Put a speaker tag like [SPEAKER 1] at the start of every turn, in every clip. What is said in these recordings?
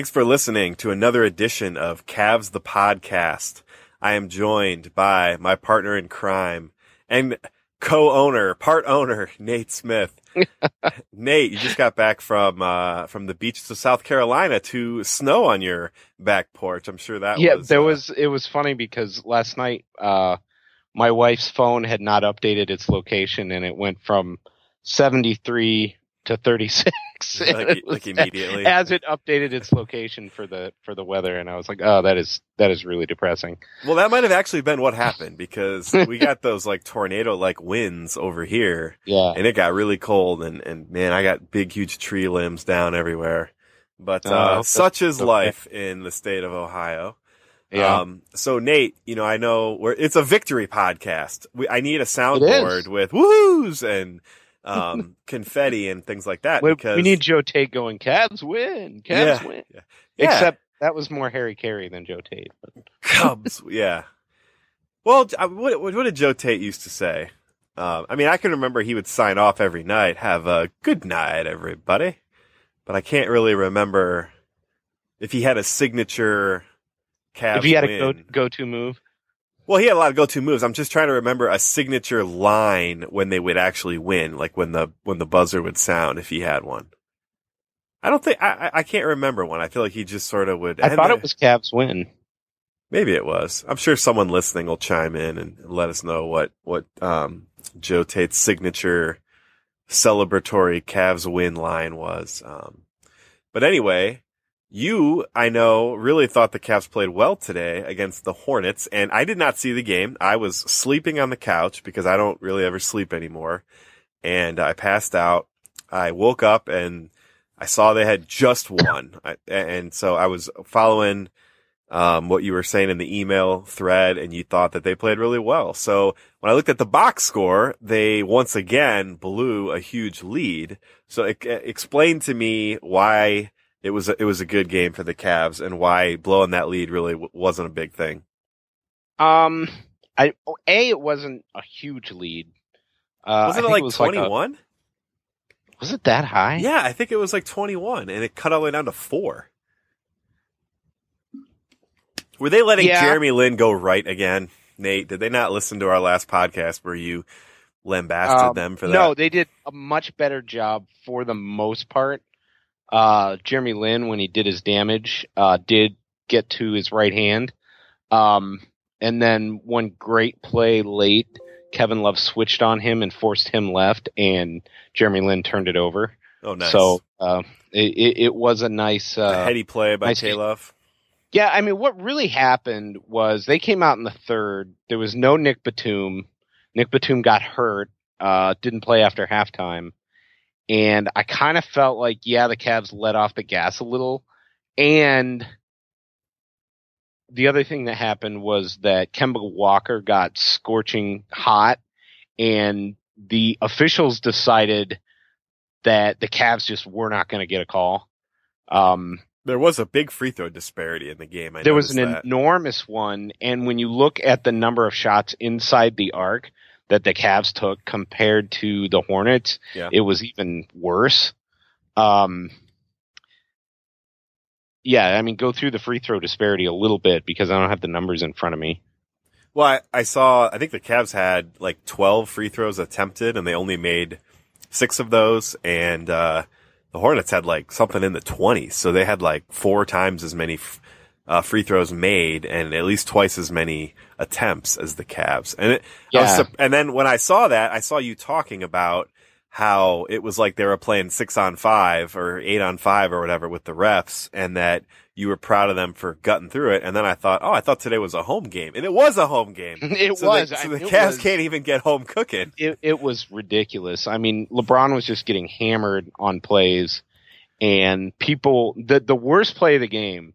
[SPEAKER 1] Thanks for listening to another edition of Cavs the Podcast. I am joined by my partner in crime and co-owner, part owner, Nate Smith. Nate, you just got back from uh, from the beaches of South Carolina to snow on your back porch. I'm sure that
[SPEAKER 2] yeah,
[SPEAKER 1] was
[SPEAKER 2] there
[SPEAKER 1] uh,
[SPEAKER 2] was. It was funny because last night, uh, my wife's phone had not updated its location, and it went from seventy three to thirty six.
[SPEAKER 1] Like- like immediately.
[SPEAKER 2] as it updated its location for the for the weather, and I was like, oh, that is that is really depressing.
[SPEAKER 1] Well, that might have actually been what happened because we got those like tornado like winds over here
[SPEAKER 2] Yeah,
[SPEAKER 1] and it got really cold and, and man, I got big, huge tree limbs down everywhere. But,
[SPEAKER 2] Oh,
[SPEAKER 1] uh, such is
[SPEAKER 2] okay.
[SPEAKER 1] life in the state of Ohio.
[SPEAKER 2] yeah.
[SPEAKER 1] Um, so Nate, you know, I know we're, it's a victory podcast. We, I need a soundboard with woohoo's and, um, confetti and things like that
[SPEAKER 2] we,
[SPEAKER 1] because
[SPEAKER 2] we need Joe Tait going. Cavs win. Cavs
[SPEAKER 1] Yeah,
[SPEAKER 2] win.
[SPEAKER 1] yeah.
[SPEAKER 2] Except that was more Harry Caray than Joe Tait. But
[SPEAKER 1] Cubs. yeah. Well, what, what did Joe Tait used to say? Um, I mean, I can remember he would sign off every night, have a good night, everybody. But I can't really remember if he had a signature Cavs
[SPEAKER 2] if he had a go go to move,
[SPEAKER 1] Well, he had a lot of go-to moves. I'm just trying to remember a signature line when they would actually win, like when the when the buzzer would sound, if he had one. I don't think I I- can't remember one. I feel like he just sort of would.
[SPEAKER 2] I thought it was Cavs win.
[SPEAKER 1] Maybe it was. I'm sure someone listening will chime in and let us know what what um, Joe Tait's signature celebratory Cavs win line was. Um, but anyway, you I know really thought the Cavs played well today against the Hornets, and I did not see the game. I was sleeping on the couch because I don't really ever sleep anymore, and I passed out. I woke up and I saw they had just won, I, and so I was following um, what you were saying in the email thread and you thought that they played really well. So when I looked at the box score, they once again blew a huge lead. So e- explain to me why it was, a, it was a good game for the Cavs and why blowing that lead really w- wasn't a big thing.
[SPEAKER 2] Um, I a it wasn't a huge lead. Uh,
[SPEAKER 1] wasn't it like 21?
[SPEAKER 2] was it that high?
[SPEAKER 1] yeah, I think it was like 21 and it cut all the way down to four. Were they letting
[SPEAKER 2] Yeah.
[SPEAKER 1] Jeremy Lin go right again? Nate, did they not listen to our last podcast where you lambasted
[SPEAKER 2] Um,
[SPEAKER 1] them for that?
[SPEAKER 2] No, they did a much better job for the most part. Uh, Jeremy Lin, when he did his damage, uh, did get to his right hand. Um, and then one great play late, Kevin Love switched on him and forced him left, and Jeremy Lin turned it over.
[SPEAKER 1] Oh, nice.
[SPEAKER 2] So uh, it, it, was a nice.
[SPEAKER 1] a
[SPEAKER 2] Uh,
[SPEAKER 1] heady play by
[SPEAKER 2] nice-
[SPEAKER 1] K Love.
[SPEAKER 2] Yeah, I mean, what really happened was they came out in the third. There was no Nick Batum. Nick Batum got hurt, uh, didn't play after halftime. And I kind of felt like, yeah, the Cavs let off the gas a little. And the other thing that happened was that Kemba Walker got scorching hot, and the officials decided that the Cavs just were not going to get a call. Um,
[SPEAKER 1] There was a big free throw disparity in the game. I
[SPEAKER 2] there was an
[SPEAKER 1] that.
[SPEAKER 2] enormous one, and when you look at the number of shots inside the arc that the Cavs took compared to the Hornets,
[SPEAKER 1] Yeah.
[SPEAKER 2] it was even worse. Um, yeah, I mean, go through the free throw disparity a little bit because I don't have the numbers in front of me.
[SPEAKER 1] Well, I, I saw. I think the Cavs had like twelve free throws attempted, and they only made six of those. And uh, the Hornets had like something in the twenties, so they had like four times as many f- uh, free throws made, and at least twice as many attempts as the Cavs. And it, I was
[SPEAKER 2] Yeah.
[SPEAKER 1] and then when I saw that, I saw you talking about how it was like they were playing six on five or eight on five or whatever with the refs, and that you were proud of them for gutting through it. And then I thought, oh, I thought today was a home game, and it was a home game.
[SPEAKER 2] It
[SPEAKER 1] so
[SPEAKER 2] was.
[SPEAKER 1] The, so the
[SPEAKER 2] it
[SPEAKER 1] Cavs
[SPEAKER 2] was-
[SPEAKER 1] can't even get home cooking.
[SPEAKER 2] it, it was ridiculous. I mean, LeBron was just getting hammered on plays, and people. The the worst play of the game,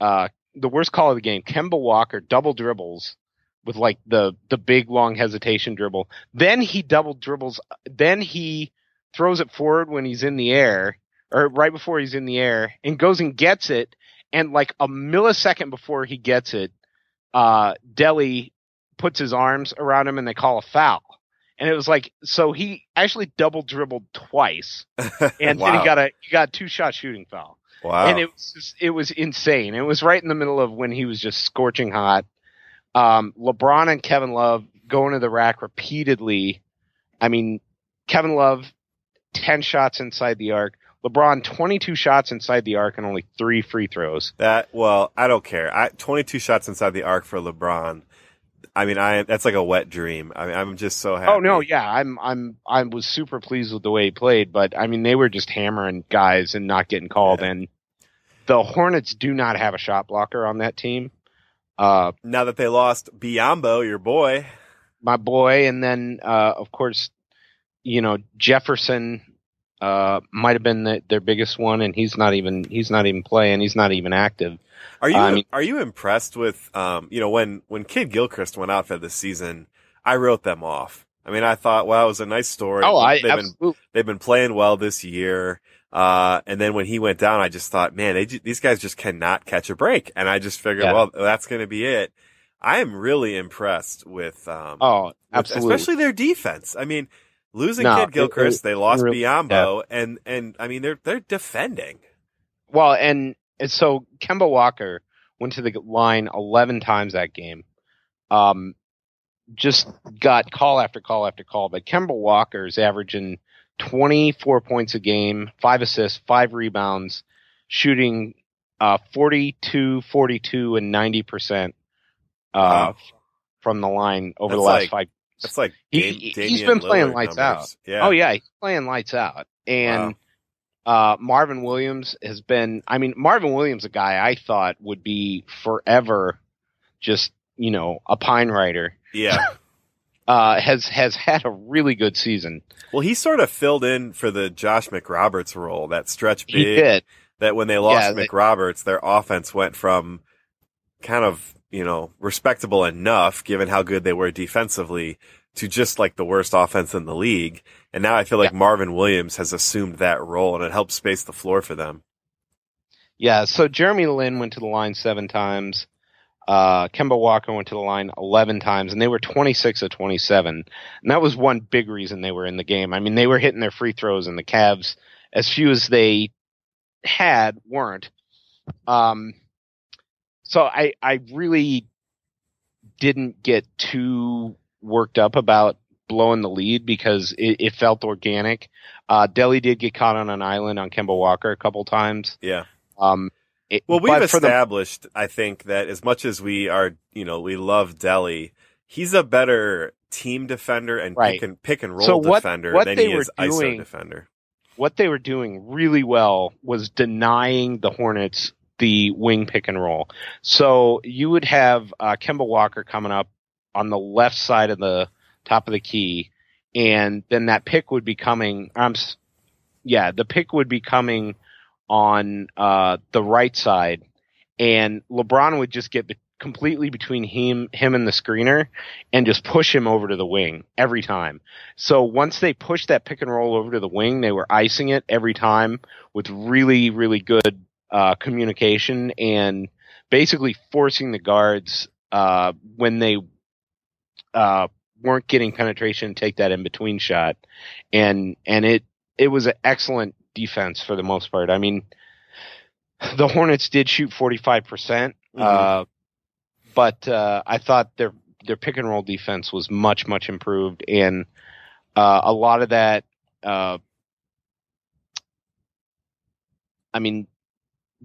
[SPEAKER 2] uh, the worst call of the game. Kemba Walker double dribbles with like the the big long hesitation dribble. Then he double dribbles. Then he throws it forward when he's in the air, or right before he's in the air, and goes and gets it. And like a millisecond before he gets it, uh, Delly puts his arms around him and they call a foul. And it was like, so he actually double dribbled twice, and then he got a he got a two shot shooting foul,
[SPEAKER 1] Wow.
[SPEAKER 2] and it was just, it was insane. It was right in the middle of when he was just scorching hot. Um, LeBron and Kevin Love going to the rack repeatedly. I mean, Kevin Love ten shots inside the arc. LeBron twenty two shots inside the arc and only three free throws.
[SPEAKER 1] That well, I don't care. I 22 shots inside the arc for LeBron. I mean, I that's like a wet dream. I mean, I'm just so happy.
[SPEAKER 2] Oh no, yeah, I'm I'm I was super pleased with the way he played, but I mean they were just hammering guys and not getting called.
[SPEAKER 1] Yeah.
[SPEAKER 2] And the Hornets do not have a shot blocker on that team. Uh,
[SPEAKER 1] Now that they lost Biyombo, your boy.
[SPEAKER 2] my boy, and then uh, of course, you know Jefferson uh, might have been the, their biggest one, and he's not even he's not even playing. He's not even active.
[SPEAKER 1] Are you
[SPEAKER 2] mean-
[SPEAKER 1] are you impressed with um you know when when Kidd-Gilchrist went out for the season? I wrote them off. I mean, I thought, well, it was a nice story.
[SPEAKER 2] Oh, I
[SPEAKER 1] they've been they've been playing well this year. Uh, and then when he went down, I just thought, man, they, these guys just cannot catch a break. And I just figured,
[SPEAKER 2] Yeah.
[SPEAKER 1] well, that's going to be it. I am really impressed with, um,
[SPEAKER 2] Oh,
[SPEAKER 1] with-
[SPEAKER 2] absolutely.
[SPEAKER 1] especially their defense. I mean, losing
[SPEAKER 2] No,
[SPEAKER 1] Kidd-Gilchrist,
[SPEAKER 2] it-
[SPEAKER 1] they lost
[SPEAKER 2] really-
[SPEAKER 1] Biyombo, and and I mean, they're they're defending.
[SPEAKER 2] Well, and, and so Kemba Walker went to the line 11 times that game. Um, just got call after call after call, but Kemba Walker is averaging 24 points a game, five assists, five rebounds, shooting, uh, 42, 42, and 90%, uh,
[SPEAKER 1] Wow.
[SPEAKER 2] from the line over the last
[SPEAKER 1] like-
[SPEAKER 2] five.
[SPEAKER 1] That's like
[SPEAKER 2] He-
[SPEAKER 1] Dam-
[SPEAKER 2] he- he's been playing
[SPEAKER 1] Lillard
[SPEAKER 2] lights
[SPEAKER 1] numbers. Yeah.
[SPEAKER 2] Oh yeah, he's playing lights out. And uh, Marvin Williams has been. I mean, Marvin Williams, a guy I thought would be forever, just you know, a pine writer.
[SPEAKER 1] Yeah.
[SPEAKER 2] Uh, has has had a really good season.
[SPEAKER 1] Well, he sort of filled in for the Josh McRoberts role, that stretch big.
[SPEAKER 2] He did.
[SPEAKER 1] That when they lost
[SPEAKER 2] Yeah,
[SPEAKER 1] McRoberts, their offense went from kind of, you know, respectable enough given how good they were defensively to just like the worst offense in the league. And now I feel like Marvin Williams has assumed that role and it helps space the floor for them.
[SPEAKER 2] Yeah. So Jeremy Lin went to the line seven times. Uh, Kemba Walker went to the line 11 times and they were 26 of 27. And that was one big reason they were in the game. I mean, they were hitting their free throws and the Cavs, as few as they had, weren't. Um, so I, I really didn't get too worked up about blowing the lead because it, it felt organic. Uh, Delly did get caught on an island on Kemba Walker a couple times.
[SPEAKER 1] Yeah.
[SPEAKER 2] Um, it,
[SPEAKER 1] Well, we've
[SPEAKER 2] for the-
[SPEAKER 1] established, I think, that as much as we are, you know, we love Delly, he's a better team defender and
[SPEAKER 2] Right.
[SPEAKER 1] pick and pick and roll
[SPEAKER 2] So what-
[SPEAKER 1] defender
[SPEAKER 2] what
[SPEAKER 1] than
[SPEAKER 2] they
[SPEAKER 1] he
[SPEAKER 2] were
[SPEAKER 1] is ISO
[SPEAKER 2] doing-
[SPEAKER 1] defender.
[SPEAKER 2] what they were doing really well was denying the Hornets the wing pick and roll. So you would have uh, Kemba Walker coming up on the left side of the top of the key, and then that pick would be coming. I'm, um, yeah, the pick would be coming on uh, the right side, and LeBron would just get completely between him him and the screener and just push him over to the wing every time. So once they pushed that pick and roll over to the wing, they were icing it every time with really really good uh, communication and basically forcing the guards uh, when they uh, weren't getting penetration take that in between shot and and it it was an excellent defense for the most part. I mean, the Hornets did shoot 45%, mm-hmm. uh, but uh, I thought their their pick and roll defense was much much improved, and uh, a lot of that. Uh, I mean,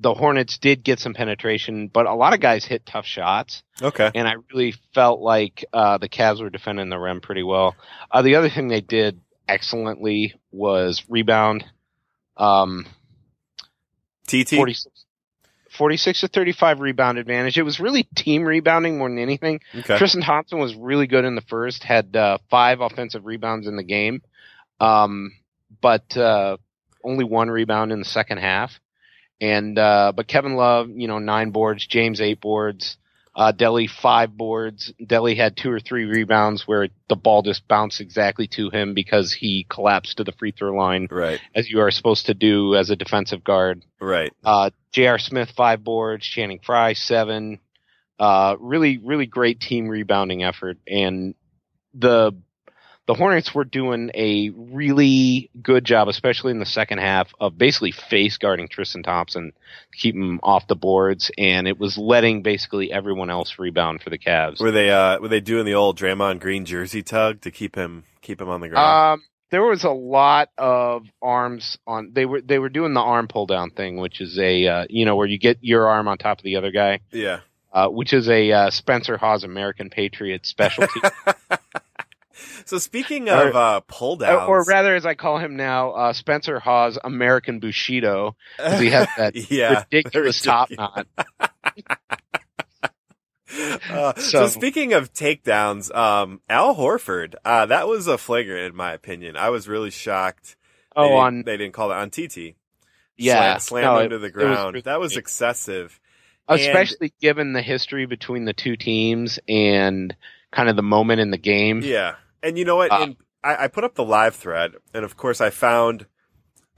[SPEAKER 2] the Hornets did get some penetration, but a lot of guys hit tough shots.
[SPEAKER 1] Okay.
[SPEAKER 2] And I really felt like uh, the Cavs were defending the rim pretty well. Uh, the other thing they did excellently was rebound. Um,
[SPEAKER 1] TT
[SPEAKER 2] 46, 46 to 35 rebound advantage. It was really team rebounding more than anything. Okay. Tristan Thompson was really good in the first, had uh, five offensive rebounds in the game, um, but uh, only one rebound in the second half. And uh, but Kevin Love, you know, nine boards, James eight boards. Uh, Delly five boards. Delly had two or three rebounds where the ball just bounced exactly to him because he collapsed to the free throw line,
[SPEAKER 1] right?
[SPEAKER 2] As you are supposed to do as a defensive guard,
[SPEAKER 1] right?
[SPEAKER 2] Uh, J.R. Smith five boards, Channing Frye seven. Uh, really, really great team rebounding effort, and the the Hornets were doing a really good job, especially in the second half, of basically face guarding Tristan Thompson, keep him off the boards, and it was letting basically everyone else rebound for the Cavs.
[SPEAKER 1] Were they uh, were they doing the old Draymond Green jersey tug to keep him keep him on the ground?
[SPEAKER 2] Um, there was a lot of arms on. They were they were doing the arm pull down thing, which is a uh, you know where you get your arm on top of the other guy.
[SPEAKER 1] Yeah.
[SPEAKER 2] Uh, which is a uh, Spencer Hawes American Patriot specialty.
[SPEAKER 1] So speaking of or, uh, pull downs,
[SPEAKER 2] or rather, as I call him now, uh, Spencer Hawes, American Bushido, because he has that yeah, ridiculous top knot.
[SPEAKER 1] Uh, so, so, speaking of takedowns, um, Al Horford, uh, that was a flagrant in my opinion. I was really shocked.
[SPEAKER 2] Oh,
[SPEAKER 1] they
[SPEAKER 2] on
[SPEAKER 1] they didn't call it on TT.
[SPEAKER 2] Yeah,
[SPEAKER 1] slam, slam no, into the ground. Was that was excessive,
[SPEAKER 2] especially and, given the history between the two teams and kind of the moment in the game.
[SPEAKER 1] Yeah, and you know what? Uh, I, I put up the live thread, and of course, I found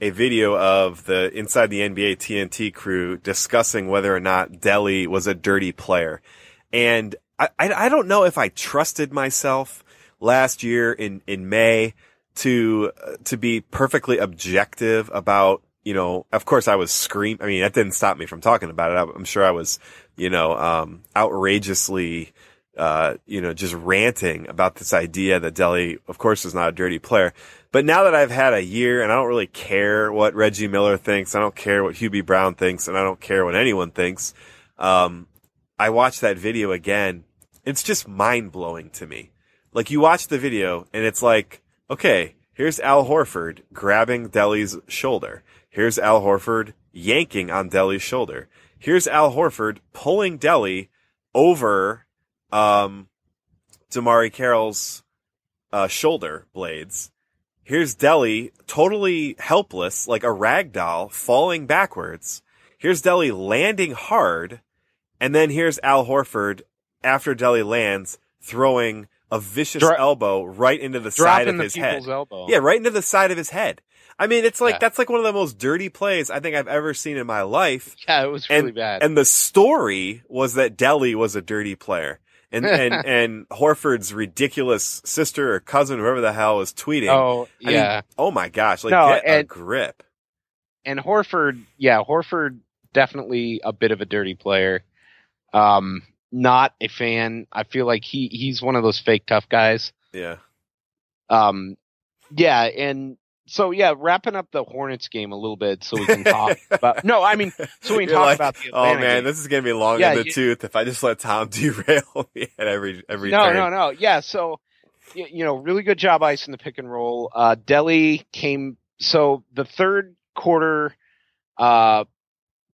[SPEAKER 1] a video of the inside the NBA TNT crew discussing whether or not Delly was a dirty player. And I, I, I, don't know if I trusted myself last year in, in May to, uh, to be perfectly objective about, you know, of course I was scream. I mean, that didn't stop me from talking about it. I'm sure I was, you know, um, outrageously, uh, you know, just ranting about this idea that Delly, of course, is not a dirty player. But now that I've had a year and I don't really care what Reggie Miller thinks, I don't care what Hubie Brown thinks, and I don't care what anyone thinks. Um, I watched that video again. It's just mind blowing to me. Like you watch the video and it's like, okay, here's Al Horford grabbing Delly's shoulder. Here's Al Horford yanking on Delly's shoulder. Here's Al Horford pulling Delly over um, DeMarre Carroll's uh, shoulder blades. Here's Delly totally helpless, like a rag doll, falling backwards. Here's Delly landing hard, and then here's Al Horford after Delly lands throwing a vicious Dro- elbow right into the side of his head.
[SPEAKER 2] Elbow.
[SPEAKER 1] Yeah, right into the side of his head. I mean, it's like yeah. that's like one of the most dirty plays I think I've ever seen in my life.
[SPEAKER 2] Yeah, it was really
[SPEAKER 1] and,
[SPEAKER 2] bad.
[SPEAKER 1] And the story was that Delly was a dirty player and and and Horford's ridiculous sister or cousin, whoever the hell, is tweeting.
[SPEAKER 2] Oh yeah.
[SPEAKER 1] I mean, oh my gosh! Like no, get and, a grip.
[SPEAKER 2] And Horford, yeah, Horford definitely a bit of a dirty player. Um, not a fan. I feel like he he's one of those fake tough guys.
[SPEAKER 1] Yeah.
[SPEAKER 2] Um, yeah, and so yeah, wrapping up the Hornets game a little bit so we can talk about. No, I mean, so we can talk like, about the.
[SPEAKER 1] oh man,
[SPEAKER 2] game.
[SPEAKER 1] this is gonna be long yeah, in the you, tooth if I just let Tom derail me at every every.
[SPEAKER 2] No,
[SPEAKER 1] turn.
[SPEAKER 2] no, no. Yeah, so you, you know, really good job ice in the pick and roll. Uh, Delly came. So the third quarter, uh,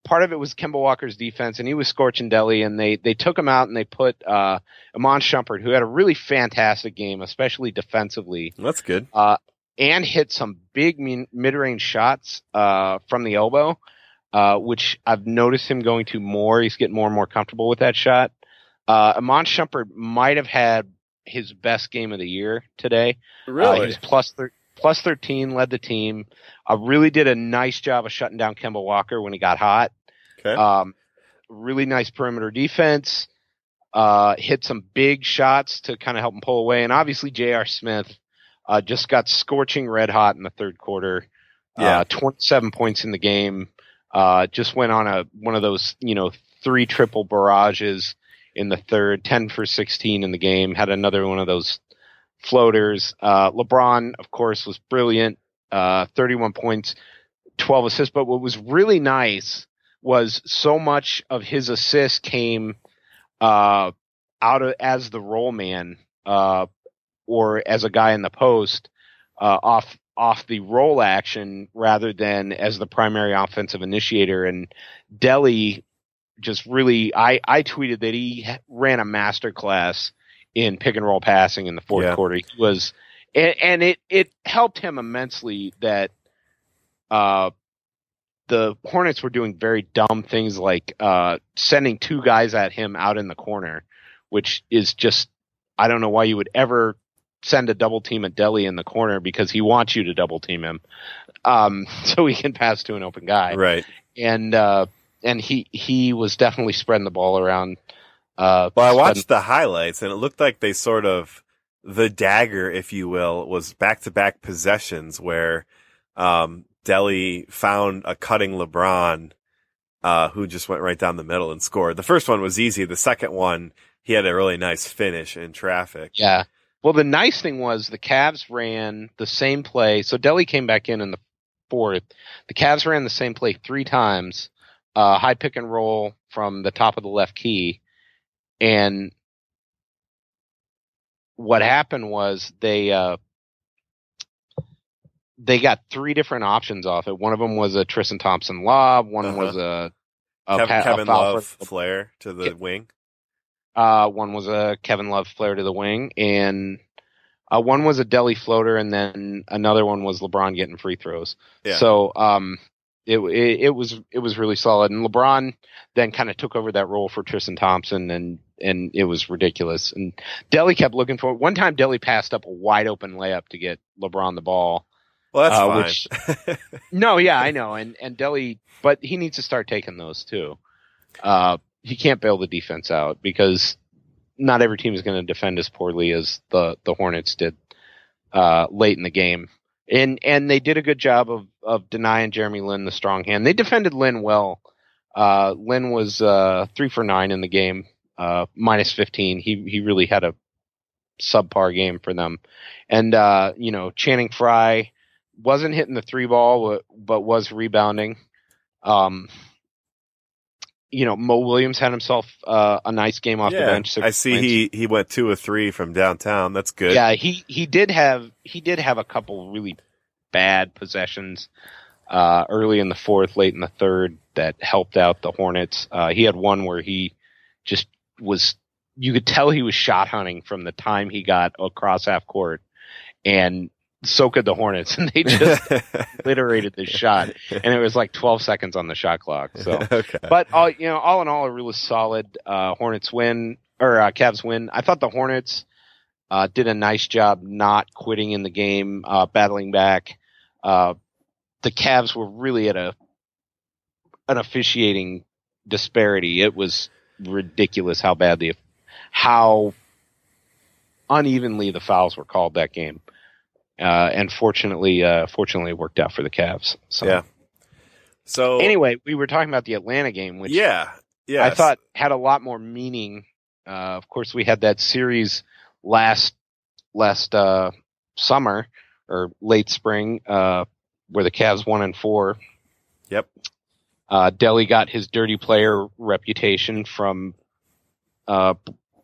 [SPEAKER 2] part of it was Kemba Walker's defense, and he was scorching Delly, and they they took him out and they put uh, Iman Shumpert, who had a really fantastic game, especially defensively,
[SPEAKER 1] That's good.
[SPEAKER 2] uh, and hit some big mid range shots uh, from the elbow, uh, which I've noticed him going to more. He's getting more and more comfortable with that shot. Uh, Iman Shumpert might have had his best game of the year today. Uh, he was plus thir- plus 13, led the team. Uh, really did a nice job of shutting down Kemba Walker when he got hot.
[SPEAKER 1] okay.
[SPEAKER 2] Um, really nice perimeter defense. Uh, hit some big shots to kind of help him pull away. And obviously J.R. Smith, uh, just got scorching red hot in the third quarter.
[SPEAKER 1] Yeah.
[SPEAKER 2] Uh, 27 points in the game. Uh, just went on a, one of those, you know, three triple barrages in the third, 10 for 16 in the game. Had another one of those floaters. Uh, LeBron, of course, was brilliant. Uh, 31 points, 12 assists. But what was really nice was so much of his assists came uh, out of as the roll man uh, or as a guy in the post uh, off off the roll action rather than as the primary offensive initiator. And Delly just really, I I tweeted that he ran a master class in pick and roll passing in the fourth
[SPEAKER 1] Yeah.
[SPEAKER 2] quarter. He was, and, and it it helped him immensely that uh the Hornets were doing very dumb things like uh sending two guys at him out in the corner, which is just I don't know why you would ever send a double team at Delly in the corner because he wants you to double team him. Um so he can pass to an open guy
[SPEAKER 1] right.
[SPEAKER 2] and uh, and he he was definitely spreading the ball around. Uh,
[SPEAKER 1] Well, I
[SPEAKER 2] spreading-
[SPEAKER 1] watched the highlights and it looked like they sort of the dagger, if you will, was back to back possessions where um Delly found a cutting LeBron uh who just went right down the middle and scored. The first one was easy. The second one he had a really nice finish in traffic.
[SPEAKER 2] Yeah. Well, the nice thing was the Cavs ran the same play. So Delly came back in in the fourth. The Cavs ran the same play three times, uh, high pick and roll from the top of the left key. And what happened was they, uh, they got three different options off it. One of them was a Tristan Thompson lob. One
[SPEAKER 1] Uh-huh.
[SPEAKER 2] was a, a,
[SPEAKER 1] Kev-
[SPEAKER 2] pa-
[SPEAKER 1] Kevin
[SPEAKER 2] foul
[SPEAKER 1] Love
[SPEAKER 2] for-
[SPEAKER 1] flare to the
[SPEAKER 2] Ke-
[SPEAKER 1] wing.
[SPEAKER 2] Uh, one was a Kevin Love flare to the wing, and uh, one was a Delly floater, and then another one was LeBron getting free throws.
[SPEAKER 1] Yeah.
[SPEAKER 2] So, um, it, it it was it was really solid, and LeBron then kind of took over that role for Tristan Thompson, and and it was ridiculous. And Delly kept looking for it. One time, Delly passed up a wide open layup to get LeBron the ball.
[SPEAKER 1] Well, that's
[SPEAKER 2] uh,
[SPEAKER 1] fine.
[SPEAKER 2] No, yeah, I know, and and Delly, but he needs to start taking those too. Uh, he can't bail the defense out because not every team is going to defend as poorly as the the Hornets did uh, late in the game, and and they did a good job of of denying Jeremy Lin the strong hand. They defended Lin well. Uh, Lin was uh, three for nine in the game, uh, minus fifteen. He he really had a subpar game for them, and uh, you know Channing Frye wasn't hitting the three ball, but, but was rebounding. Um, you know, Mo Williams had himself uh, a nice game off the bench.
[SPEAKER 1] I see
[SPEAKER 2] points.
[SPEAKER 1] he he went two or three from downtown. That's good.
[SPEAKER 2] Yeah, he he did have he did have a couple really bad possessions uh, early in the fourth, late in the third that helped out the Hornets. Uh, he had one where he just was you could tell he was shot hunting from the time he got across half court, and so could the Hornets, and they just obliterated the shot, and it was like 12 seconds on the shot clock. So
[SPEAKER 1] okay.
[SPEAKER 2] but all you know, all in all, a really solid uh, Hornets win or uh, Cavs win. I thought the Hornets uh, did a nice job not quitting in the game, uh, battling back. Uh, the Cavs were really at a an officiating disparity. It was ridiculous how bad the how unevenly the fouls were called that game. Uh, and fortunately, uh, fortunately, it worked out for the Cavs. So
[SPEAKER 1] Yeah. So
[SPEAKER 2] anyway, we were talking about the Atlanta game, which
[SPEAKER 1] yeah, yeah.
[SPEAKER 2] I thought had a lot more meaning. Uh, of course, we had that series last last uh, summer or late spring uh, where the Cavs won and four.
[SPEAKER 1] Yep.
[SPEAKER 2] Uh, Delly got his dirty player reputation from uh,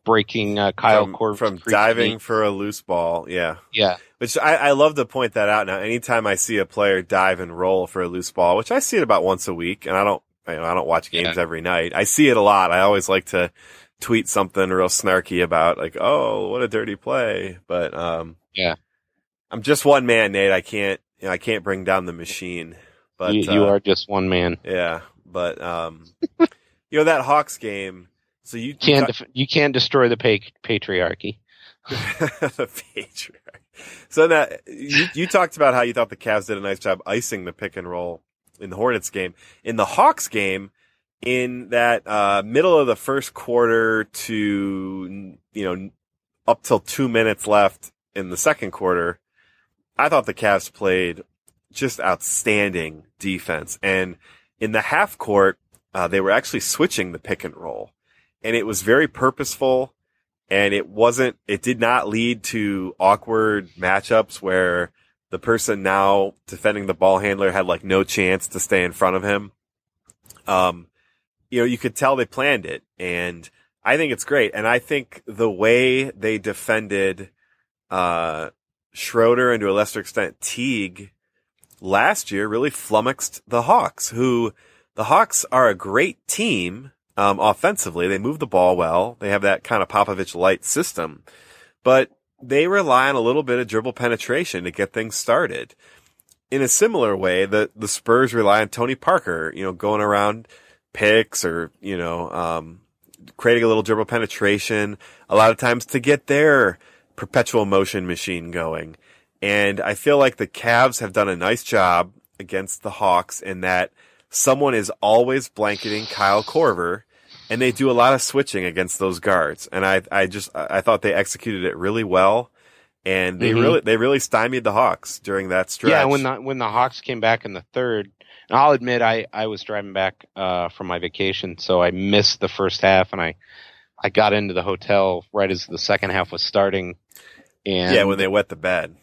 [SPEAKER 2] breaking uh, Kyle
[SPEAKER 1] from,
[SPEAKER 2] Korver's
[SPEAKER 1] from diving for a loose ball. Yeah.
[SPEAKER 2] Yeah,
[SPEAKER 1] Which I, I love to point that out now. Anytime I see a player dive and roll for a loose ball, which I see it about once a week, and I don't I, I don't watch games
[SPEAKER 2] Yeah.
[SPEAKER 1] every night. I see it a lot. I always like to tweet something real snarky about like, oh, what a dirty play. But um,
[SPEAKER 2] Yeah.
[SPEAKER 1] I'm just one man, Nate. I can't, you know, I can't bring down the machine. But
[SPEAKER 2] you, you
[SPEAKER 1] uh,
[SPEAKER 2] are just one man.
[SPEAKER 1] yeah. But um, you know that Hawks game. So you
[SPEAKER 2] Can't def- you can't destroy the pa- patriarchy.
[SPEAKER 1] the patriarch. So that you, you talked about how you thought the Cavs did a nice job icing the pick and roll in the Hornets game. In the Hawks game, in that uh, middle of the first quarter to you know up till two minutes left in the second quarter, I thought the Cavs played just outstanding defense. And in the half court, uh, they were actually switching the pick and roll, and it was very purposeful and it wasn't it did not lead to awkward matchups where the person now defending the ball handler had like no chance to stay in front of him. Um you know you could tell they planned it. And i think it's great. And i think the way they defended uh schroeder and to a lesser extent teague last year really flummoxed the hawks who the hawks are a great team um, offensively. They move the ball well. They have that kind of Popovich light system, but they rely on a little bit of dribble penetration to get things started. In a similar way, the, the Spurs rely on Tony Parker, you know, going around picks or, you know, um, creating a little dribble penetration a lot of times to get their perpetual motion machine going. And I feel like the Cavs have done a nice job against the Hawks in that someone is always blanketing Kyle Korver and they do a lot of switching against those guards. And I, I just, I thought they executed it really well. And they
[SPEAKER 2] Mhm.
[SPEAKER 1] really, they really stymied the Hawks during that stretch.
[SPEAKER 2] Yeah, when the when the Hawks came back in the third, and I'll admit I I was driving back uh, from my vacation, so I missed the first half, and I I got into the hotel right as the second half was starting, and
[SPEAKER 1] yeah, when they wet the bed.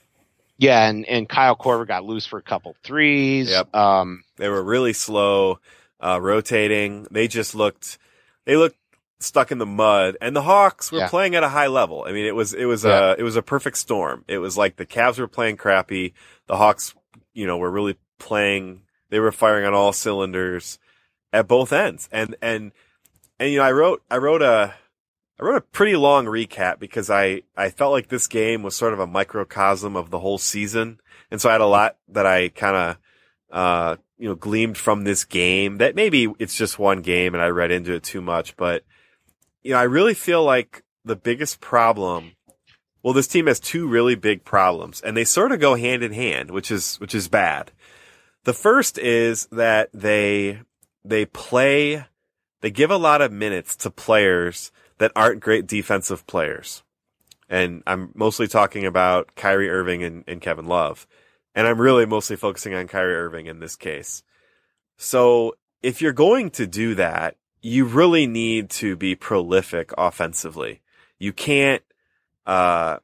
[SPEAKER 2] Yeah, and and Kyle Korver got loose for a couple threes.
[SPEAKER 1] Yep.
[SPEAKER 2] Um,
[SPEAKER 1] They were really slow, uh, rotating. They just looked, they looked stuck in the mud and the Hawks were
[SPEAKER 2] Yeah.
[SPEAKER 1] playing at a high level. I mean, it was, it was
[SPEAKER 2] Yeah.
[SPEAKER 1] a, it was a perfect storm. It was like the Cavs were playing crappy. The Hawks, you know, were really playing, they were firing on all cylinders at both ends. And, and, and, you know, I wrote, I wrote a, I wrote a pretty long recap because I, I felt like this game was sort of a microcosm of the whole season. And so I had a lot that I kind of, uh, you know, gleamed from this game that maybe it's just one game and I read into it too much, but you know, I really feel like the biggest problem, well, this team has two really big problems and they sort of go hand in hand, which is, which is bad. The first is that they, they play, they give a lot of minutes to players that aren't great defensive players. And I'm mostly talking about Kyrie Irving and, and Kevin Love. And I'm really mostly focusing on Kyrie Irving in this case. So if you're going to do that, you really need to be prolific offensively. You can't, uh,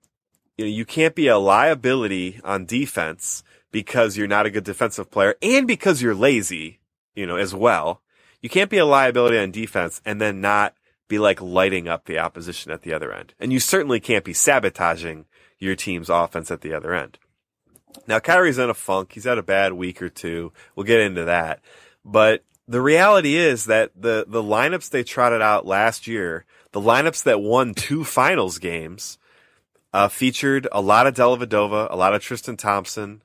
[SPEAKER 1] you know, you can't be a liability on defense because you're not a good defensive player and because you're lazy, you know, as well. You can't be a liability on defense and then not be like lighting up the opposition at the other end. And you certainly can't be sabotaging your team's offense at the other end. Now Kyrie's in a funk. He's had a bad week or two. We'll get into that. But the reality is that the, the lineups they trotted out last year, the lineups that won two finals games, uh, featured a lot of Dellavedova, a lot of Tristan Thompson,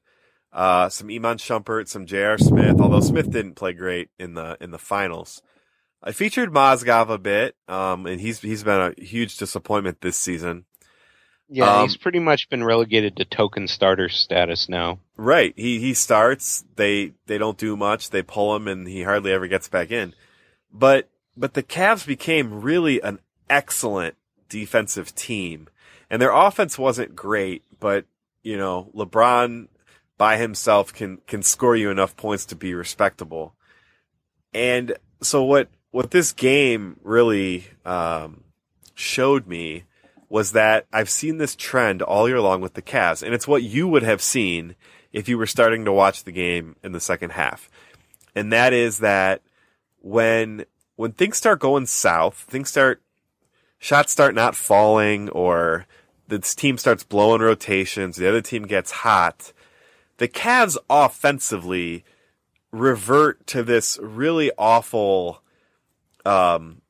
[SPEAKER 1] uh, some Iman Shumpert, some J.R. Smith, although Smith didn't play great in the, in the finals. I featured Mozgov a bit, um, and he's, he's been a huge disappointment this season.
[SPEAKER 2] yeah,
[SPEAKER 1] Um,
[SPEAKER 2] he's pretty much been relegated to token starter status now.
[SPEAKER 1] Right. He he starts. They they don't do much. They pull him, and he hardly ever gets back in. But but the Cavs became really an excellent defensive team, and their offense wasn't great. But you know, LeBron by himself can can score you enough points to be respectable. And so what what this game really um, showed me was that I've seen this trend all year long with the Cavs, and it's what you would have seen if you were starting to watch the game in the second half. And that is that when when things start going south, things start shots start not falling or this team starts blowing rotations, the other team gets hot. The Cavs offensively revert to this really awful, um,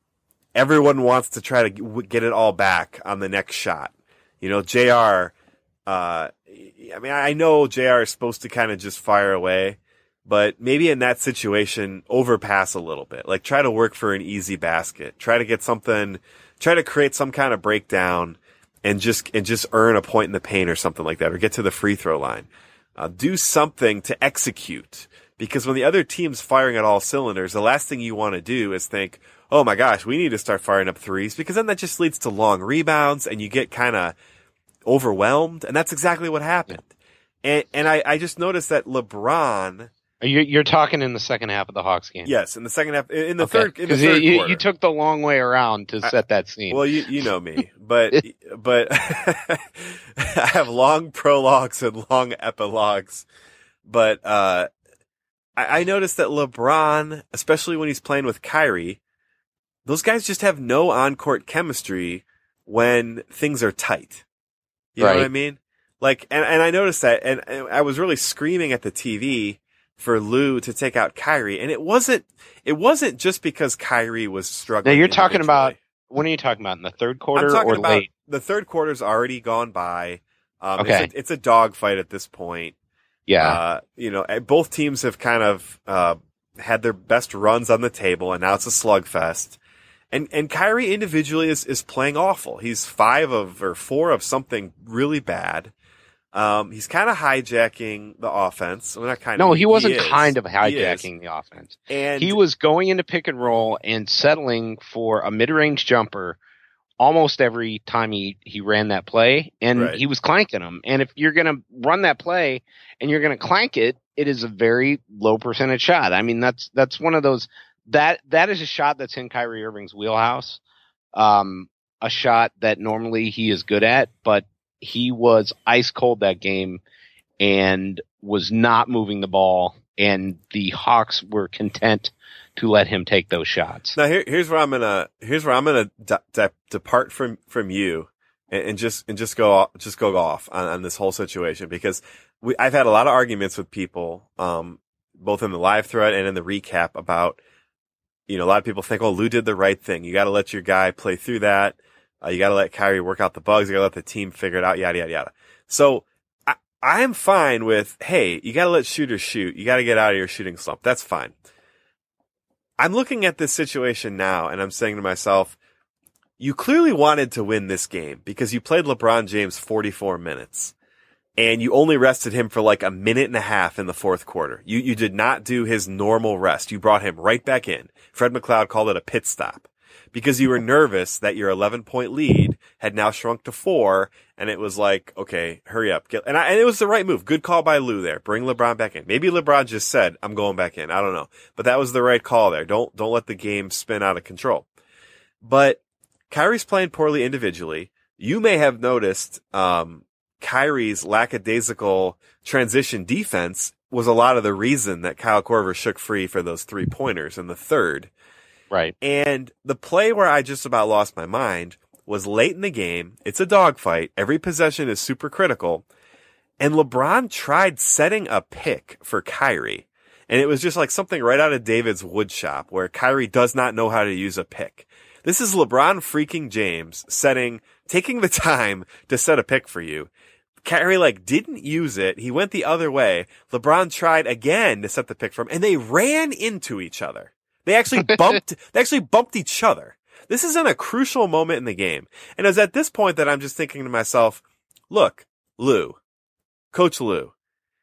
[SPEAKER 1] everyone wants to try to get it all back on the next shot. You know, JR, uh, I mean, I know JR is supposed to kind of just fire away, but maybe in that situation, overpass a little bit. Like try to work for an easy basket. Try to get something, try to create some kind of breakdown and just, and just earn a point in the paint or something like that or get to the free throw line. Uh, do something to execute because when the other team's firing at all cylinders, the last thing you want to do is think, oh my gosh, we need to start firing up threes because then that just leads to long rebounds and you get kind of overwhelmed. And that's exactly what happened. And, and I, I just noticed that LeBron,
[SPEAKER 2] You're, talking in the second half of the Hawks game.
[SPEAKER 1] yes, in the second half, in the
[SPEAKER 2] Okay.
[SPEAKER 1] third, in the third
[SPEAKER 2] you,
[SPEAKER 1] quarter.
[SPEAKER 2] you took the long way around to set that scene.
[SPEAKER 1] Well, you you know me, but but I have long prologues and long epilogues. But uh, I, I noticed that LeBron, especially when he's playing with Kyrie, those guys just have no on court chemistry when things are tight. You know what I mean? Like, and, and I noticed that, and, and I was really screaming at the TV for Lou to take out Kyrie, and it wasn't, it wasn't just because Kyrie was
[SPEAKER 2] now
[SPEAKER 1] struggling.
[SPEAKER 2] you're talking about when are you talking about in the third quarter
[SPEAKER 1] I'm talking
[SPEAKER 2] or
[SPEAKER 1] about
[SPEAKER 2] late?
[SPEAKER 1] the third quarter's already gone by. Um,
[SPEAKER 2] Okay.
[SPEAKER 1] It's a, it's a dogfight at this point.
[SPEAKER 2] Yeah,
[SPEAKER 1] Uh, you know, eh, both teams have kind of, uh, had their best runs on the table and now it's a slugfest. And, and Kyrie individually is, is playing awful. He's five of, or four of something really bad. Um, he's kind of hijacking the offense. Well, not kind of.
[SPEAKER 2] no, he wasn't
[SPEAKER 1] is.
[SPEAKER 2] kind of hijacking the offense.
[SPEAKER 1] And
[SPEAKER 2] he was going into pick and roll and settling for a mid-range jumper almost every time he, he ran that play and
[SPEAKER 1] Right.
[SPEAKER 2] he was clanking them. And if you're going to run that play and you're going to clank it, it is a very low percentage shot. I mean, that's, that's one of those that, that is a shot that's in Kyrie Irving's wheelhouse. Um, a shot that normally he is good at, but he was ice cold that game and was not moving the ball and the Hawks were content to let him take those shots.
[SPEAKER 1] Now here, here's where I'm gonna here's where I'm gonna de- de- depart from from you and, and just and just go just go off on, on this whole situation because we, I've had a lot of arguments with people, um, both in the live thread and in the recap about, you know, a lot of people think, oh, Lou did the right thing. You got to let your guy play through that. Uh, you got to let Kyrie work out the bugs. You got to let the team figure it out. Yada yada yada. So. I, I'm fine with, hey, you gotta let shooters shoot. You gotta get out of your shooting slump. That's fine. I'm looking at this situation now and I'm saying to myself, you clearly wanted to win this game because you played LeBron James 44 minutes and you only rested him for like a minute and a half in the fourth quarter. You, you did not do his normal rest. You brought him right back in. Fred McLeod called it a pit stop because you were nervous that your 11 point lead had now shrunk to four and it was like, okay, hurry up. Get, and, I, and it was the right move. Good call by Lou there. Bring LeBron back in. Maybe LeBron just said, I'm going back in. I don't know, but that was the right call there. Don't, don't let the game spin out of control. But Kyrie's playing poorly individually. You may have noticed, um, Kyrie's lackadaisical transition defense was a lot of the reason that Kyle Korver shook free for those three pointers in the third.
[SPEAKER 2] Right.
[SPEAKER 1] And the play where I just about lost my mind was late in the game. It's a dogfight. Every possession is super critical. And LeBron tried setting a pick for Kyrie. And it was just like something right out of David's woodshop where Kyrie does not know how to use a pick. This is LeBron freaking James setting, taking the time to set a pick for you. Kyrie like didn't use it. He went the other way. LeBron tried again to set the pick for him and they ran into each other. They actually bumped, they actually bumped each other. This is in a crucial moment in the game. And it was at this point that I'm just thinking to myself, look, Lou, Coach Lou,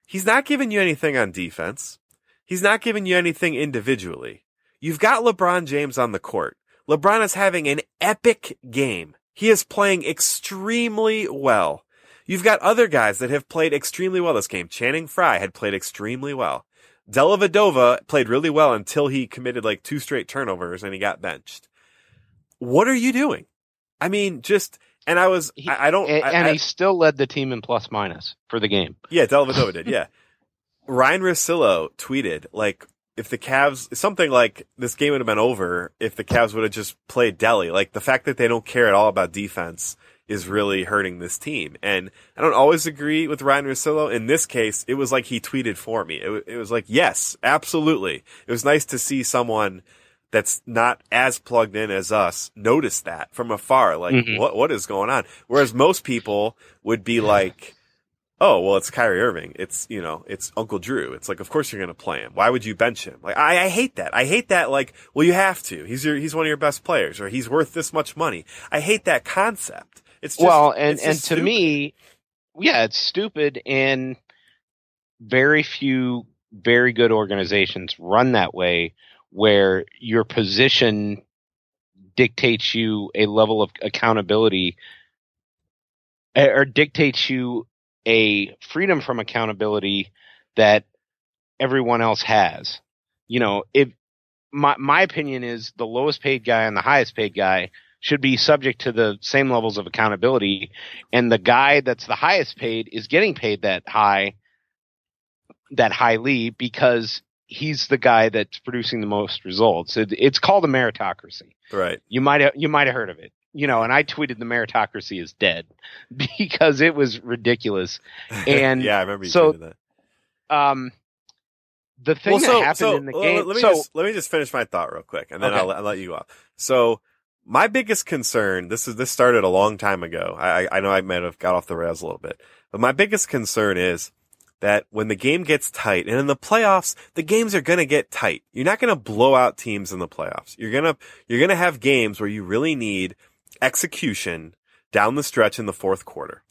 [SPEAKER 1] he's not giving you anything on defense. He's not giving you anything individually. You've got LeBron James on the court. LeBron is having an epic game. He is playing extremely well. You've got other guys that have played extremely well this game. Channing Frye had played extremely well. Dellavedova played really well until he committed like two straight turnovers and he got benched. What are you doing? I mean, just, and I was,
[SPEAKER 2] He-
[SPEAKER 1] I, I don't,
[SPEAKER 2] and,
[SPEAKER 1] I-
[SPEAKER 2] and
[SPEAKER 1] I-
[SPEAKER 2] he still led the team in plus minus for the game.
[SPEAKER 1] yeah, Dellavedova did. Yeah. Ryan Russillo tweeted like if the Cavs something like this game would have been over if the Cavs would have just played Delly. Like the fact that they don't care at all about defense is really hurting this team. And I don't always agree with Ryan Russillo. In this case, it was like he tweeted for me. It, it was like, yes, absolutely. It was nice to see someone that's not as plugged in as us notice that from afar. Like,
[SPEAKER 2] Mhm.
[SPEAKER 1] what, what is going on? Whereas most people would be like, oh, well, it's Kyrie Irving. It's, you know, it's Uncle Drew. It's like, of course you're going to play him. Why would you bench him? Like, I, I hate that. I hate that. Like, well, you have to. He's your, he's one of your best players or he's worth this much money. I hate that concept. It's just,
[SPEAKER 2] well, and and to
[SPEAKER 1] stupid.
[SPEAKER 2] me, yeah, it's stupid, and very few very good organizations run that way, where your position dictates you a level of accountability, eh, or dictates you a freedom from accountability that everyone else has. You know, if my my opinion is the lowest paid guy and the highest paid guy should be subject to the same levels of accountability and the guy that's the highest paid is getting paid that high that highly because he's the guy that's producing the most results it, it's called a meritocracy
[SPEAKER 1] right.
[SPEAKER 2] you might have you might have heard of it you know and i tweeted the meritocracy is dead because it was ridiculous And
[SPEAKER 1] yeah, I remember you
[SPEAKER 2] so-
[SPEAKER 1] tweeted that.
[SPEAKER 2] um the thing that happened in the game
[SPEAKER 1] Let me
[SPEAKER 2] so
[SPEAKER 1] just let me just finish my thought real quick, and then
[SPEAKER 2] Okay.
[SPEAKER 1] I'll, I'll let you off. So, my biggest concern this is this started a long time ago. I I know I might have got off the rails a little bit, but my biggest concern is that when the game gets tight, and in the playoffs, the games are gonna get tight. You're not gonna blow out teams in the playoffs. You're gonna you're gonna have games where you really need execution down the stretch in the fourth quarter.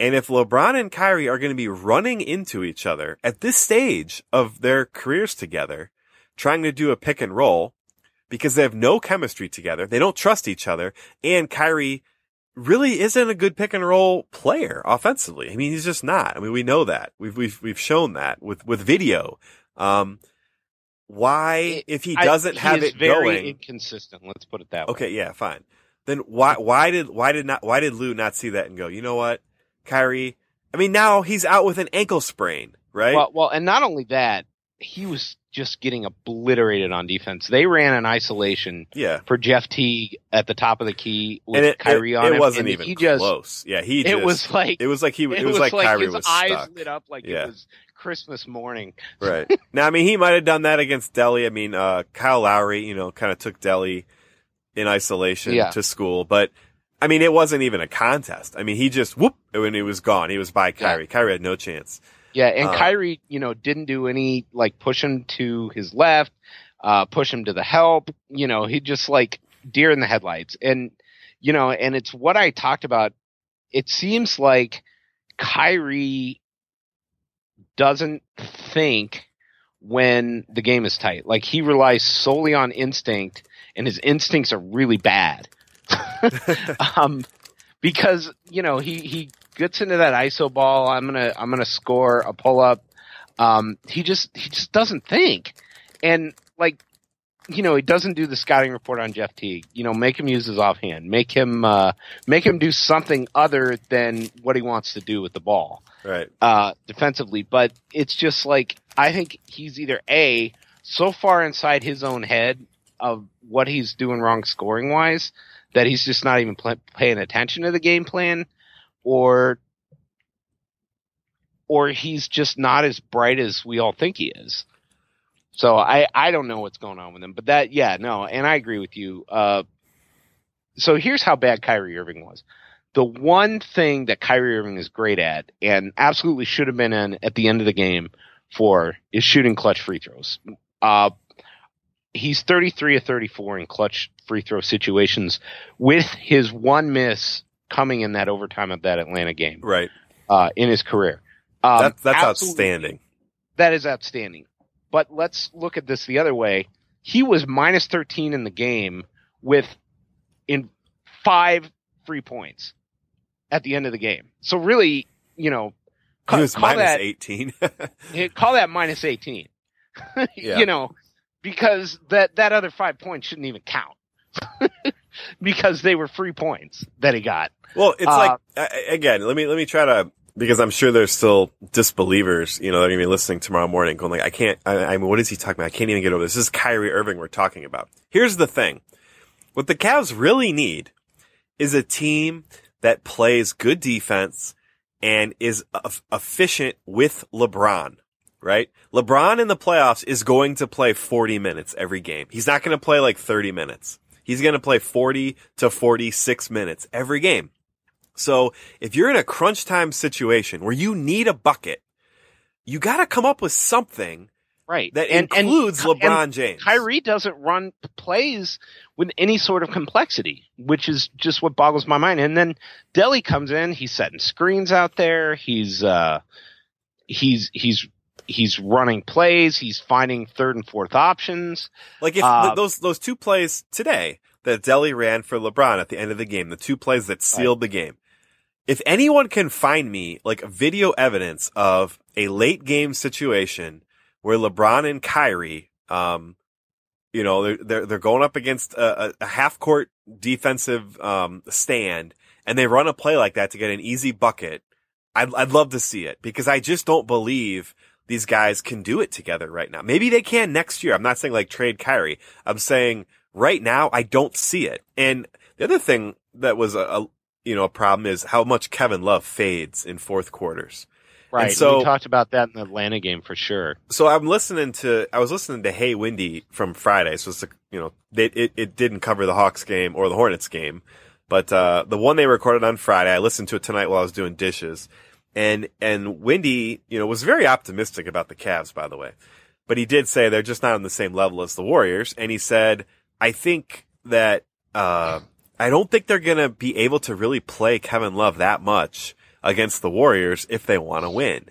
[SPEAKER 1] And if LeBron and Kyrie are going to be running into each other at this stage of their careers together, trying to do a pick and roll because they have no chemistry together, they don't trust each other, and Kyrie really isn't a good pick and roll player offensively. I mean, he's just not. I mean, we know that. We've we've we've shown that with with video. Um why if he doesn't
[SPEAKER 2] he
[SPEAKER 1] have it
[SPEAKER 2] very
[SPEAKER 1] going
[SPEAKER 2] inconsistent let's put it that way
[SPEAKER 1] Okay, yeah, fine. Then why why did why did not why did Lou not see that and go, you know what, Kyrie? I mean, now he's out with an ankle sprain, right?
[SPEAKER 2] Well, well, and not only that, he was just getting obliterated on defense. They ran an isolation
[SPEAKER 1] yeah,
[SPEAKER 2] for Jeff Teague at the top of the key with
[SPEAKER 1] and it,
[SPEAKER 2] Kyrie
[SPEAKER 1] it,
[SPEAKER 2] on
[SPEAKER 1] it
[SPEAKER 2] him,
[SPEAKER 1] wasn't
[SPEAKER 2] and
[SPEAKER 1] even
[SPEAKER 2] he just,
[SPEAKER 1] close. Yeah, he.
[SPEAKER 2] It was like
[SPEAKER 1] It was like he. It,
[SPEAKER 2] it
[SPEAKER 1] was, like, Kyrie
[SPEAKER 2] his
[SPEAKER 1] was
[SPEAKER 2] eyes
[SPEAKER 1] stuck.
[SPEAKER 2] lit up like
[SPEAKER 1] Yeah.
[SPEAKER 2] it was Christmas morning.
[SPEAKER 1] Right. now, I mean, he might have done that against Delly. I mean, uh, Kyle Lowry, you know, kind of took Delly in isolation
[SPEAKER 2] Yeah.
[SPEAKER 1] to school, but I mean, it wasn't even a contest. I mean, he just whoop when he was gone. He was by Kyrie. Kyrie had no chance.
[SPEAKER 2] Yeah, and
[SPEAKER 1] Uh,
[SPEAKER 2] Kyrie, you know, didn't do any like push him to his left, uh, push him to the help. You know, he just like deer in the headlights. And you know, and it's what I talked about. It seems like Kyrie doesn't think when the game is tight. Like he relies solely on instinct, and his instincts are really bad. um, because you know he he gets into that ISO ball. I'm gonna I'm gonna score a pull up. Um, he just he just doesn't think, and like you know he doesn't do the scouting report on Jeff Teague. You know, make him use his offhand. Make him uh, make him do something other than what he wants to do with the ball
[SPEAKER 1] Right.
[SPEAKER 2] uh, defensively. But it's just like I think he's either a so far inside his own head of what he's doing wrong scoring wise that he's just not even pl- paying attention to the game plan, or or he's just not as bright as we all think he is. So I I don't know what's going on with him, but that yeah no, and I agree with you. Uh, so here's how bad Kyrie Irving was. The one thing that Kyrie Irving is great at, and absolutely should have been in at the end of the game for, is shooting clutch free throws. Uh, he's 33 of 34 in clutch free throw situations, with his one miss coming in that overtime of that Atlanta game
[SPEAKER 1] Right.
[SPEAKER 2] uh, in his career. Um,
[SPEAKER 1] That, that's outstanding.
[SPEAKER 2] That is outstanding. But let's look at this the other way. He was minus 13 in the game with in five free points at the end of the game. So really, you know,
[SPEAKER 1] He was
[SPEAKER 2] call
[SPEAKER 1] minus
[SPEAKER 2] that
[SPEAKER 1] 18.
[SPEAKER 2] eh, call that minus 18.
[SPEAKER 1] Yeah.
[SPEAKER 2] You know, because that that other 5 points shouldn't even count. because they were free points that he got.
[SPEAKER 1] Well, it's
[SPEAKER 2] Uh,
[SPEAKER 1] like again. Let me let me try to because I'm sure there's still disbelievers. You know, they're gonna be listening tomorrow morning, going like, "I can't." I, I mean, what is he talking about? I can't even get over this. This is Kyrie Irving we're talking about. Here's the thing: what the Cavs really need is a team that plays good defense and is efficient with LeBron, right? LeBron in the playoffs is going to play 40 minutes every game. He's not going to play like 30 minutes. He's going to play 40 to 46 minutes every game. So if you're in a crunch time situation where you need a bucket, you got to come up with something
[SPEAKER 2] Right.
[SPEAKER 1] that
[SPEAKER 2] And- and-
[SPEAKER 1] includes
[SPEAKER 2] and
[SPEAKER 1] LeBron James.
[SPEAKER 2] Kyrie doesn't run plays with any sort of complexity, which is just what boggles my mind. And then Delly comes in, he's setting screens out there, he's uh he's he's he's running plays, he's finding third and fourth options.
[SPEAKER 1] Like if
[SPEAKER 2] Uh,
[SPEAKER 1] those those two plays today that Delly ran for LeBron at the end of the game, the two plays that sealed the game. If anyone can find me like video evidence of a late game situation where LeBron and Kyrie, um, you know, they're they're, they're going up against a, a- a half court defensive um, stand, and they run a play like that to get an easy bucket. I'd I'd love to see it because I just don't believe these guys can do it together right now. Maybe they can next year. I'm not saying like trade Kyrie. I'm saying right now I don't see it. And the other thing that was a, a you know a problem is how much Kevin Love fades in fourth quarters.
[SPEAKER 2] Right.
[SPEAKER 1] And so-
[SPEAKER 2] we talked about that in the Atlanta game for sure.
[SPEAKER 1] So I'm listening to I was listening to Hey Windy from Friday. So it's a, you know they, it it didn't cover the Hawks game or the Hornets game, but uh the one they recorded on Friday, I listened to it tonight while I was doing dishes. And and Windy, you know, was very optimistic about the Cavs, by the way. But he did say they're just not on the same level as the Warriors. And he said, I think that uh I don't think they're gonna be able to really play Kevin Love that much against the Warriors if they want to win.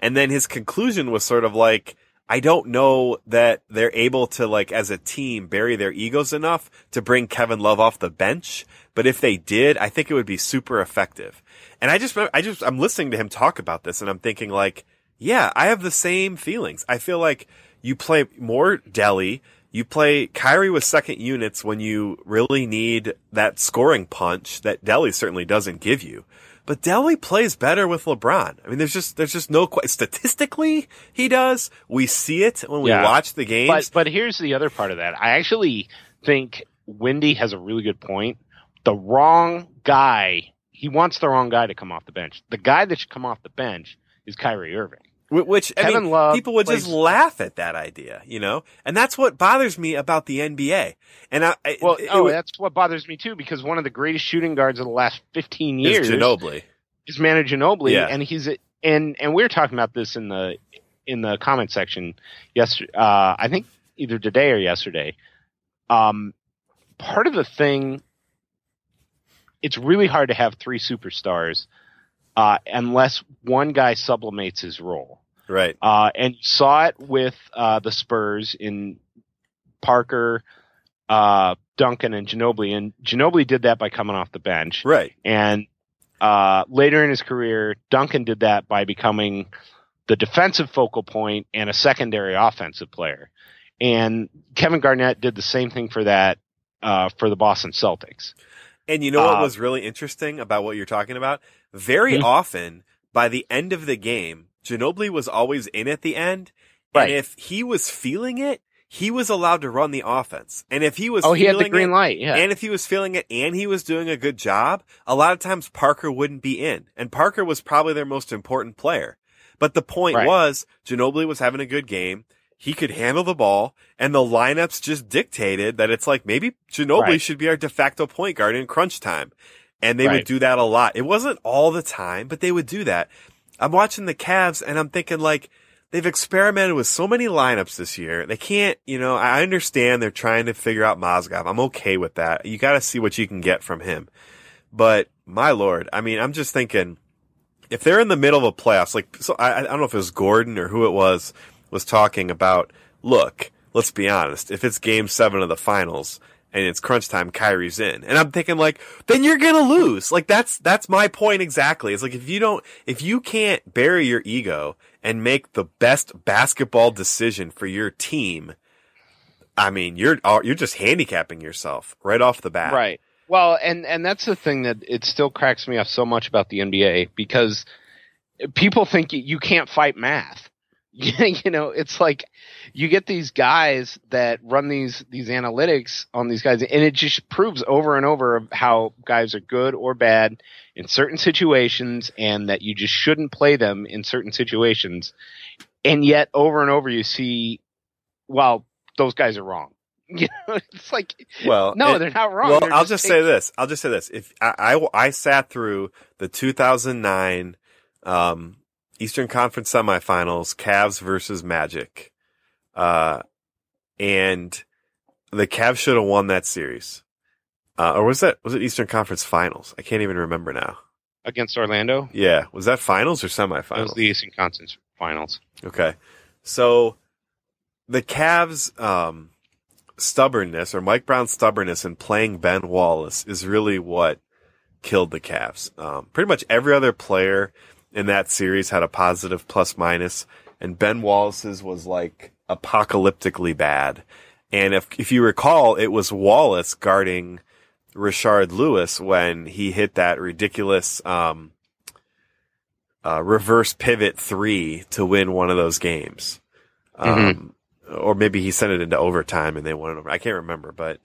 [SPEAKER 1] And then his conclusion was sort of like, I don't know that they're able to like as a team bury their egos enough to bring Kevin Love off the bench. But if they did, I think it would be super effective. And I just, I just, I'm listening to him talk about this and I'm thinking like, yeah, I have the same feelings. I feel like you play more Delly. You play Kyrie with second units when you really need that scoring punch that Delly certainly doesn't give you. But Delly plays better with LeBron. I mean, there's just, there's just no, que- statistically, he does. We see it when we
[SPEAKER 2] Yeah.
[SPEAKER 1] watch the games.
[SPEAKER 2] But but here's the other part of that. I actually think Windy has a really good point. The wrong guy, he wants the wrong guy to come off the bench. The guy that should come off the bench is Kyrie Irving.
[SPEAKER 1] Which I
[SPEAKER 2] Kevin
[SPEAKER 1] mean,
[SPEAKER 2] Love
[SPEAKER 1] people would just laugh at that idea, you know, and that's what bothers me about the NBA. And I, I
[SPEAKER 2] Well,
[SPEAKER 1] it,
[SPEAKER 2] oh,
[SPEAKER 1] it
[SPEAKER 2] that's what bothers me too, because one of the greatest shooting guards of the last 15 years, is
[SPEAKER 1] Ginobili.
[SPEAKER 2] is Manu Ginobili,
[SPEAKER 1] Yeah.
[SPEAKER 2] and he's and and we were talking about this in the in the comment section yesterday. Uh, I think either today or yesterday. Um, part of the thing, it's really hard to have three superstars uh, unless one guy sublimates his role.
[SPEAKER 1] Right.
[SPEAKER 2] Uh, and you saw it with uh, the Spurs in Parker, uh, Duncan, and Ginobili. And Ginobili did that by coming off the bench.
[SPEAKER 1] Right.
[SPEAKER 2] And uh, later in his career, Duncan did that by becoming the defensive focal point and a secondary offensive player. And Kevin Garnett did the same thing for that uh, for the Boston Celtics.
[SPEAKER 1] And you know what
[SPEAKER 2] Uh,
[SPEAKER 1] was really interesting about what you're talking about? Very
[SPEAKER 2] Hmm.
[SPEAKER 1] often, by the end of the game, Ginobili was always in at the end.
[SPEAKER 2] Right.
[SPEAKER 1] And if he was feeling it, he was allowed to run the offense. And if he was
[SPEAKER 2] Oh, he had the
[SPEAKER 1] feeling
[SPEAKER 2] green
[SPEAKER 1] it,
[SPEAKER 2] light. Yeah.
[SPEAKER 1] And if he was feeling it and he was doing a good job, a lot of times Parker wouldn't be in. And Parker was probably their most important player. But the point
[SPEAKER 2] Right.
[SPEAKER 1] was, Ginobili was having a good game. He could handle the ball and the lineups just dictated that it's like maybe Ginobili
[SPEAKER 2] Right.
[SPEAKER 1] should be our de facto point guard in crunch time. And they would do that a lot. It wasn't all the time, but they would do that. I'm watching the Cavs and I'm thinking like, they've experimented with so many lineups this year. They can't, you know, I understand they're trying to figure out Mozgov. I'm okay with that. You got to see what you can get from him. But my lord, I mean, I'm just thinking if they're in the middle of a playoffs, like, so I, I don't know if it was Gordon or who it was, was talking about, look, let's be honest. If it's game seven of the finals and it's crunch time, Kyrie's in. And I'm thinking like, then you're to lose. Like that's, that's my point exactly. It's like if you don't, if you can't bury your ego and make the best basketball decision for your team, I mean, you're, uh, you're just handicapping yourself right off the bat.
[SPEAKER 2] Right. Well, and and that's the thing that it still cracks me up so much about the NBA because people think you can't fight math. you know, it's like you get these guys that run these these analytics on these guys, and it just proves over and over how guys are good or bad in certain situations, and that you just shouldn't play them in certain situations. And yet, over and over, you see, well, those guys are wrong. You know, it's like,
[SPEAKER 1] Well,
[SPEAKER 2] no,
[SPEAKER 1] it-
[SPEAKER 2] they're not wrong.
[SPEAKER 1] Well,
[SPEAKER 2] They're
[SPEAKER 1] I'll just say this. I'll just say this. If I, I, I sat through the 2009 um, Eastern Conference semifinals, Cavs versus Magic, uh, and the Cavs should have won that series. Uh, or was that was it Eastern Conference Finals? I can't even remember now.
[SPEAKER 2] against Orlando.
[SPEAKER 1] Yeah, was that finals or
[SPEAKER 2] That was the Eastern Conference Finals.
[SPEAKER 1] Okay. So the Cavs um stubbornness or Mike Brown's stubbornness in playing Ben Wallace is really what killed the Cavs. Um pretty much every other player in that series had a positive plus minus and Ben Wallace's was like apocalyptically bad. And if if you recall, it was Wallace guarding Rashard Lewis when he hit that ridiculous um uh, reverse pivot three to win one of those games. Um, or maybe he sent it into overtime and they won it over. I can't remember, but,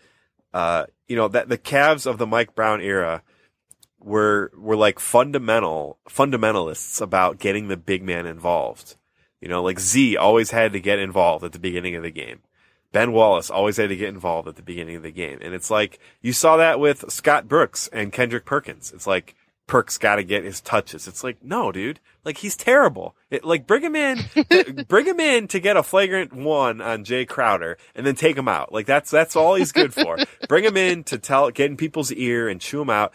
[SPEAKER 1] uh, you know, that the Cavs of the Mike Brown era were, were like fundamental, fundamentalists about getting the big man involved. You know, like Z always had to get involved at the beginning of the game. Ben Wallace always had to get involved at the beginning of the game. And it's like, you saw that with Scott Brooks and Kendrick Perkins. It's like, Perk's got to get his touches. It's like, no, dude. Like he's terrible. It, like bring him in, bring him in to get a flagrant one on Jae Crowder, and then take him out. Like that's that's all he's good for. bring him in to tell, get in people's ear and chew him out.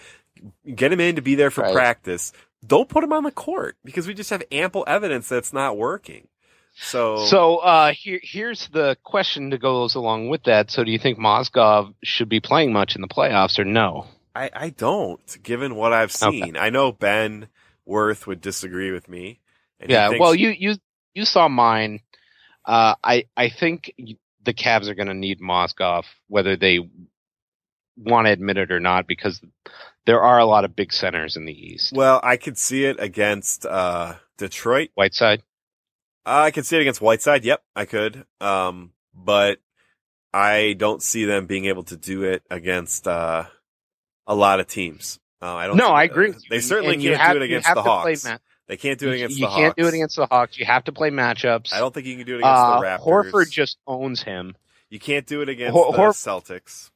[SPEAKER 1] Get him in to be there for
[SPEAKER 2] Right.
[SPEAKER 1] practice. Don't put him on the court because we just have ample evidence that's not working. So,
[SPEAKER 2] So uh, here, here's the question that goes along with that. So, do you think Mozgov should be playing much in the playoffs, or no?
[SPEAKER 1] I, I don't, given what I've
[SPEAKER 2] Okay.
[SPEAKER 1] seen. I know Ben Worth would disagree with me. and
[SPEAKER 2] yeah. Well, you you you saw mine. Uh, I I think the Cavs are going to need Mozgov, whether they want to admit it or not, because there are a lot of big centers in the East.
[SPEAKER 1] Well, I could see it against uh Detroit.
[SPEAKER 2] Whiteside.
[SPEAKER 1] Uh, I could see it against Whiteside. Yep, I could. Um, but I don't see them being able to do it against uh a lot of teams. Uh, I don't.
[SPEAKER 2] No, I agree.
[SPEAKER 1] They certainly
[SPEAKER 2] And
[SPEAKER 1] can't
[SPEAKER 2] have-
[SPEAKER 1] do it against the Hawks.
[SPEAKER 2] ma-
[SPEAKER 1] They can't do it
[SPEAKER 2] you
[SPEAKER 1] against
[SPEAKER 2] you
[SPEAKER 1] the
[SPEAKER 2] can't do it against the Hawks. You have to play matchups.
[SPEAKER 1] I don't think you can do it against
[SPEAKER 2] Uh,
[SPEAKER 1] the Raptors.
[SPEAKER 2] Horford just owns him.
[SPEAKER 1] you can't do it against
[SPEAKER 2] Hor-
[SPEAKER 1] the Celtics.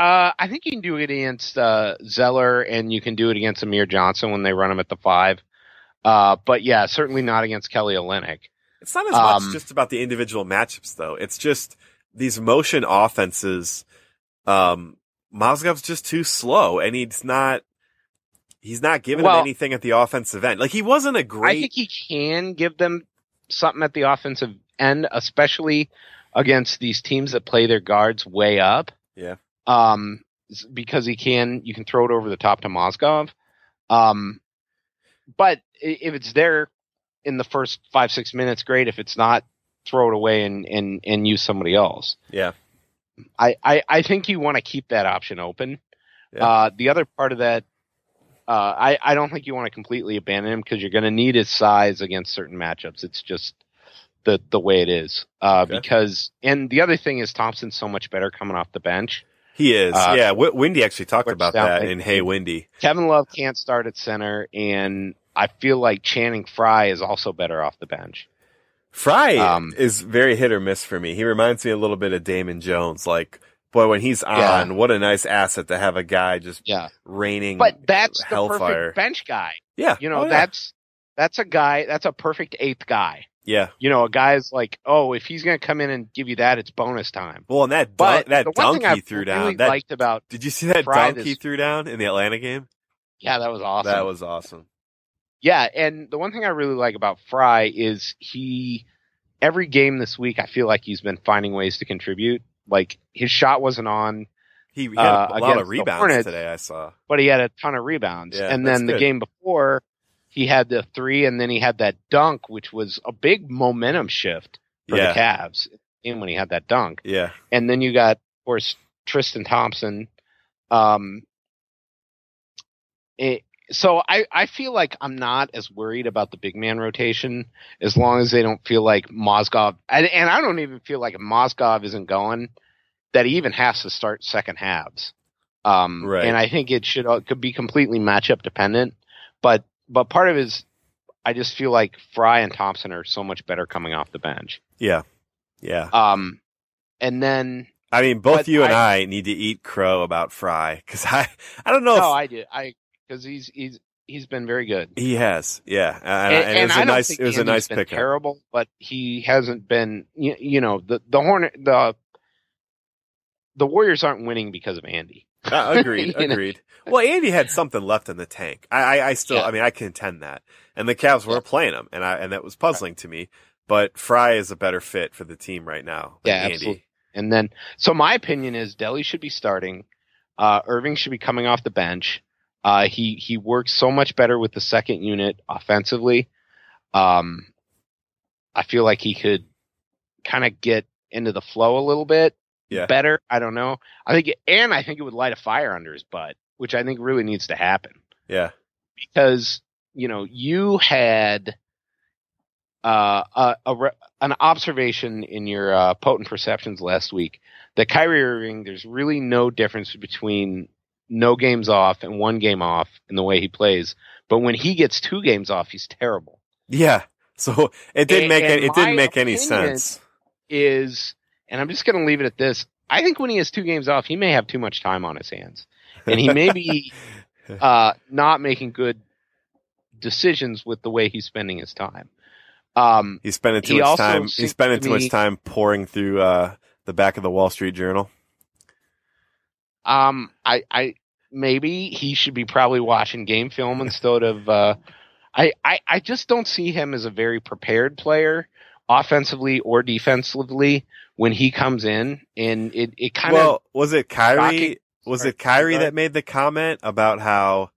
[SPEAKER 2] Uh, I think you can do it against uh, Zeller, and you can do it against Amir Johnson when they run him at the five. Uh, but yeah, certainly not against Kelly Olynyk.
[SPEAKER 1] It's not as much
[SPEAKER 2] Um,
[SPEAKER 1] just about the individual matchups though. It's just these motion offenses. Um, Mozgov's just too slow and he's not, he's not giving
[SPEAKER 2] Well-
[SPEAKER 1] them anything at the offensive end. Like he wasn't a great, I
[SPEAKER 2] think he can give them something at the offensive end, especially against these teams that play their guards way up.
[SPEAKER 1] Yeah.
[SPEAKER 2] Um, because he can, you can throw it over the top to Mozgov. Um, but if it's there in the first five six minutes, great. If it's not, throw it away and and and use somebody else.
[SPEAKER 1] yeah.
[SPEAKER 2] I, I, I think you want to keep that option open.
[SPEAKER 1] Yeah.
[SPEAKER 2] Uh, the other part of that, uh, I, I don't think you want to completely abandon him because you're going to need his size against certain matchups. It's just the the way it is. Uh,
[SPEAKER 1] Okay.
[SPEAKER 2] Because and the other thing is Thompson's so much better coming off the bench.
[SPEAKER 1] He is.
[SPEAKER 2] Uh,
[SPEAKER 1] yeah. W- Windy actually talked about that in Hey Windy.
[SPEAKER 2] Kevin Love can't start at center, and I feel like Channing Frye is also better off the bench.
[SPEAKER 1] Frye
[SPEAKER 2] Um,
[SPEAKER 1] is very hit or miss for me. He reminds me a little bit of Damon Jones. Like, boy, when he's on,
[SPEAKER 2] Yeah.
[SPEAKER 1] what a nice asset to have a guy just
[SPEAKER 2] Yeah,
[SPEAKER 1] raining
[SPEAKER 2] but that's the
[SPEAKER 1] hellfire.
[SPEAKER 2] perfect bench guy.
[SPEAKER 1] Yeah.
[SPEAKER 2] You know,
[SPEAKER 1] Oh, yeah.
[SPEAKER 2] that's that's a guy. That's a perfect eighth guy.
[SPEAKER 1] Yeah.
[SPEAKER 2] You know, a guy's like, oh, if he's going to come in and give you that, it's bonus time.
[SPEAKER 1] Well, and that
[SPEAKER 2] But
[SPEAKER 1] that dunk he threw
[SPEAKER 2] really
[SPEAKER 1] down. That,
[SPEAKER 2] liked about
[SPEAKER 1] did you see that dunk he threw down in the Atlanta game?
[SPEAKER 2] yeah, that was awesome.
[SPEAKER 1] That was awesome.
[SPEAKER 2] yeah, and the one thing I really like about Frye is he every game this week I feel like he's been finding ways to contribute. Like his shot wasn't on,
[SPEAKER 1] He, he had
[SPEAKER 2] Uh,
[SPEAKER 1] a, a lot of rebounds
[SPEAKER 2] Hornets.
[SPEAKER 1] today. I saw.
[SPEAKER 2] but he had a ton of rebounds.
[SPEAKER 1] Yeah,
[SPEAKER 2] and then the
[SPEAKER 1] good.
[SPEAKER 2] game before he had the three and then he had that dunk which was a big momentum shift for
[SPEAKER 1] Yeah,
[SPEAKER 2] the Cavs in when he had that dunk.
[SPEAKER 1] yeah,
[SPEAKER 2] and then you got, of course, Tristan Thompson. Um, it, so I, I feel like I'm not as worried about the big man rotation as long as they don't feel like Mozgov, and, and I don't even feel like Mozgov isn't going, that he even has to start second halves. Um,
[SPEAKER 1] Right.
[SPEAKER 2] and I think it should uh, could be completely matchup dependent, but but part of it is I just feel like Frye and Thompson are so much better coming off the bench.
[SPEAKER 1] Yeah. Yeah.
[SPEAKER 2] Um, and then
[SPEAKER 1] I mean, both you and I, need to eat crow about Frye because I, I don't know
[SPEAKER 2] no,
[SPEAKER 1] if
[SPEAKER 2] I did I because he's he's he's been very good.
[SPEAKER 1] he has. Yeah. And,
[SPEAKER 2] And,
[SPEAKER 1] and it was
[SPEAKER 2] I
[SPEAKER 1] a nice, it was a nice
[SPEAKER 2] been
[SPEAKER 1] pickup.
[SPEAKER 2] Terrible, but he hasn't been. You, you know the the Hornet the the Warriors aren't winning because of Andy.
[SPEAKER 1] Uh, agreed.
[SPEAKER 2] You know?
[SPEAKER 1] agreed. Well, Andy had something left in the tank. I, I, I still,
[SPEAKER 2] Yeah.
[SPEAKER 1] I mean, I contend that. And the Cavs were
[SPEAKER 2] Yeah.
[SPEAKER 1] playing him, and I, and that was puzzling to me. But Frye is a better fit for the team right now. Than
[SPEAKER 2] Yeah,
[SPEAKER 1] Andy.
[SPEAKER 2] absolutely. And then, so my opinion is Delly should be starting. Uh, Irving should be coming off the bench. Uh, he he works so much better with the second unit offensively. Um, I feel like he could kind of get into the flow a little bit
[SPEAKER 1] Yeah.
[SPEAKER 2] better. I don't know. I think, and I think it would light a fire under his butt, which I think really needs to happen
[SPEAKER 1] Yeah.
[SPEAKER 2] because you know you had uh, a, a re- an observation in your uh, potent perceptions last week that Kyrie Irving, there's really no difference between no games off and one game off in the way he plays. But when he gets two games off, he's terrible.
[SPEAKER 1] Yeah. So it didn't
[SPEAKER 2] And-
[SPEAKER 1] make any, it didn't make any sense.
[SPEAKER 2] Is and I'm just going to leave it at this. I think when he has two games off, he may have too much time on his hands, and he may be uh, not making good decisions with the way he's spending his time. Um,
[SPEAKER 1] He's spending too
[SPEAKER 2] He
[SPEAKER 1] much time. He's spending
[SPEAKER 2] to
[SPEAKER 1] too much time pouring through uh, the back of the Wall Street Journal.
[SPEAKER 2] Um, I, I maybe he should be probably watching game film instead of. Uh, I, I, I just don't see him as a very prepared player, offensively or defensively, when he comes in, and it, it kind of
[SPEAKER 1] well, was it Kyrie?
[SPEAKER 2] shocking-
[SPEAKER 1] Was
[SPEAKER 2] Sorry,
[SPEAKER 1] it Kyrie that made the comment about how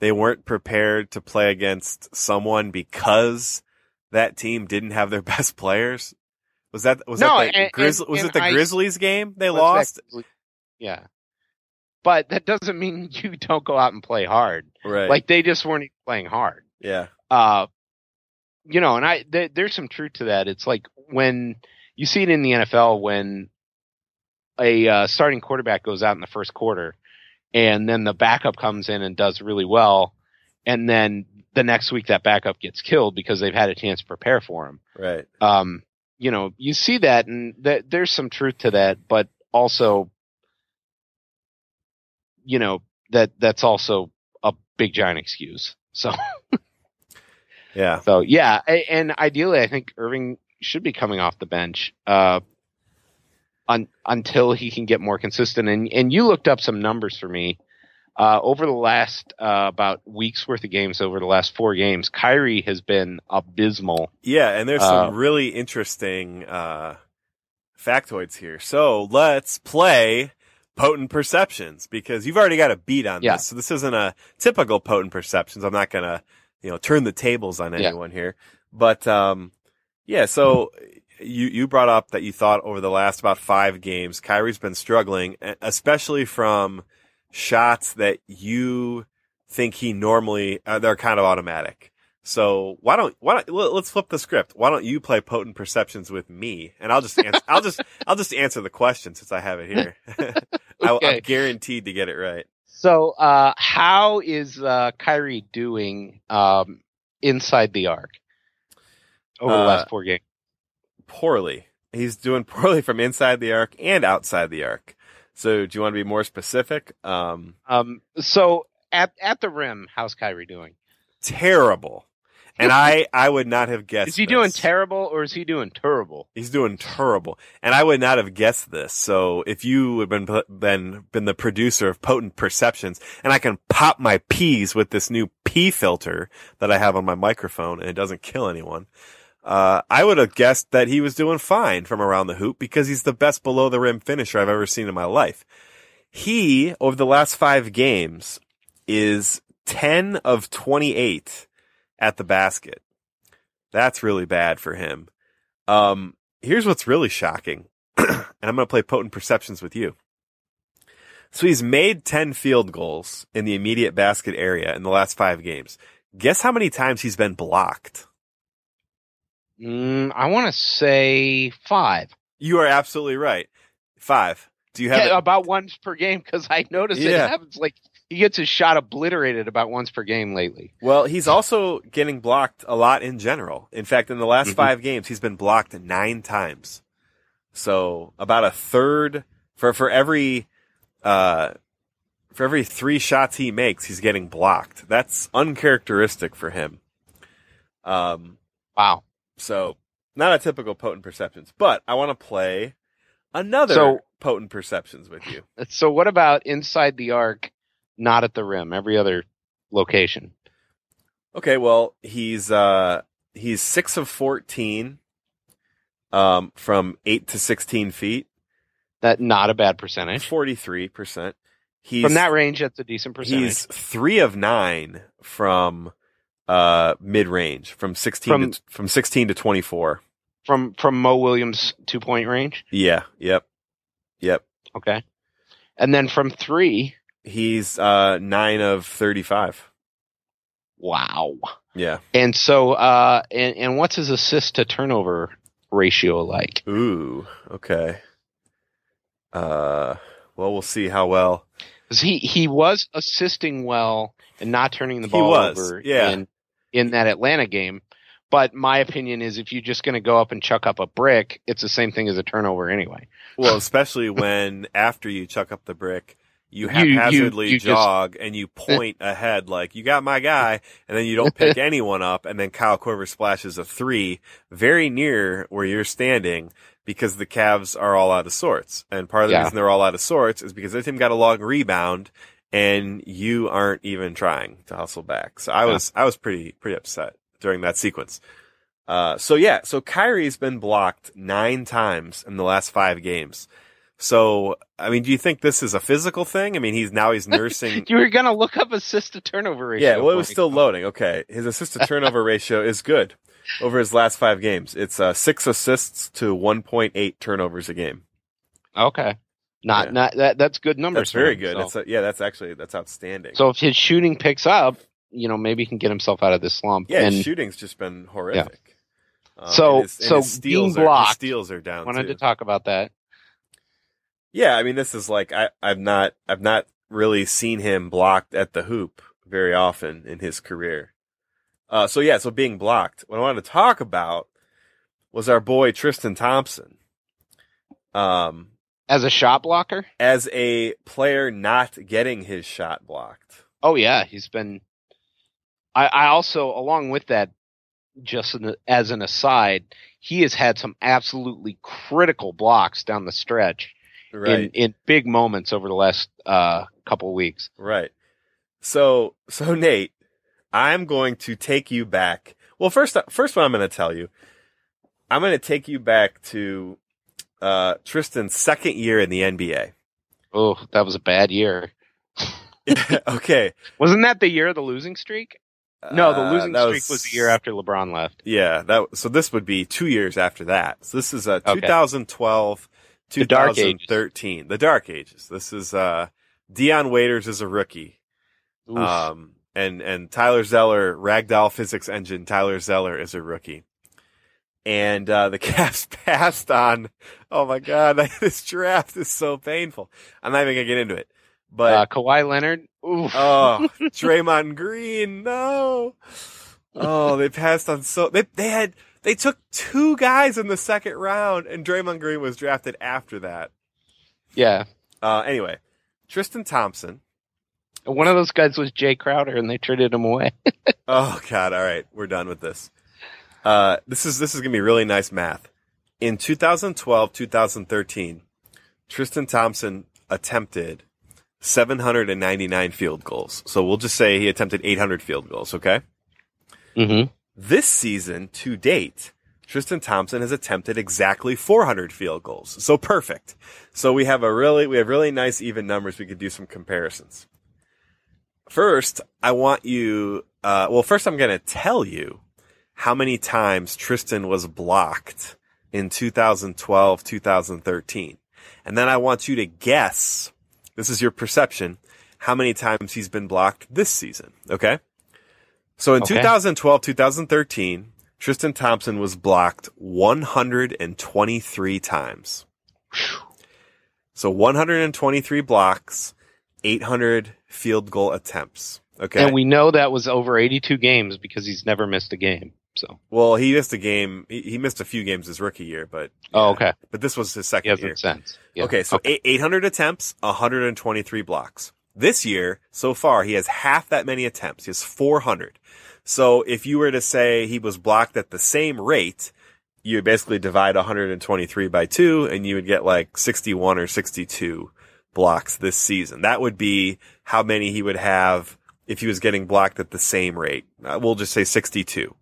[SPEAKER 1] they weren't prepared to play against someone because that team didn't have their best players? Was that was
[SPEAKER 2] No,
[SPEAKER 1] that the
[SPEAKER 2] and-
[SPEAKER 1] Grizz-
[SPEAKER 2] and-
[SPEAKER 1] was
[SPEAKER 2] and
[SPEAKER 1] it the
[SPEAKER 2] I-
[SPEAKER 1] Grizzlies game they lost?
[SPEAKER 2] Yeah, but that doesn't mean you don't go out and play hard.
[SPEAKER 1] Right.
[SPEAKER 2] Like they just weren't playing hard.
[SPEAKER 1] yeah.
[SPEAKER 2] uh, you know, and I th- there's some truth to that. It's like when you see it in the NFL when a uh, starting quarterback goes out in the first quarter, and then the backup comes in and does really well, and then the next week that backup gets killed because they've had a chance to prepare for him.
[SPEAKER 1] Right.
[SPEAKER 2] Um, you know, you see that, and th- there's some truth to that, but also, you know, that that's also a big giant excuse. So.
[SPEAKER 1] Yeah.
[SPEAKER 2] So yeah, and ideally, I think Irving should be coming off the bench uh, un- until he can get more consistent. And and you looked up some numbers for me uh, over the last uh, about weeks worth of games. Over the last four games, Kyrie has been abysmal.
[SPEAKER 1] Yeah, and there's
[SPEAKER 2] Uh,
[SPEAKER 1] some really interesting uh, factoids here. So let's play potent perceptions because you've already got a beat on
[SPEAKER 2] Yeah.
[SPEAKER 1] this. So this isn't a typical potent perceptions. I'm not gonna, you know, turn the tables on
[SPEAKER 2] Yeah.
[SPEAKER 1] anyone here. But um, yeah. So you you brought up that you thought over the last about five games, Kyrie's been struggling, especially from shots that you think he normally uh, they're kind of automatic. So why don't why don't let- let's flip the script? Why don't you play potent perceptions with me, and I'll just answer, I'll just I'll just answer the question since I have it here. I, I'm guaranteed to get it right.
[SPEAKER 2] So uh, how is uh, Kyrie doing um, inside the arc over the
[SPEAKER 1] Uh,
[SPEAKER 2] last four games?
[SPEAKER 1] Poorly. He's doing poorly from inside the arc and outside the arc. So do you want to be more specific? Um,
[SPEAKER 2] Um, so at at the rim, how's Kyrie doing?
[SPEAKER 1] terrible. And I I would not have guessed.
[SPEAKER 2] Is he doing terrible or is he doing terrible?
[SPEAKER 1] He's doing terrible, and I would not have guessed this. So if you had been been been the producer of Potent Perceptions, and I can pop my peas with this new pea filter that I have on my microphone, and it doesn't kill anyone, uh, I would have guessed that he was doing fine from around the hoop because he's the best below the rim finisher I've ever seen in my life. He over the last five games is ten of twenty eight at the basket. That's really bad for him. Um, here's what's really shocking, and I'm going to play potent perceptions with you. So he's made 10 field goals in the immediate basket area in the last five games. Guess how many times he's been blocked?
[SPEAKER 2] Mm, I want to say five.
[SPEAKER 1] You are absolutely right. Five. Do you have
[SPEAKER 2] Yeah, about once per game because I noticed
[SPEAKER 1] Yeah.
[SPEAKER 2] it happens like he gets his shot obliterated about once per game lately.
[SPEAKER 1] Well, he's also getting blocked a lot in general. In fact, in the last
[SPEAKER 2] Mhm.
[SPEAKER 1] five games, he's been blocked nine times. So about a third for for every uh for every three shots he makes, he's getting blocked. That's uncharacteristic for him. Um,
[SPEAKER 2] Wow.
[SPEAKER 1] So not a typical potent perceptions, but I want to play another
[SPEAKER 2] So-
[SPEAKER 1] potent perceptions with you.
[SPEAKER 2] So what about inside the arc, not at the rim, every other location?
[SPEAKER 1] Okay, well, he's uh he's six of fourteen um from eight to sixteen feet,
[SPEAKER 2] That not a bad percentage.
[SPEAKER 1] forty three percent. He's
[SPEAKER 2] From that range, that's a decent percentage.
[SPEAKER 1] he's three of nine from uh mid range, from sixteen
[SPEAKER 2] From-
[SPEAKER 1] to from sixteen to twenty four.
[SPEAKER 2] from from Mo Williams two point range.
[SPEAKER 1] Yeah, yep. Yep.
[SPEAKER 2] Okay. And then from three,
[SPEAKER 1] He's uh nine of thirty five.
[SPEAKER 2] wow.
[SPEAKER 1] Yeah.
[SPEAKER 2] And so uh and, and what's his assist to turnover ratio like?
[SPEAKER 1] Ooh, okay. Uh well we'll see how well.
[SPEAKER 2] he he was assisting well and not turning the ball He
[SPEAKER 1] was,
[SPEAKER 2] over
[SPEAKER 1] yeah.
[SPEAKER 2] in in that Atlanta game. But my opinion is if you're just going to go up and chuck up a brick, it's the same thing as a turnover anyway.
[SPEAKER 1] Well, especially when after you chuck up the brick, you
[SPEAKER 2] You- you-
[SPEAKER 1] haphazardly
[SPEAKER 2] you just-
[SPEAKER 1] jog and you point ahead like you got my guy, and then you don't pick anyone up, and then Kyle Korver splashes a three very near where you're standing because the Cavs are all out of sorts. And part of the
[SPEAKER 2] Yeah.
[SPEAKER 1] reason they're all out of sorts is because their team got a long rebound and you aren't even trying to hustle back. So I
[SPEAKER 2] Yeah.
[SPEAKER 1] was I was pretty pretty upset during that sequence. Uh, so yeah, so Kyrie's been blocked nine times in the last five games. So, I mean, do you think this is a physical thing? I mean, he's now he's nursing.
[SPEAKER 2] You were going to look up assist to turnover ratio.
[SPEAKER 1] yeah, well, it was still loading. Okay, his assist to turnover ratio is good over his last five games. It's uh, six assists to 1.8 turnovers a game.
[SPEAKER 2] Okay. Not
[SPEAKER 1] Yeah.
[SPEAKER 2] not that that's good numbers.
[SPEAKER 1] That's very
[SPEAKER 2] him,
[SPEAKER 1] good.
[SPEAKER 2] So.
[SPEAKER 1] That's uh yeah, that's actually that's outstanding.
[SPEAKER 2] So if his shooting picks up, you know, maybe he can get himself out of this slump.
[SPEAKER 1] yeah,
[SPEAKER 2] and
[SPEAKER 1] his shooting's just been horrific. Um,
[SPEAKER 2] So-
[SPEAKER 1] and his, and
[SPEAKER 2] so
[SPEAKER 1] his steals
[SPEAKER 2] being
[SPEAKER 1] are,
[SPEAKER 2] blocked,
[SPEAKER 1] steals are down
[SPEAKER 2] wanted
[SPEAKER 1] too.
[SPEAKER 2] to talk about that.
[SPEAKER 1] Yeah, I mean, this is like I, I've not, I've not really seen him blocked at the hoop very often in his career. Uh, so yeah, so being blocked. What I wanted to talk about was our boy Tristan Thompson. Um,
[SPEAKER 2] As a shot blocker?
[SPEAKER 1] as a player not getting his shot blocked.
[SPEAKER 2] Oh yeah, he's been. I, I also, along with that, just the, as an aside, he has had some absolutely critical blocks down the stretch
[SPEAKER 1] Right.
[SPEAKER 2] in in big moments over the last uh, couple weeks.
[SPEAKER 1] Right. So, so Nate, I'm going to take you back. Well, first, first what I'm going to tell you, I'm going to take you back to, uh, Tristan's second year in the NBA.
[SPEAKER 2] Oh, that was a bad year.
[SPEAKER 1] okay.
[SPEAKER 2] Wasn't that the year of the losing streak? No, the
[SPEAKER 1] Uh,
[SPEAKER 2] losing
[SPEAKER 1] that
[SPEAKER 2] streak was the year after LeBron left.
[SPEAKER 1] Yeah. That, so this would be two years after that. So this is, uh,
[SPEAKER 2] Okay.
[SPEAKER 1] 2012,
[SPEAKER 2] The dark.
[SPEAKER 1] 2013. The dark ages. This is, uh, Dion Waiters is a rookie.
[SPEAKER 2] Oof.
[SPEAKER 1] Um, and, and Tyler Zeller, Ragdoll physics engine, Tyler Zeller is a rookie. And, uh, the Cavs passed on, oh my God, this draft is so painful. I'm not even gonna get into it, but,
[SPEAKER 2] uh, Kawhi Leonard. Oof.
[SPEAKER 1] oh, Draymond Green, no. Oh, they passed on so, they, they had, they took two guys in the second round and Draymond Green was drafted after that.
[SPEAKER 2] yeah.
[SPEAKER 1] Uh, anyway, Tristan Thompson,
[SPEAKER 2] One of those guys was Jae Crowder, and they traded him away.
[SPEAKER 1] Oh God! All right, we're done with this. Uh, this is this is gonna be really nice math. In 2012, 2013, Tristan Thompson attempted 799 field goals. So we'll just say he attempted 800 field goals. Okay.
[SPEAKER 2] mm-hmm.
[SPEAKER 1] This season to date, Tristan Thompson has attempted exactly 400 field goals. So perfect. So we have a really, we have really nice even numbers. We could do some comparisons. First, I want you, uh, well, first I'm going to tell you how many times Tristan was blocked in 2012, 2013. And then I want you to guess This is your perception. How many times he's been blocked this season? Okay. So in
[SPEAKER 2] Okay.
[SPEAKER 1] 2012, 2013, Tristan Thompson was blocked 123 times. So 123 blocks, 800 field goal attempts. Okay.
[SPEAKER 2] And we know that was over 82 games because he's never missed a game. So,
[SPEAKER 1] well, he missed a game. He, he missed a few games his rookie year, but
[SPEAKER 2] oh, okay.
[SPEAKER 1] But this was his second year.
[SPEAKER 2] makes sense. Yeah.
[SPEAKER 1] Okay, so eight 800 attempts, 123 blocks. This year, so far, he has half that many attempts. He has 400. So if you were to say he was blocked at the same rate, you would basically divide 123 by two and you would get like 61 or 62 blocks this season. That would be how many he would have if he was getting blocked at the same rate. Uh, we'll just say 62.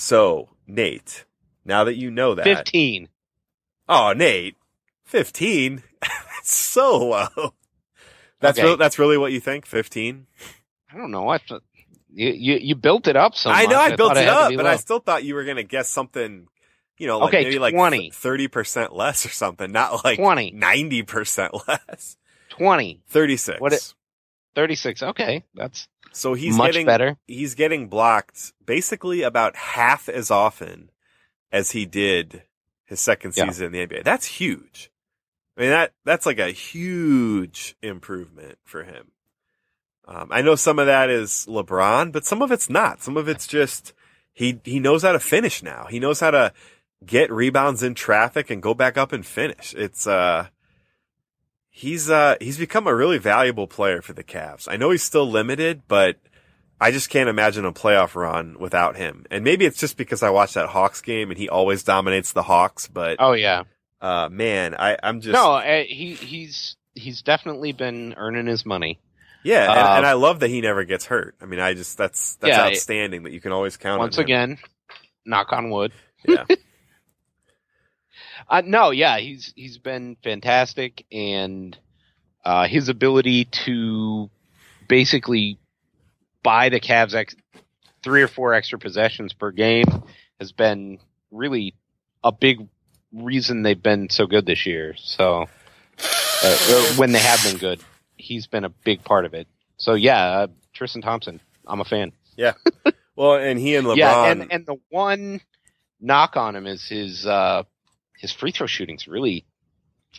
[SPEAKER 1] So, Nate, now that you know that.
[SPEAKER 2] 15.
[SPEAKER 1] Oh, Nate, fifteen. that's so low. That's
[SPEAKER 2] Okay.
[SPEAKER 1] real that's really what you think? Fifteen?
[SPEAKER 2] I don't know. I thought you, you, you built it up so
[SPEAKER 1] I know I built it up, but
[SPEAKER 2] low.
[SPEAKER 1] I still thought you were gonna guess something. You know, like
[SPEAKER 2] Okay,
[SPEAKER 1] maybe like
[SPEAKER 2] 20.
[SPEAKER 1] thirty percent less or something, not like
[SPEAKER 2] 20.
[SPEAKER 1] ninety percent less.
[SPEAKER 2] 20.
[SPEAKER 1] Thirty six.
[SPEAKER 2] What it- 36. Okay. That's
[SPEAKER 1] so he's
[SPEAKER 2] much
[SPEAKER 1] getting
[SPEAKER 2] better.
[SPEAKER 1] he's getting blocked basically about half as often as he did his second
[SPEAKER 2] Yeah.
[SPEAKER 1] season in the NBA. That's huge. I mean that that's like a huge improvement for him. Um, I know some of that is LeBron, but some of it's not. Some of it's just he he knows how to finish now. He knows how to get rebounds in traffic and go back up and finish. It's uh he's uh he's become a really valuable player for the Cavs. I know he's still limited, but I just can't imagine a playoff run without him. And maybe it's just because I watched that Hawks game and he always dominates the Hawks, but
[SPEAKER 2] Oh, yeah.
[SPEAKER 1] uh man, I I'm just
[SPEAKER 2] no, uh, he he's he's definitely been earning his money.
[SPEAKER 1] yeah, and,
[SPEAKER 2] uh,
[SPEAKER 1] and I love that he never gets hurt. I mean, I just that's that's
[SPEAKER 2] Yeah,
[SPEAKER 1] outstanding that you can always count
[SPEAKER 2] Once
[SPEAKER 1] on him.
[SPEAKER 2] again, knock on wood.
[SPEAKER 1] Yeah.
[SPEAKER 2] Uh, no, yeah, he's he's been fantastic, and uh, his ability to basically buy the Cavs ex- three or four extra possessions per game has been really a big reason they've been so good this year. So uh, when they have been good, he's been a big part of it. So yeah, uh, Tristan Thompson, I'm a fan. Yeah.
[SPEAKER 1] Well, and he and LeBron
[SPEAKER 2] Yeah, and and the one knock on him is his uh his free throw shooting's really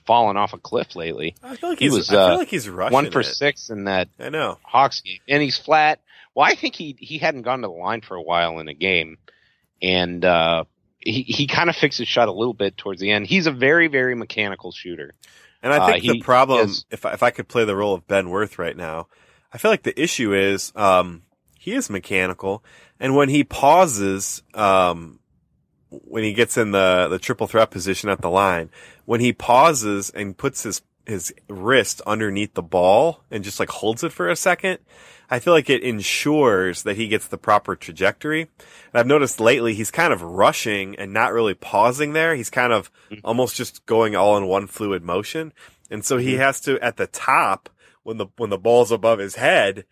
[SPEAKER 2] fallen off a cliff lately.
[SPEAKER 1] I feel like
[SPEAKER 2] he
[SPEAKER 1] he's
[SPEAKER 2] was,
[SPEAKER 1] I feel
[SPEAKER 2] uh,
[SPEAKER 1] like he's rushing
[SPEAKER 2] one for
[SPEAKER 1] it.
[SPEAKER 2] six in that
[SPEAKER 1] I know.
[SPEAKER 2] Hawks game, and he's flat. Well, I think he he hadn't gone to the line for a while in a game, and uh he he kind of fixed his shot a little bit towards the end. He's a very very mechanical shooter.
[SPEAKER 1] And I
[SPEAKER 2] Uh,
[SPEAKER 1] think the
[SPEAKER 2] he
[SPEAKER 1] problem,
[SPEAKER 2] is-
[SPEAKER 1] if I, if I could play the role of Ben Worth right now, I feel like the issue is, um, he is mechanical, and when he pauses, um, when he gets in the the triple threat position at the line, when he pauses and puts his his wrist underneath the ball and just like holds it for a second, I feel like it ensures that he gets the proper trajectory. And I've noticed lately he's kind of rushing and not really pausing there. He's kind of mm-hmm. almost just going all in one fluid motion. And so he mm-hmm. has to, at the top, when the, when the ball's above his head,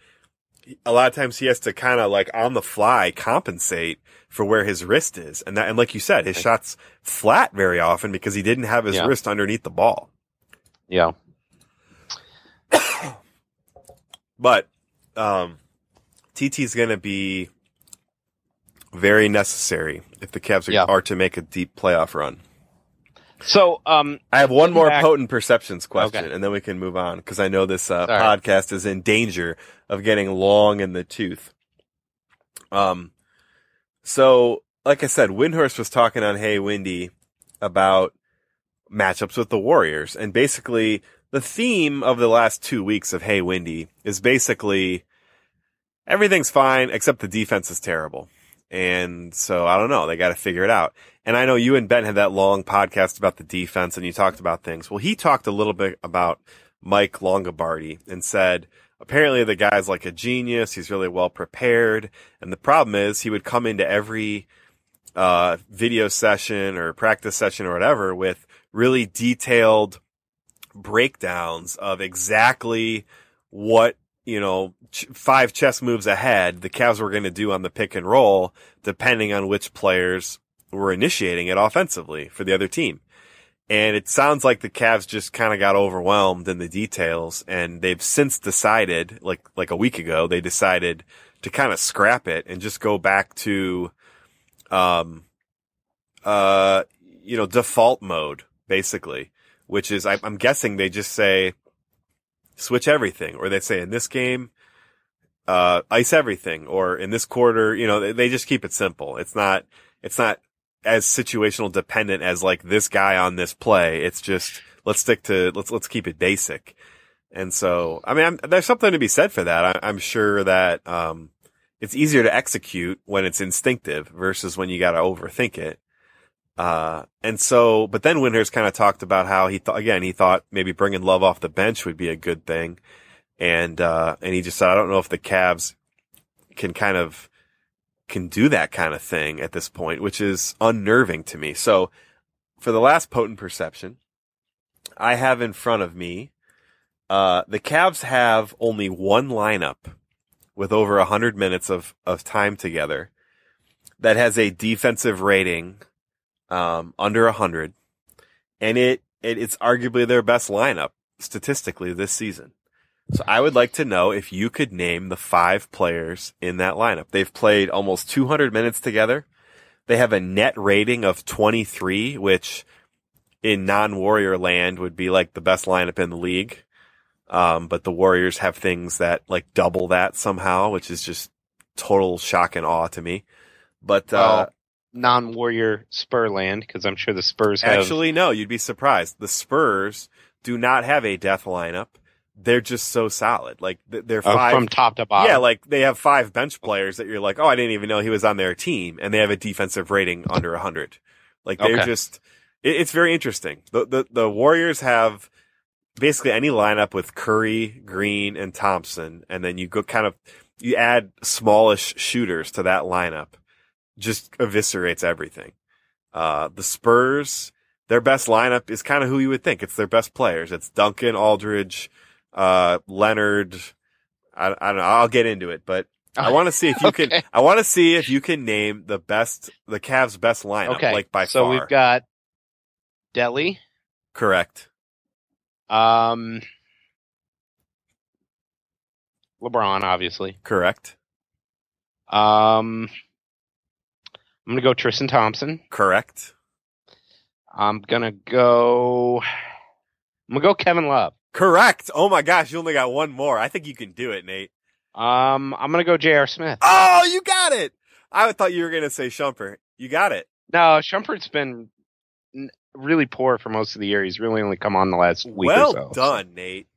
[SPEAKER 1] a lot of times he has to kind of like on the fly compensate for where his wrist is. And that, and like you said, his shot's flat very often because he didn't have his
[SPEAKER 2] Yeah.
[SPEAKER 1] wrist underneath the ball.
[SPEAKER 2] Yeah,
[SPEAKER 1] But um, is going to be very necessary if the Cavs are,
[SPEAKER 2] Yeah.
[SPEAKER 1] are to make a deep playoff run.
[SPEAKER 2] So um
[SPEAKER 1] I have one more
[SPEAKER 2] Back-
[SPEAKER 1] potent perceptions question,
[SPEAKER 2] Okay.
[SPEAKER 1] and then we can move on because I know this uh, podcast is in danger of getting long in the tooth. Um, so like I said, Windhorst was talking on Hey Windy about matchups with the Warriors, and basically the theme of the last two weeks of Hey Windy is basically everything's fine except the defense is terrible. And so I don't know. They got to figure it out. And I know you and Ben had that long podcast about the defense and you talked about things. Well, he talked a little bit about Mike Longobardi and said, apparently the guy's like a genius. He's really well prepared. And the problem is he would come into every, uh, video session or practice session or whatever with really detailed breakdowns of exactly what you know, ch- five chess moves ahead, the Cavs were going to do on the pick and roll, depending on which players were initiating it offensively for the other team. And it sounds like the Cavs just kind of got overwhelmed in the details and they've since decided, like, like a week ago, they decided to kind of scrap it and just go back to, um, uh, you know, default mode, basically, which is, I, I'm guessing they just say, switch everything, or they say in this game, uh, ice everything, or in this quarter, you know, they, they just keep it simple. It's not, it's not as situational dependent as like this guy on this play. It's just, let's stick to, let's, let's keep it basic. And so, I mean, I'm, there's something to be said for that. I, am sure that, um, it's easier to execute when it's instinctive versus when you got to overthink it. Uh, and so, but then Windhorst kind of talked about how he thought, again, he thought maybe bringing Love off the bench would be a good thing. And, uh, and he just said, I don't know if the Cavs can kind of, can do that kind of thing at this point, which is unnerving to me. So for the last potent perception, I have in front of me, uh, the Cavs have only one lineup with over a hundred minutes of, of time together that has a defensive rating um, under 100, and it, it it's arguably their best lineup statistically this season. So I would like to know if you could name the five players in that lineup. They've played almost 200 minutes together. They have a net rating of 23, which in non-warrior land would be like the best lineup in the league. Um, but the Warriors have things that like double that somehow, which is just total shock and awe to me. But, uh,
[SPEAKER 2] non-warrior Spur land because I'm sure the Spurs have.
[SPEAKER 1] Actually, no, you'd be surprised. The Spurs do not have a death lineup. They're just so solid. Like they're
[SPEAKER 2] oh,
[SPEAKER 1] five
[SPEAKER 2] from top to bottom.
[SPEAKER 1] Yeah, like they have five bench players that you're like, oh, I didn't even know he was on their team, and they have a defensive rating under hundred. Like they're
[SPEAKER 2] Okay.
[SPEAKER 1] just, it, it's very interesting. The, the the Warriors have basically any lineup with Curry, Green, and Thompson, and then you go kind of you add smallish shooters to that lineup, just eviscerates everything. Uh, the Spurs, their best lineup is kind of who you would think. It's their best players. It's Duncan, Aldridge, uh, Leonard. I, I don't know. I'll get into it, but I want to see if you can, I want to see if you can name the best, the Cavs best lineup,
[SPEAKER 2] Okay.
[SPEAKER 1] like by
[SPEAKER 2] so
[SPEAKER 1] far.
[SPEAKER 2] we've got Delly.
[SPEAKER 1] Correct.
[SPEAKER 2] Um, LeBron, obviously.
[SPEAKER 1] Correct.
[SPEAKER 2] Um, I'm gonna go Tristan Thompson.
[SPEAKER 1] Correct.
[SPEAKER 2] I'm gonna go. I'm gonna go Kevin Love.
[SPEAKER 1] Correct. Oh my gosh, you only got one more. I think you can do it, Nate.
[SPEAKER 2] Um, I'm gonna go J.R. Smith.
[SPEAKER 1] Oh, you got it. I thought you were going to say Shumpert. You got it.
[SPEAKER 2] No, Shumpert's been n- really poor for most of the year. He's really only come on the last week
[SPEAKER 1] well
[SPEAKER 2] or so.
[SPEAKER 1] done, Nate.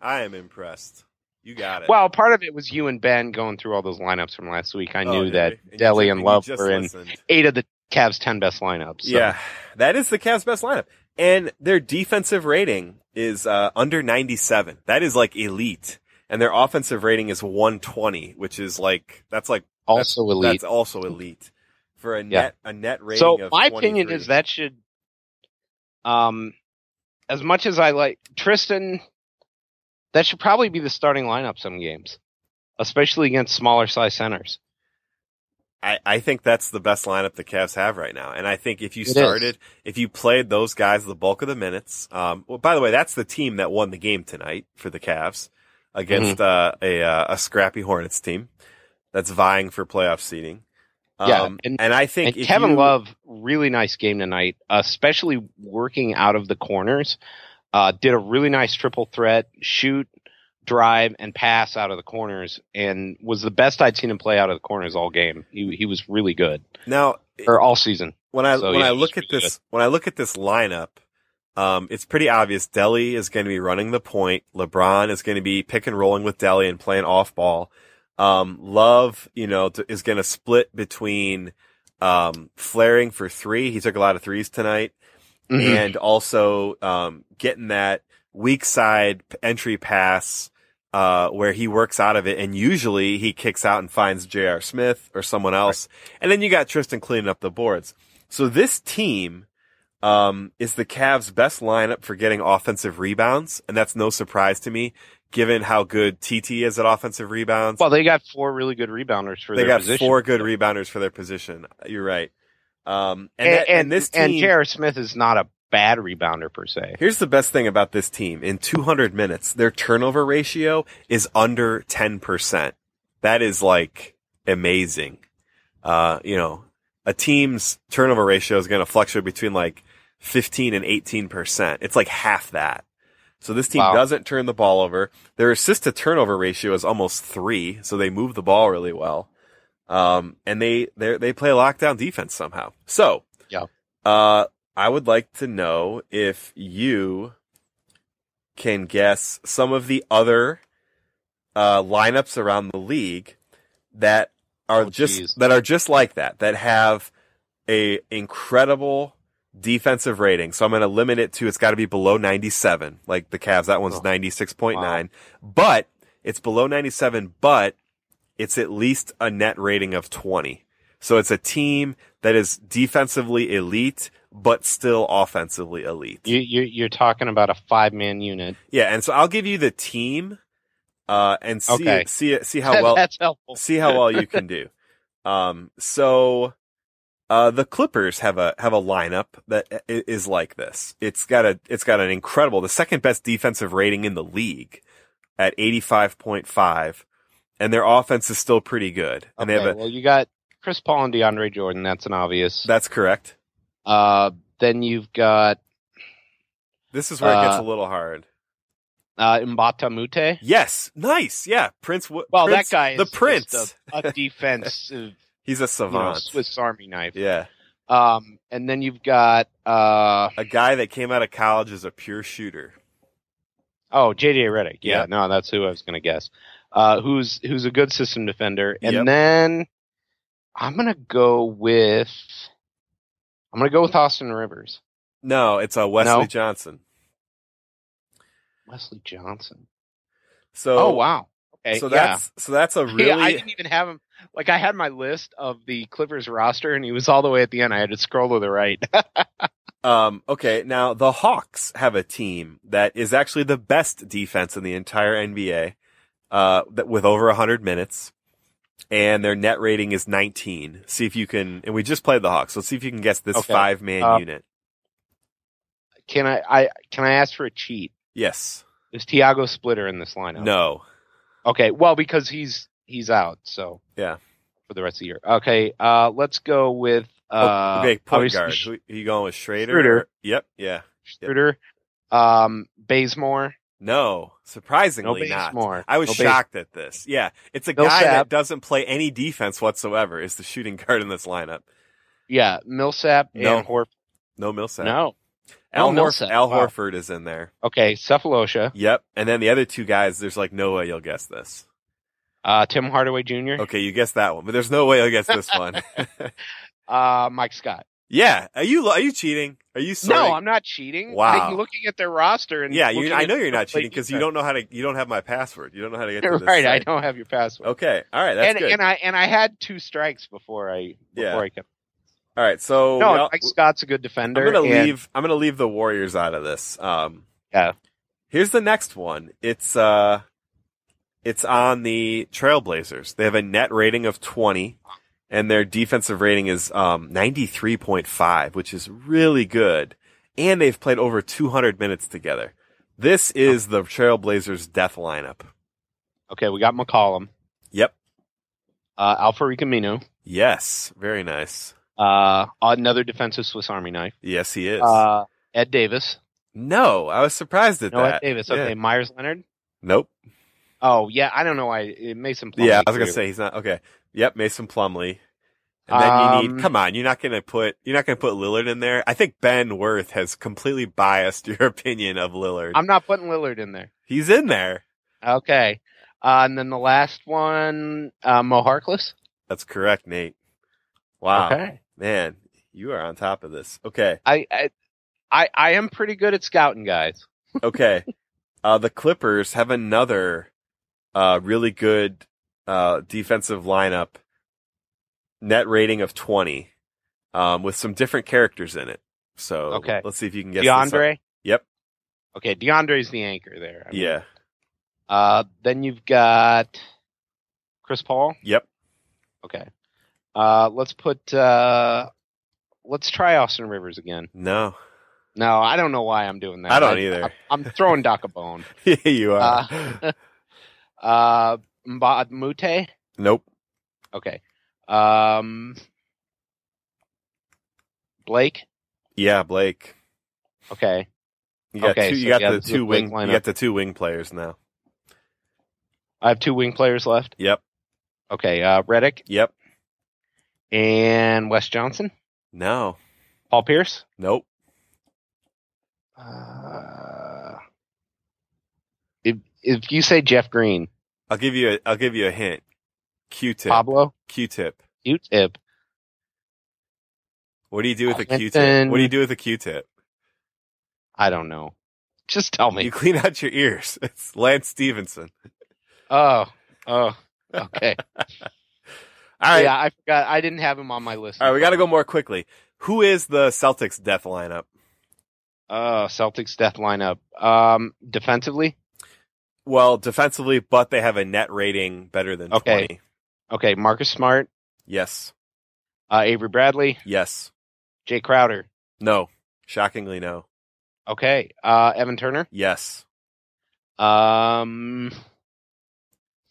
[SPEAKER 1] I am impressed. You got it.
[SPEAKER 2] Well, part of it was you and Ben going through all those lineups from last week. I
[SPEAKER 1] Oh,
[SPEAKER 2] knew that
[SPEAKER 1] Delly
[SPEAKER 2] and
[SPEAKER 1] you
[SPEAKER 2] Love were in
[SPEAKER 1] listened.
[SPEAKER 2] eight of the Cavs' ten best lineups. so-
[SPEAKER 1] Yeah, that is the Cavs' best lineup, and their defensive rating is uh, under 97. That is like elite, and their offensive rating is 120, which is like that's like
[SPEAKER 2] also
[SPEAKER 1] that's,
[SPEAKER 2] elite.
[SPEAKER 1] That's also elite for a
[SPEAKER 2] Yeah.
[SPEAKER 1] net a net rating.
[SPEAKER 2] So my opinion is that should, um, as much as I like Tristan, that should probably be the starting lineup some games, especially against smaller size centers.
[SPEAKER 1] I, I think that's the best lineup the Cavs have right now. And I think if you
[SPEAKER 2] It is.
[SPEAKER 1] started, if you played those guys the bulk of the minutes, um, well, by the way, that's the team that won the game tonight for the Cavs against, uh, a, uh, a scrappy Hornets team that's vying for playoff seeding.
[SPEAKER 2] Yeah,
[SPEAKER 1] Um,
[SPEAKER 2] and-
[SPEAKER 1] and I think
[SPEAKER 2] And Kevin
[SPEAKER 1] you-
[SPEAKER 2] Love, really nice game tonight, especially working out of the corners. Uh, did a really nice triple threat, shoot, drive, and pass out of the corners, and was the best I'd seen him play out of the corners all game. He he was really good,
[SPEAKER 1] now,
[SPEAKER 2] or all season.
[SPEAKER 1] when I
[SPEAKER 2] So,
[SPEAKER 1] when
[SPEAKER 2] yeah,
[SPEAKER 1] I look at this when I look at this lineup, um, it's pretty obvious. Delly is going to be running the point. LeBron is going to be pick and rolling with Delly and playing off ball. Um, Love, you know, is going to split between um, flaring for three. He took a lot of threes tonight,
[SPEAKER 2] Mhm.
[SPEAKER 1] and also um, getting that weak side entry pass uh, where he works out of it, and usually he kicks out and finds J.R. Smith or someone else, and then you got Tristan cleaning up the boards. So this team um, is the Cavs' best lineup for getting offensive rebounds, and that's no surprise to me, given how good TT is at offensive rebounds.
[SPEAKER 2] Well, they got four really good rebounders for
[SPEAKER 1] they
[SPEAKER 2] their position.
[SPEAKER 1] They got four good rebounders for their position. You're right. Um, and,
[SPEAKER 2] and
[SPEAKER 1] that,
[SPEAKER 2] and,
[SPEAKER 1] and this
[SPEAKER 2] and
[SPEAKER 1] team,
[SPEAKER 2] J.R. Smith is not a bad rebounder per se.
[SPEAKER 1] Here's the best thing about this team. In 200 minutes, their turnover ratio is under 10%. That is like amazing. Uh, you know, a team's turnover ratio is going to fluctuate between like 15 and 18%. It's like half that. So this team
[SPEAKER 2] Wow.
[SPEAKER 1] doesn't turn the ball over. Their assist to turnover ratio is almost three. So they move the ball really well. Um, and they, they, they play lockdown defense somehow. So,
[SPEAKER 2] Yeah.
[SPEAKER 1] uh, I would like to know if you can guess some of the other, uh, lineups around the league that are
[SPEAKER 2] Oh,
[SPEAKER 1] just,
[SPEAKER 2] geez.
[SPEAKER 1] that are just like that, that have a incredible defensive rating. So I'm going to limit it to it's got to be below 97. Like the Cavs, that one's
[SPEAKER 2] Oh.
[SPEAKER 1] 96.9. But it's below 97, but it's at least a net rating of 20. So it's a team that is defensively elite, but still offensively elite.
[SPEAKER 2] You, you you're talking about a five man unit.
[SPEAKER 1] yeah, and so I'll give you the team, uh, and see
[SPEAKER 2] Okay.
[SPEAKER 1] see see how well
[SPEAKER 2] That's helpful.
[SPEAKER 1] see how well you can do. Um, so, uh, the Clippers have a, have a lineup that is like this. It's got a, it's got an incredible, the second best defensive rating in the league at 85.5. And their offense is still pretty good. And
[SPEAKER 2] Okay,
[SPEAKER 1] they have a,
[SPEAKER 2] well, you got Chris Paul and DeAndre Jordan. That's an obvious.
[SPEAKER 1] that's correct.
[SPEAKER 2] Uh, then you've got
[SPEAKER 1] This is where it gets
[SPEAKER 2] Uh,
[SPEAKER 1] a little hard.
[SPEAKER 2] uh, Mbah a Moute.
[SPEAKER 1] Yes. Nice. Yeah. Prince,
[SPEAKER 2] Well,
[SPEAKER 1] Prince-
[SPEAKER 2] that guy is
[SPEAKER 1] the Prince.
[SPEAKER 2] a, a defensive
[SPEAKER 1] He's a
[SPEAKER 2] you know,
[SPEAKER 1] savant.
[SPEAKER 2] Swiss Army knife.
[SPEAKER 1] Yeah.
[SPEAKER 2] Um, and then you've got uh
[SPEAKER 1] A guy that came out of college as a pure shooter.
[SPEAKER 2] oh JJ Redick. Yeah,
[SPEAKER 1] Yeah.
[SPEAKER 2] no, that's who I was gonna guess. Uh, who's who's a good system defender, and
[SPEAKER 1] Yep.
[SPEAKER 2] then I'm gonna go with I'm gonna go with Austin Rivers,
[SPEAKER 1] No, it's a Wesley
[SPEAKER 2] No.
[SPEAKER 1] Johnson.
[SPEAKER 2] Wesley Johnson.
[SPEAKER 1] So,
[SPEAKER 2] oh wow. Okay.
[SPEAKER 1] so
[SPEAKER 2] yeah.
[SPEAKER 1] that's, so that's a really,
[SPEAKER 2] Yeah, I didn't even have him. Like I had my list of the Clippers roster, and he was all the way at the end. I had to scroll to the right.
[SPEAKER 1] Um, okay, now the Hawks have a team that is actually the best defense in the entire NBA, uh, that with over 100 minutes, and their net rating is 19. See if you can, and we just played the Hawks, let's see if you can guess this
[SPEAKER 2] Okay.
[SPEAKER 1] five man
[SPEAKER 2] Uh,
[SPEAKER 1] unit.
[SPEAKER 2] can I? I can I ask for a cheat?
[SPEAKER 1] Yes.
[SPEAKER 2] Is Tiago Splitter in this lineup?
[SPEAKER 1] No.
[SPEAKER 2] Okay, well because he's he's out, so
[SPEAKER 1] Yeah.
[SPEAKER 2] for the rest of the year. Okay, uh, let's go with uh,
[SPEAKER 1] Oh, okay, point guard. Who, are you going with Schrader?
[SPEAKER 2] Schroeder.
[SPEAKER 1] or- Yep, yeah.
[SPEAKER 2] Schroeder, um, Bazemore.
[SPEAKER 1] No, surprisingly
[SPEAKER 2] No
[SPEAKER 1] not.
[SPEAKER 2] Bazemore.
[SPEAKER 1] I was shocked at this. Yeah, it's a guy that doesn't play any defense whatsoever. Is the shooting guard in this lineup?
[SPEAKER 2] Yeah, Millsap
[SPEAKER 1] No.
[SPEAKER 2] and Horford.
[SPEAKER 1] No Millsap.
[SPEAKER 2] No.
[SPEAKER 1] Al,
[SPEAKER 2] No
[SPEAKER 1] Horf- Al
[SPEAKER 2] Wow.
[SPEAKER 1] Horford is in there.
[SPEAKER 2] Okay, Sefolosha,
[SPEAKER 1] Yep. And then the other two guys, there's like no way you'll guess this.
[SPEAKER 2] uh, Tim Hardaway Jr.,
[SPEAKER 1] Okay, you guessed that one, but there's no way you'll guess this one.
[SPEAKER 2] uh, Mike Scott.
[SPEAKER 1] Yeah. Are you are you cheating? Are you sorting?
[SPEAKER 2] No, I'm not cheating.
[SPEAKER 1] Wow.
[SPEAKER 2] I'm looking at their roster and
[SPEAKER 1] yeah, you, I know you're not cheating because you don't know how to. You don't have my password. You don't know how to get to this.
[SPEAKER 2] right, I don't have your password.
[SPEAKER 1] Okay. All right. That's
[SPEAKER 2] and
[SPEAKER 1] good.
[SPEAKER 2] and I and I had two strikes before I before
[SPEAKER 1] Yeah.
[SPEAKER 2] I kept.
[SPEAKER 1] All right. So
[SPEAKER 2] No,
[SPEAKER 1] all-
[SPEAKER 2] Mike Scott's a good defender.
[SPEAKER 1] I'm gonna
[SPEAKER 2] and-
[SPEAKER 1] leave. I'm gonna leave the Warriors out of this. Um,
[SPEAKER 2] Yeah.
[SPEAKER 1] Here's the next one. It's uh, it's on the Trailblazers. They have a net rating of 20, and their defensive rating is um 93.5, which is really good. And they've played over 200 minutes together. This is the Trailblazers' death lineup.
[SPEAKER 2] Okay, we got McCollum,
[SPEAKER 1] Yep.
[SPEAKER 2] uh, Al-Farouq Aminu,
[SPEAKER 1] Yes. Very nice.
[SPEAKER 2] uh, another defensive Swiss Army knife,
[SPEAKER 1] Yes, he is.
[SPEAKER 2] uh, Ed Davis.
[SPEAKER 1] no, I was surprised at
[SPEAKER 2] No, Ed
[SPEAKER 1] that.
[SPEAKER 2] Davis.
[SPEAKER 1] Yeah.
[SPEAKER 2] Okay, Meyers Leonard.
[SPEAKER 1] Nope.
[SPEAKER 2] Oh yeah, I don't know why Mason. Plumlee
[SPEAKER 1] Yeah, I was gonna
[SPEAKER 2] clearly.
[SPEAKER 1] say he's not okay. Yep, Mason Plumlee. And then you
[SPEAKER 2] Um,
[SPEAKER 1] need come on, you're not gonna put you're not gonna put Lillard in there. I think Ben Worth has completely biased your opinion of Lillard.
[SPEAKER 2] I'm not putting Lillard in there.
[SPEAKER 1] He's in there.
[SPEAKER 2] Okay, uh, and then the last one, uh, Mo Harkless.
[SPEAKER 1] That's correct, Nate. Wow.
[SPEAKER 2] Okay,
[SPEAKER 1] Man, you are on top of this. Okay.
[SPEAKER 2] I, I, I, I am pretty good at scouting, guys.
[SPEAKER 1] Okay. uh the Clippers have another uh really good uh defensive lineup. Net rating of twenty. Um with some different characters in it. So
[SPEAKER 2] Okay.
[SPEAKER 1] let's see if you can guess.
[SPEAKER 2] DeAndre.
[SPEAKER 1] Yep.
[SPEAKER 2] Okay, DeAndre's the anchor there. I mean,
[SPEAKER 1] Yeah.
[SPEAKER 2] Uh, then you've got Chris Paul.
[SPEAKER 1] Yep.
[SPEAKER 2] Okay. Uh, let's put uh, let's try Austin Rivers again.
[SPEAKER 1] No.
[SPEAKER 2] No, I don't know why I'm doing that.
[SPEAKER 1] I don't either.
[SPEAKER 2] I, am throwing Doc a bone.
[SPEAKER 1] yeah, you are.
[SPEAKER 2] Uh, uh, Mbah a Moute.
[SPEAKER 1] nope.
[SPEAKER 2] Okay. Um, Blake.
[SPEAKER 1] Yeah, Blake.
[SPEAKER 2] Okay.
[SPEAKER 1] You got
[SPEAKER 2] Okay,
[SPEAKER 1] two.
[SPEAKER 2] so
[SPEAKER 1] You got
[SPEAKER 2] yeah,
[SPEAKER 1] the two wing. You got the two wing players now.
[SPEAKER 2] I have two wing players left.
[SPEAKER 1] Yep.
[SPEAKER 2] Okay. Uh, Redick
[SPEAKER 1] Yep.
[SPEAKER 2] and Wes Johnson.
[SPEAKER 1] No.
[SPEAKER 2] Paul Pierce.
[SPEAKER 1] Nope.
[SPEAKER 2] Uh, if if you say Jeff Green,
[SPEAKER 1] I'll give you. A, I'll give you a hint. Q-tip.
[SPEAKER 2] Pablo,
[SPEAKER 1] Q-tip.
[SPEAKER 2] Q-tip.
[SPEAKER 1] What do you do with a Q-tip? What do you do with a Q-tip?
[SPEAKER 2] I don't know. Just tell me.
[SPEAKER 1] You clean out your ears. It's Lance Stephenson.
[SPEAKER 2] Oh, oh, okay.
[SPEAKER 1] All right.
[SPEAKER 2] Yeah, I forgot. I didn't have him on my list.
[SPEAKER 1] All right. We got to go more quickly. Who is the Celtics death lineup?
[SPEAKER 2] Uh, Celtics death lineup. Um, defensively.
[SPEAKER 1] Well, defensively, but they have a net rating better than
[SPEAKER 2] Okay.
[SPEAKER 1] 20.
[SPEAKER 2] Okay, Marcus Smart,
[SPEAKER 1] Yes.
[SPEAKER 2] uh, Avery Bradley,
[SPEAKER 1] Yes.
[SPEAKER 2] Jae Crowder.
[SPEAKER 1] No. Shockingly, no.
[SPEAKER 2] Okay, uh, Evan Turner.
[SPEAKER 1] Yes.
[SPEAKER 2] Um,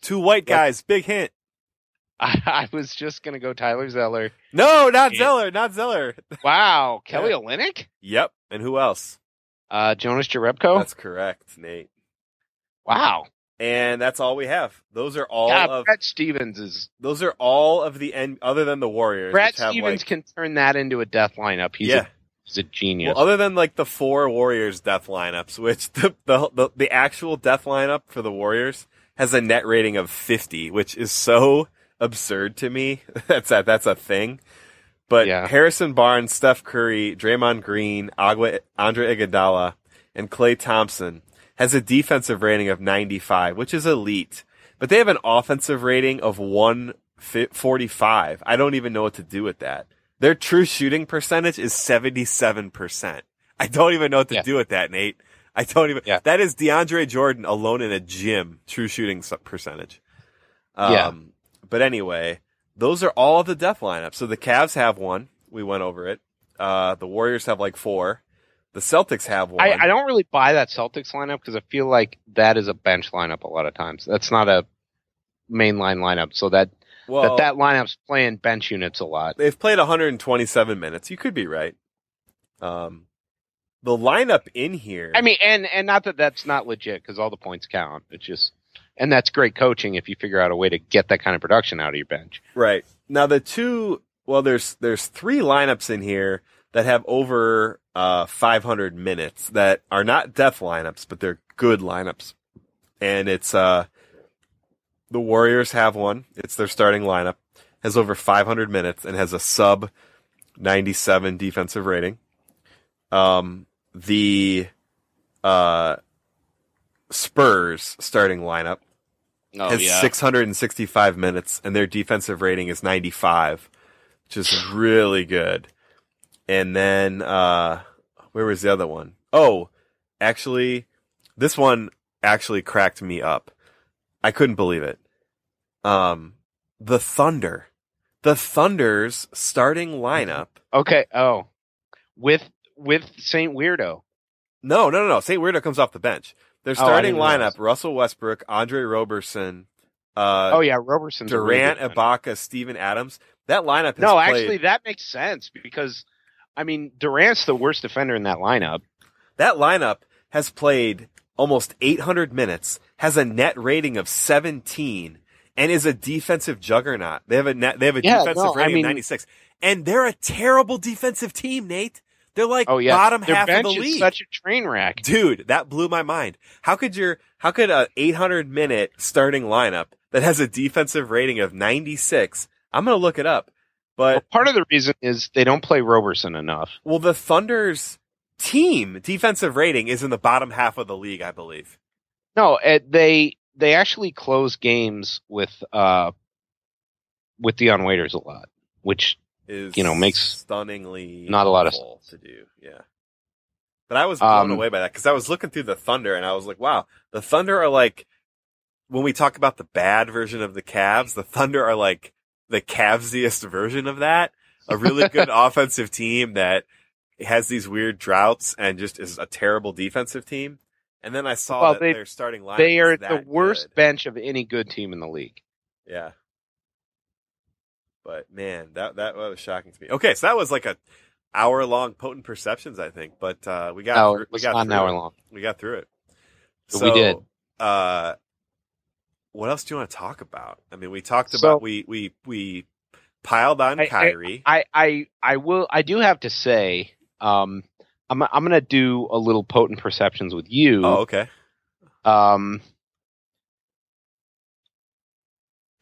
[SPEAKER 1] Two white guys. Big hint.
[SPEAKER 2] I, I was just gonna go Tyler Zeller.
[SPEAKER 1] No, not
[SPEAKER 2] Yeah.
[SPEAKER 1] Zeller. Not Zeller.
[SPEAKER 2] Wow, Kelly Olynyk.
[SPEAKER 1] Yep. And who else?
[SPEAKER 2] Uh, Jonas Jerebko.
[SPEAKER 1] That's correct, Nate.
[SPEAKER 2] wow.
[SPEAKER 1] And that's all we have. Those are all
[SPEAKER 2] yeah,
[SPEAKER 1] of
[SPEAKER 2] Brad Stevens is.
[SPEAKER 1] those are all of the end other than the Warriors.
[SPEAKER 2] Brad Stevens
[SPEAKER 1] like-
[SPEAKER 2] can turn that into a death lineup. He's
[SPEAKER 1] yeah.
[SPEAKER 2] a he's a genius.
[SPEAKER 1] Well, other than like the four Warriors death lineups, which the, the the the actual death lineup for the Warriors has a net rating of 50, which is so absurd to me. that's a, that's a thing. But
[SPEAKER 2] Yeah.
[SPEAKER 1] Harrison Barnes, Steph Curry, Draymond Green, Agua, Andre Iguodala, and Klay Thompson has a defensive rating of 95, which is elite. But they have an offensive rating of 145. I don't even know what to do with that. Their true shooting percentage is 77%. I don't even know what to
[SPEAKER 2] Yeah.
[SPEAKER 1] do with that, Nate. I don't even,
[SPEAKER 2] Yeah.
[SPEAKER 1] that is DeAndre Jordan alone in a gym, true shooting percentage. Um,
[SPEAKER 2] Yeah.
[SPEAKER 1] But anyway, those are all of the death lineups. So the Cavs have one. We went over it. Uh, the Warriors have like four. The Celtics have one.
[SPEAKER 2] I, I don't really buy that Celtics lineup because I feel like that is a bench lineup a lot of times. That's not a mainline lineup. So that
[SPEAKER 1] well,
[SPEAKER 2] that that lineup's playing bench units a lot.
[SPEAKER 1] they've played 127 minutes. You could be right. Um, the lineup in here.
[SPEAKER 2] I mean, and and not that that's not legit because all the points count. It's just, and that's great coaching if you figure out a way to get that kind of production out of your bench.
[SPEAKER 1] Right. Now the two well there's there's three lineups in here that have over uh 500 minutes that are not death lineups but they're good lineups. And it's uh the Warriors have one. It's their starting lineup. Has over 500 minutes and has a sub 97 defensive rating. Um the uh Spurs starting lineup
[SPEAKER 2] Oh
[SPEAKER 1] has 665 minutes and their defensive rating is 95, which is really good. And then, uh, where was the other one? Oh, actually, this one actually cracked me up. I couldn't believe it. Um, the Thunder, the Thunder's starting lineup.
[SPEAKER 2] Okay. Oh, with with Saint Weirdo.
[SPEAKER 1] No, no, no, no. St. Weirdo comes off the bench. Their
[SPEAKER 2] Oh,
[SPEAKER 1] starting
[SPEAKER 2] realize.
[SPEAKER 1] lineup, Russell Westbrook, Andre Roberson, uh,
[SPEAKER 2] oh yeah, Roberson. really
[SPEAKER 1] Durant,
[SPEAKER 2] good.
[SPEAKER 1] Ibaka, Steven Adams. That lineup
[SPEAKER 2] No,
[SPEAKER 1] played,
[SPEAKER 2] actually, that makes sense because, I mean, Durant's the worst defender in that lineup.
[SPEAKER 1] that lineup has played almost 800 minutes, has a net rating of 17, and is a defensive juggernaut. They have a net, they have a
[SPEAKER 2] Yeah,
[SPEAKER 1] defensive
[SPEAKER 2] no, I
[SPEAKER 1] rating
[SPEAKER 2] mean-
[SPEAKER 1] of 96, and they're a terrible defensive team, Nate. They're like
[SPEAKER 2] Oh yeah,
[SPEAKER 1] bottom
[SPEAKER 2] Their
[SPEAKER 1] half of
[SPEAKER 2] bench
[SPEAKER 1] the
[SPEAKER 2] is
[SPEAKER 1] league.
[SPEAKER 2] such a train wreck.
[SPEAKER 1] Dude, that blew my mind. How could your how could a 800 minute starting lineup that has a defensive rating of 96? I'm gonna look it up, but
[SPEAKER 2] Well, part of the reason is they don't play Roberson enough.
[SPEAKER 1] Well, the Thunder's team defensive rating is in the bottom half of the league, I believe.
[SPEAKER 2] No, uh, they they actually close games with uh with Dion Waiters a lot, which
[SPEAKER 1] Is
[SPEAKER 2] You know, makes
[SPEAKER 1] stunningly
[SPEAKER 2] not a lot of
[SPEAKER 1] to do. Yeah, but I was blown
[SPEAKER 2] Um,
[SPEAKER 1] away by that because I was looking through the Thunder and I was like, wow, the Thunder are like when we talk about the bad version of the Cavs, the Thunder are like the Cavsiest version of that. A really good offensive team that has these weird droughts and just is a terrible defensive team. And then I saw
[SPEAKER 2] Well,
[SPEAKER 1] that
[SPEAKER 2] they-
[SPEAKER 1] their starting line.
[SPEAKER 2] They are the worst
[SPEAKER 1] good.
[SPEAKER 2] bench of any good team in the league.
[SPEAKER 1] Yeah. But man, that, that was shocking to me. Okay, so that was like a hour long potent perceptions, I think. But uh, we got
[SPEAKER 2] it
[SPEAKER 1] we got
[SPEAKER 2] not an hour long.
[SPEAKER 1] We got through it.
[SPEAKER 2] But we did.
[SPEAKER 1] Uh, what else do you want to talk about? I mean, we talked
[SPEAKER 2] So-
[SPEAKER 1] about we we we piled on
[SPEAKER 2] I- I-
[SPEAKER 1] Kyrie.
[SPEAKER 2] I, I, I will. I do have to say, um, I'm, I'm going to do a little potent perceptions with you.
[SPEAKER 1] oh, okay.
[SPEAKER 2] Um,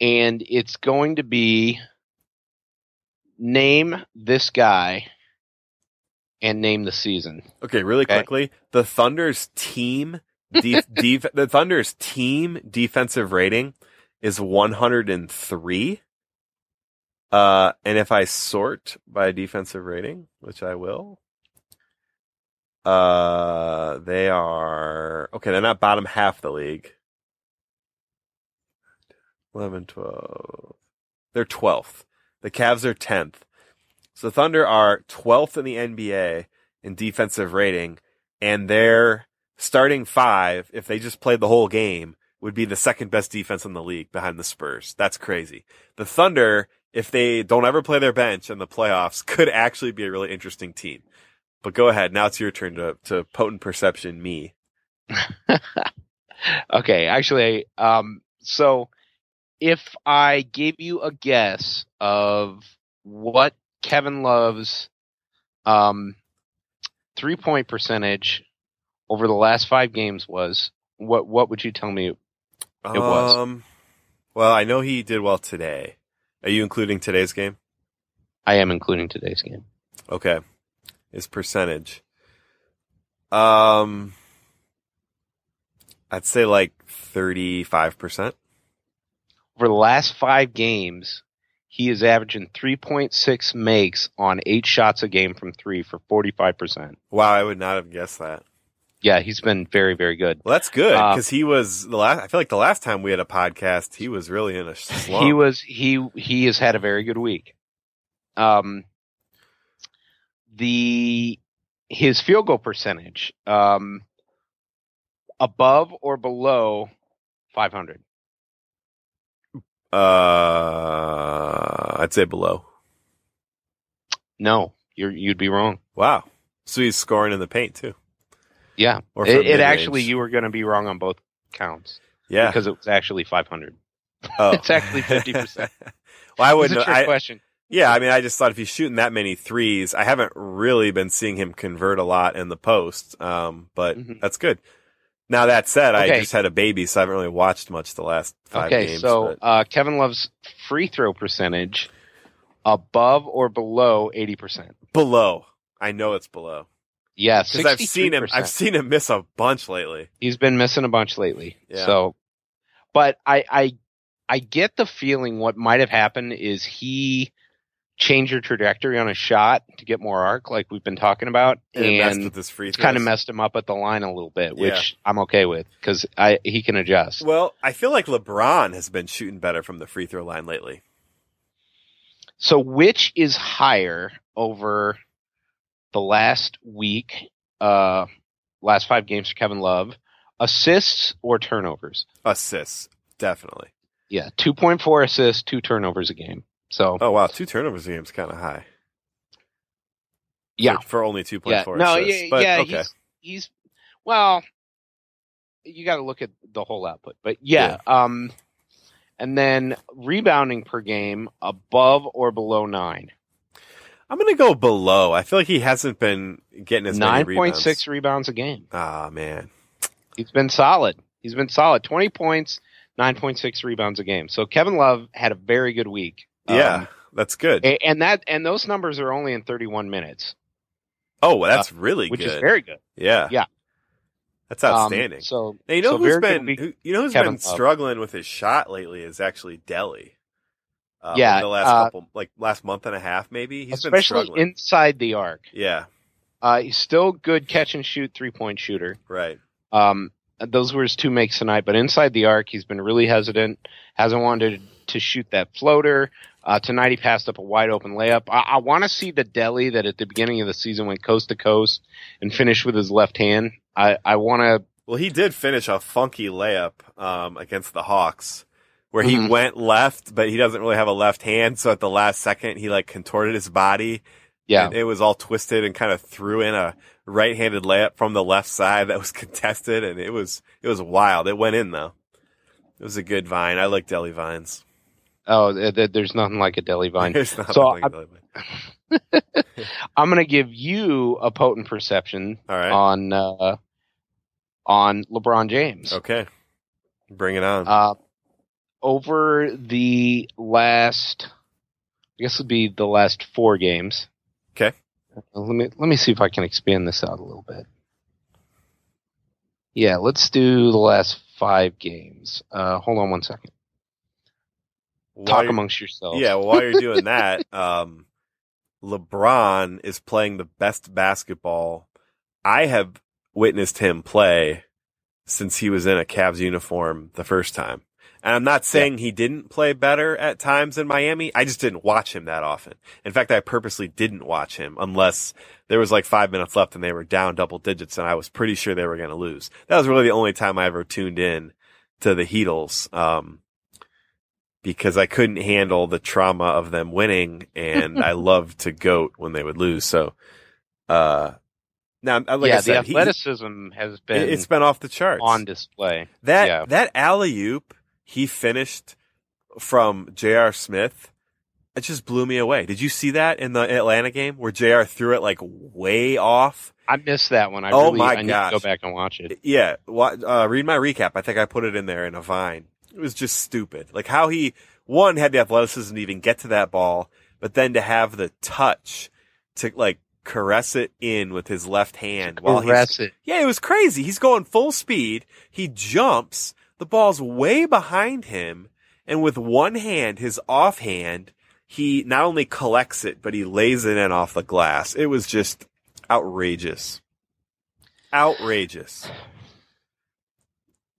[SPEAKER 2] and it's going to be name this guy and name the season.
[SPEAKER 1] Okay, really
[SPEAKER 2] Okay.
[SPEAKER 1] quickly, the Thunder's team def- def- the Thunder's team defensive rating is 103. Uh, and if I sort by defensive rating, which I will, uh, they are okay. They're not bottom half the league. 11, 12. They're 12th. The Cavs are 10th. So Thunder are 12th in the NBA in defensive rating, and their starting five, if they just played the whole game, would be the second best defense in the league behind the Spurs. That's crazy. The Thunder, if they don't ever play their bench in the playoffs, could actually be a really interesting team. But go ahead. Now it's your turn to, to potent perception me.
[SPEAKER 2] Okay, actually, um, so if I gave you a guess of what Kevin Love's um, three point percentage over the last five games was, what what would you tell me? It was.
[SPEAKER 1] Um, well, I know he did well today. Are you including today's game?
[SPEAKER 2] I am including today's game.
[SPEAKER 1] Okay. His percentage. Um, I'd say like 35%.
[SPEAKER 2] Over the last five games, he is averaging 3.6 makes on eight shots a game from three for 45%.
[SPEAKER 1] Wow, I would not have guessed that.
[SPEAKER 2] Yeah, he's been very, very good.
[SPEAKER 1] Well, that's good
[SPEAKER 2] Uh,
[SPEAKER 1] because he was the last. I feel like the last time we had a podcast, he was really in a slump.
[SPEAKER 2] He was he he has had a very good week. Um, the his field goal percentage um above or below 500.
[SPEAKER 1] Uh, I'd say below.
[SPEAKER 2] No, you're you'd be wrong.
[SPEAKER 1] Wow. So he's scoring in the paint too.
[SPEAKER 2] Yeah,
[SPEAKER 1] Or
[SPEAKER 2] it, it actually you were going to be wrong on both counts
[SPEAKER 1] Yeah.
[SPEAKER 2] because it was actually 500.
[SPEAKER 1] oh.
[SPEAKER 2] it's actually 50%.
[SPEAKER 1] well, I
[SPEAKER 2] It's a
[SPEAKER 1] wouldn't.
[SPEAKER 2] trick
[SPEAKER 1] I,
[SPEAKER 2] question.
[SPEAKER 1] yeah, I mean, I just thought if he's shooting that many threes, I haven't really been seeing him convert a lot in the post. Um, but
[SPEAKER 2] Mhm.
[SPEAKER 1] that's good. Now that said, I just had a baby, so I haven't really watched much the last five
[SPEAKER 2] Okay,
[SPEAKER 1] games.
[SPEAKER 2] so uh, Kevin Love's free throw percentage above or below 80%.
[SPEAKER 1] below. I know it's below
[SPEAKER 2] Yeah,
[SPEAKER 1] because I've seen him. I've seen him miss a bunch lately.
[SPEAKER 2] He's been missing a bunch lately.
[SPEAKER 1] Yeah.
[SPEAKER 2] So, but I, I, I get the feeling what might have happened is he changed your trajectory on a shot to get more arc, like we've been talking about,
[SPEAKER 1] And,
[SPEAKER 2] and
[SPEAKER 1] with his free
[SPEAKER 2] it's kind of messed him up at the line a little bit,
[SPEAKER 1] Yeah.
[SPEAKER 2] which I'm okay with because I he can adjust.
[SPEAKER 1] Well, I feel like LeBron has been shooting better from the free throw line lately.
[SPEAKER 2] So, which is higher over the last week, uh, last five games for Kevin Love, assists or turnovers?
[SPEAKER 1] Assists, definitely.
[SPEAKER 2] Yeah, 2.4 assists, two turnovers a game. So,
[SPEAKER 1] Oh wow, two turnovers a game is kind of high.
[SPEAKER 2] yeah.
[SPEAKER 1] for, for only two point four. Yeah.
[SPEAKER 2] No,
[SPEAKER 1] assists.
[SPEAKER 2] yeah,
[SPEAKER 1] but,
[SPEAKER 2] yeah,
[SPEAKER 1] okay.
[SPEAKER 2] he's, he's, well, you got to look at the whole output, but yeah, um, and then rebounding per game above or below nine.
[SPEAKER 1] I'm gonna go below. I feel like he hasn't been getting as many
[SPEAKER 2] Nine point six
[SPEAKER 1] rebounds.
[SPEAKER 2] a game.
[SPEAKER 1] Ah man,
[SPEAKER 2] He's been solid. He's been solid. Twenty points, nine point six rebounds a game. So Kevin Love had a very good week.
[SPEAKER 1] yeah,
[SPEAKER 2] Um,
[SPEAKER 1] that's good.
[SPEAKER 2] and that and those numbers are only in thirty one minutes,
[SPEAKER 1] oh, well, that's really
[SPEAKER 2] uh, which
[SPEAKER 1] good.
[SPEAKER 2] is very good.
[SPEAKER 1] yeah,
[SPEAKER 2] yeah.
[SPEAKER 1] that's
[SPEAKER 2] Um,
[SPEAKER 1] outstanding.
[SPEAKER 2] so
[SPEAKER 1] now, you know
[SPEAKER 2] so
[SPEAKER 1] who's been who, you know who's
[SPEAKER 2] Kevin
[SPEAKER 1] been
[SPEAKER 2] Love.
[SPEAKER 1] struggling with his shot lately is actually Delly. Uh,
[SPEAKER 2] Yeah,
[SPEAKER 1] the last
[SPEAKER 2] uh,
[SPEAKER 1] couple like last month and a half maybe. He's been
[SPEAKER 2] especially
[SPEAKER 1] struggling.
[SPEAKER 2] inside the arc.
[SPEAKER 1] yeah,
[SPEAKER 2] Uh, he's still good catch and shoot three point shooter.
[SPEAKER 1] right.
[SPEAKER 2] Um, those were his two makes tonight. But inside the arc, he's been really hesitant. Hasn't wanted to shoot that floater. Uh, tonight he passed up a wide open layup. I, I want to see the Delly that at the beginning of the season went coast to coast and finished with his left hand. I, I want to.
[SPEAKER 1] Well, he did finish a funky layup um, against the Hawks, where he
[SPEAKER 2] Mhm.
[SPEAKER 1] went left, but he doesn't really have a left hand. So at the last second, he like contorted his body.
[SPEAKER 2] Yeah.
[SPEAKER 1] and it was all twisted and kind of threw in a right-handed layup from the left side that was contested, and it was it was wild. It went in though. It was a good vine. I like Delly vines.
[SPEAKER 2] Oh, th- th- there's nothing like a Delly vine.
[SPEAKER 1] There's not
[SPEAKER 2] So
[SPEAKER 1] like a
[SPEAKER 2] I-
[SPEAKER 1] Delly vine.
[SPEAKER 2] I'm going to give you a potent perception
[SPEAKER 1] right.
[SPEAKER 2] on uh, on LeBron James.
[SPEAKER 1] Okay. Bring it on.
[SPEAKER 2] Uh, over the last, I guess it'd be the last four games.
[SPEAKER 1] Okay.
[SPEAKER 2] Let me let me see if I can expand this out a little bit. Yeah, let's do the last five games. Uh, hold on one second. Talk amongst yourselves.
[SPEAKER 1] Yeah, while you're doing that, um, LeBron is playing the best basketball I have witnessed him play since he was in a Cavs uniform the first time. And I'm not saying he didn't play better at times in Miami. I just didn't watch him that often. In fact, I purposely didn't watch him unless there was like five minutes left and they were down double digits and I was pretty sure they were going to lose. That was really the only time I ever tuned in to the Heatles. Um, because I couldn't handle the trauma of them winning and I loved to goat when they would lose. So, uh, now, like
[SPEAKER 2] yeah,
[SPEAKER 1] I said,
[SPEAKER 2] the
[SPEAKER 1] he-
[SPEAKER 2] athleticism has been
[SPEAKER 1] it's been off the charts.
[SPEAKER 2] on display.
[SPEAKER 1] That
[SPEAKER 2] yeah.
[SPEAKER 1] that alley oop he finished from J.R. Smith, it just blew me away. Did you see that in the Atlanta game where J.R. threw it like way off?
[SPEAKER 2] I missed that one. I
[SPEAKER 1] Oh
[SPEAKER 2] really
[SPEAKER 1] my
[SPEAKER 2] I need to go back and watch it.
[SPEAKER 1] Yeah, uh, read my recap. I think I put it in there in a vine. It was just stupid. Like how he one had the athleticism to even get to that ball, but then to have the touch to like caress it in with his left hand while he's
[SPEAKER 2] Caress it.
[SPEAKER 1] Yeah, it was crazy. He's going full speed. He jumps. The ball's way behind him. And with one hand, his offhand, he not only collects it, but he lays it in off the glass. It was just outrageous. Outrageous.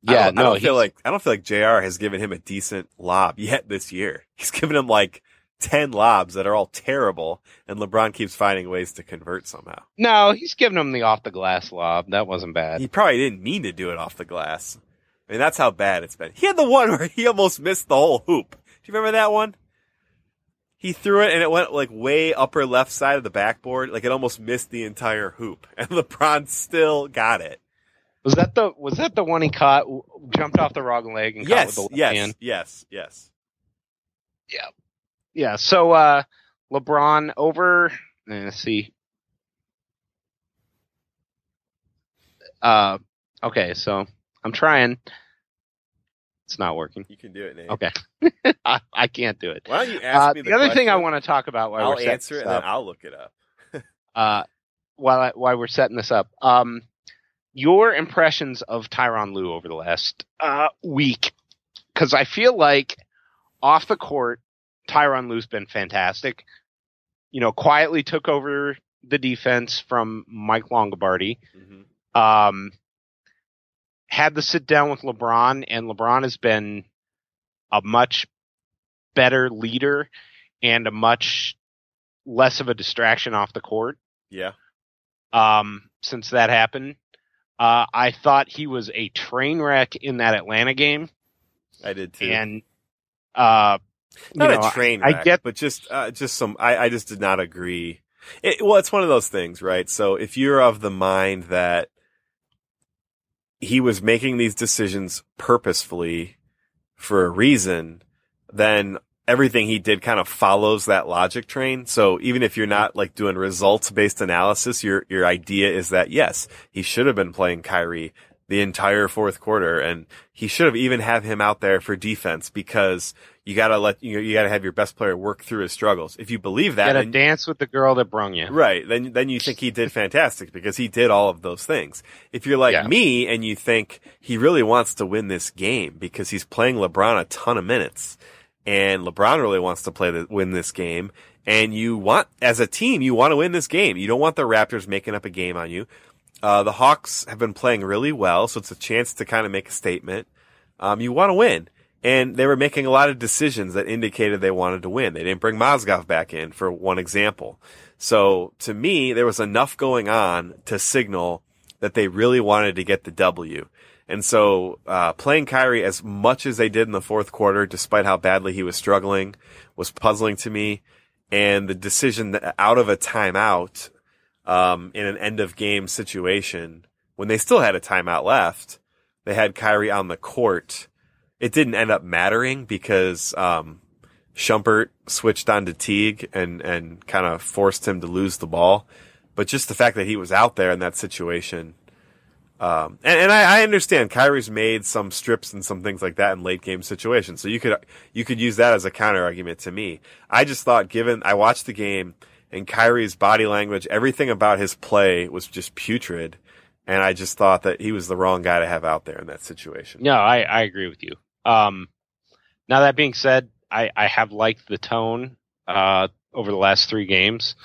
[SPEAKER 1] I
[SPEAKER 2] Yeah,
[SPEAKER 1] don't,
[SPEAKER 2] no,
[SPEAKER 1] I don't feel like I don't feel like JR has given him a decent lob yet this year. He's given him like ten lobs that are all terrible, and LeBron keeps finding ways to convert somehow.
[SPEAKER 2] no, he's giving him the off the glass lob. That wasn't bad.
[SPEAKER 1] He probably didn't mean to do it off the glass. I mean, that's how bad it's been. He had the one where he almost missed the whole hoop. Do you remember that one? He threw it and it went like way upper left side of the backboard. Like it almost missed the entire hoop. And LeBron still got it.
[SPEAKER 2] Was that the was that the one he caught? Jumped off the wrong leg and caught
[SPEAKER 1] Yes,
[SPEAKER 2] with the left
[SPEAKER 1] yes,
[SPEAKER 2] hand.
[SPEAKER 1] yes, yes.
[SPEAKER 2] Yeah. Yeah. So uh, LeBron over. Let's see. Uh, okay. So I'm trying. It's not working.
[SPEAKER 1] You can do it, Nate.
[SPEAKER 2] Okay. I, I can't do it.
[SPEAKER 1] Why don't you ask
[SPEAKER 2] Uh,
[SPEAKER 1] me
[SPEAKER 2] the,
[SPEAKER 1] the,
[SPEAKER 2] other thing I want to talk about while
[SPEAKER 1] I'll
[SPEAKER 2] we're setting
[SPEAKER 1] answer it
[SPEAKER 2] this
[SPEAKER 1] and then
[SPEAKER 2] up,
[SPEAKER 1] I'll look it up.
[SPEAKER 2] uh, while I, while we're setting this up, um, your impressions of Tyronn Lue over the last uh, week, because I feel like off the court, Tyronn Lue's been fantastic. You know, quietly took over the defense from Mike Longobardi.
[SPEAKER 1] Mhm.
[SPEAKER 2] Um, had to sit down with LeBron, and LeBron has been a much better leader and a much less of a distraction off the court
[SPEAKER 1] Yeah.
[SPEAKER 2] um, since that happened. Uh, I thought he was a train wreck in that Atlanta game,
[SPEAKER 1] I did too.
[SPEAKER 2] and uh,
[SPEAKER 1] not
[SPEAKER 2] know,
[SPEAKER 1] a train wreck, I
[SPEAKER 2] get
[SPEAKER 1] but just uh, just some. I, I just did not agree. It, well, it's one of those things, right? So if you're of the mind that he was making these decisions purposefully for a reason, then everything he did kind of follows that logic train. So even if you're not like doing results based analysis, your your idea is that yes, he should have been playing Kyrie the entire fourth quarter and he should have even have him out there for defense because you gotta let you know, you gotta have your best player work through his struggles. If you believe that,
[SPEAKER 2] got to dance with the girl that brung you.
[SPEAKER 1] Right. Then then you think he did fantastic because he did all of those things. If you're like
[SPEAKER 2] Yeah.
[SPEAKER 1] me and you think he really wants to win this game because he's playing LeBron a ton of minutes and LeBron really wants to play the, win this game and you want as a team you want to win this game. You don't want the Raptors making up a game on you. Uh, the Hawks have been playing really well, so it's a chance to kind of make a statement. Um, you want to win. and they were making a lot of decisions that indicated they wanted to win. They didn't bring Mozgov back in for one example. So to me, there was enough going on to signal that they really wanted to get the W. And so, uh, playing Kyrie as much as they did in the fourth quarter, despite how badly he was struggling, was puzzling to me. And the decision out of a timeout, um, in an end of game situation, when they still had a timeout left, they had Kyrie on the court. It didn't end up mattering because, um, Shumpert switched on to Teague and, and kind of forced him to lose the ball. But just the fact that he was out there in that situation, um, and, and I, I, understand Kyrie's made some strips and some things like that in late game situations. So you could, you could use that as a counter argument to me. I just thought given, I watched the game and Kyrie's body language, everything about his play was just putrid. And I just thought that he was the wrong guy to have out there in that situation.
[SPEAKER 2] No, I, I agree with you. Um, now that being said, I, I have liked the tone, uh, over the last three games.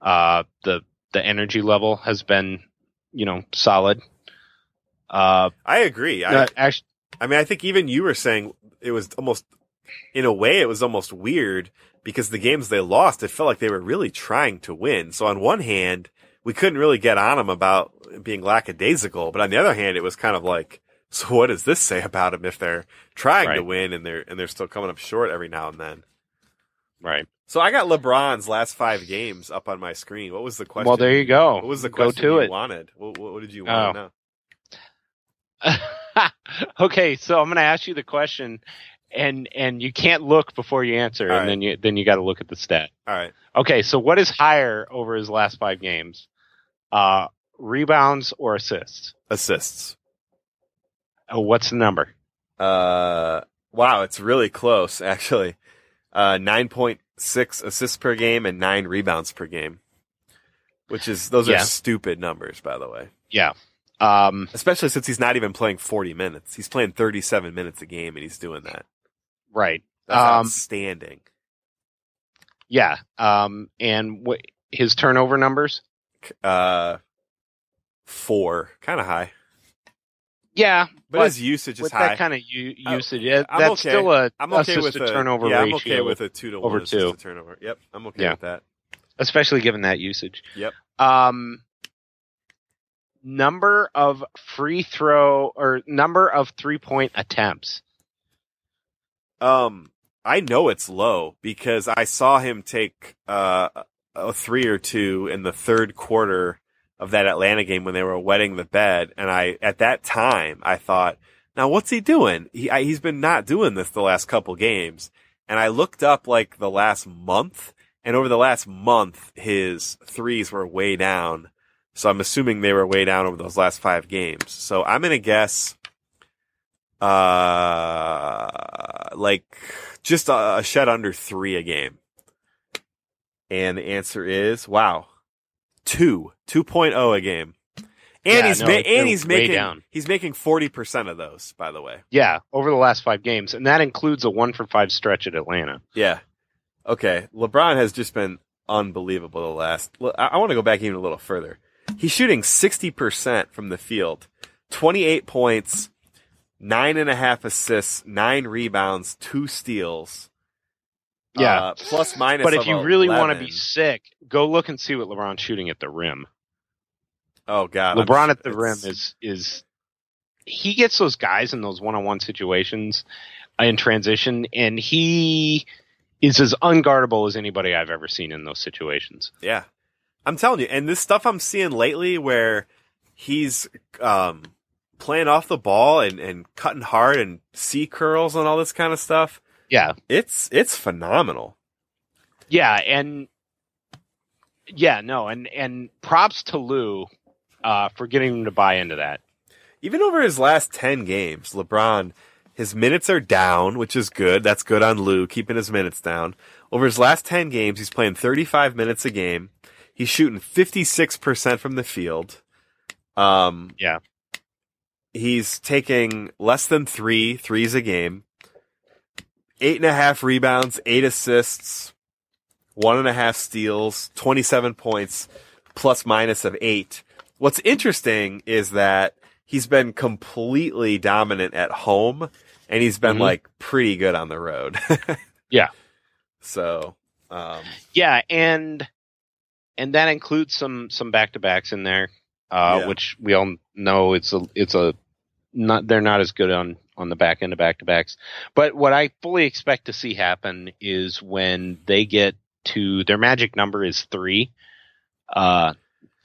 [SPEAKER 2] Uh, the, the energy level has been, you know, solid.
[SPEAKER 1] Uh, I agree. I,
[SPEAKER 2] actually,
[SPEAKER 1] I mean, I think even you were saying it was almost, in a way, it was almost weird because the games they lost, it felt like they were really trying to win. So on one hand, we couldn't really get on them about being lackadaisical, but on the other hand, it was kind of like, so what does this say about them if they're trying right. to win and they're and they're still coming up short every now and then?
[SPEAKER 2] Right.
[SPEAKER 1] So I got LeBron's last five games up on my screen. What was the question?
[SPEAKER 2] Well, there you go.
[SPEAKER 1] What was the question
[SPEAKER 2] go to
[SPEAKER 1] you
[SPEAKER 2] it.
[SPEAKER 1] wanted? What, what, did you want oh. to know?
[SPEAKER 2] okay, so I'm going to ask you the question, and and you can't look before you answer, All and right. then you then you got to look at the stat.
[SPEAKER 1] All right.
[SPEAKER 2] Okay, so what is higher over his last five games? Uh, rebounds or assists?
[SPEAKER 1] Assists.
[SPEAKER 2] Oh, what's the number?
[SPEAKER 1] Uh, wow, it's really close actually. Uh, nine point six assists per game and nine rebounds per game, which is those yeah. are stupid numbers, by the way.
[SPEAKER 2] Yeah. Um,
[SPEAKER 1] especially since he's not even playing 40 minutes. He's playing 37 minutes a game and he's doing that.
[SPEAKER 2] Right.
[SPEAKER 1] That's um, outstanding.
[SPEAKER 2] Yeah. Um, and what his turnover numbers?
[SPEAKER 1] Uh, four, kind of high.
[SPEAKER 2] Yeah,
[SPEAKER 1] but, but, his usage is high.
[SPEAKER 2] That kind of u- usage, uh, that's okay. still a I'm okay with a turnover
[SPEAKER 1] yeah,
[SPEAKER 2] ratio.
[SPEAKER 1] I'm okay with a two to
[SPEAKER 2] over two
[SPEAKER 1] turnover. Yep, I'm okay yeah. with that.
[SPEAKER 2] Especially given that usage.
[SPEAKER 1] Yep.
[SPEAKER 2] Um, number of free throw or number of three point attempts?
[SPEAKER 1] Um, I know it's low because I saw him take uh, a three or two in the third quarter of that Atlanta game when they were wetting the bed, and I at that time I thought, now what's he doing? He I, he's been not doing this the last couple games, and I looked up like the last month, and over the last month his threes were way down so I'm assuming they were way down over those last five games. So I'm to guess, uh, like just a, a shed under three a game. And the answer is, wow, two, 2.0 a game. And
[SPEAKER 2] yeah,
[SPEAKER 1] he's
[SPEAKER 2] no,
[SPEAKER 1] ma- and he's making
[SPEAKER 2] down.
[SPEAKER 1] he's making forty percent of those, by the way.
[SPEAKER 2] Yeah, over the last five games, and that includes a one for five stretch at Atlanta.
[SPEAKER 1] Yeah. Okay, LeBron has just been unbelievable the last. I, I want to go back even a little further. He's shooting 60% from the field, 28 points, nine and a half assists, nine rebounds, two steals.
[SPEAKER 2] Yeah.
[SPEAKER 1] Uh, plus minus.
[SPEAKER 2] But if you really
[SPEAKER 1] want
[SPEAKER 2] to be sick, go look and see what LeBron's shooting at the rim.
[SPEAKER 1] Oh God.
[SPEAKER 2] LeBron
[SPEAKER 1] I'm,
[SPEAKER 2] at the rim is, is, he gets those guys in those one on one situations in transition and he is as unguardable as anybody I've ever seen in those situations.
[SPEAKER 1] Yeah. I'm telling you, and this stuff I'm seeing lately where he's um, playing off the ball and, and cutting hard and C curls and all this kind of stuff.
[SPEAKER 2] Yeah.
[SPEAKER 1] It's it's phenomenal.
[SPEAKER 2] Yeah, and yeah, no, and and props to Lue uh, for getting him to buy into that.
[SPEAKER 1] Even over his last ten games, LeBron, his minutes are down, which is good. That's good on Lue, keeping his minutes down. Over his last ten games, he's playing thirty five minutes a game. He's shooting 56% from the field. Um,
[SPEAKER 2] yeah.
[SPEAKER 1] He's taking less than three threes a game. Eight and a half rebounds, eight assists, one and a half steals, 27 points, plus minus of eight. What's interesting is that he's been completely dominant at home and he's been
[SPEAKER 2] Mhm.
[SPEAKER 1] like pretty good on the road.
[SPEAKER 2] Yeah.
[SPEAKER 1] So, um,
[SPEAKER 2] Yeah, and and that includes some some back to backs in there, uh,
[SPEAKER 1] Yeah.
[SPEAKER 2] which we all know it's a it's a not they're not as good on on the back end of back to backs. But what I fully expect to see happen is when they get to their magic number is three, uh,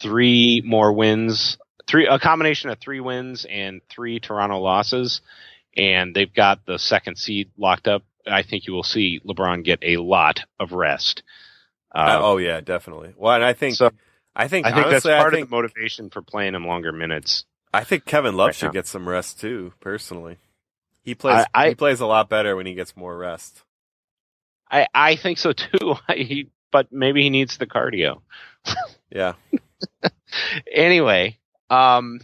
[SPEAKER 2] three more wins, three a combination of three wins and three Toronto losses, and they've got the second seed locked up. I think you will see LeBron get a lot of rest. Uh,
[SPEAKER 1] oh yeah, definitely. Well, and I think,
[SPEAKER 2] so
[SPEAKER 1] I think,
[SPEAKER 2] I think
[SPEAKER 1] honestly,
[SPEAKER 2] that's part
[SPEAKER 1] I think,
[SPEAKER 2] of the motivation for playing him longer minutes.
[SPEAKER 1] I think Kevin Love
[SPEAKER 2] right
[SPEAKER 1] should
[SPEAKER 2] now.
[SPEAKER 1] get some rest too. Personally, he plays.
[SPEAKER 2] I- I-
[SPEAKER 1] he plays a lot better when he gets more rest.
[SPEAKER 2] I I think so too. he, but maybe he needs the cardio.
[SPEAKER 1] Yeah.
[SPEAKER 2] anyway, um,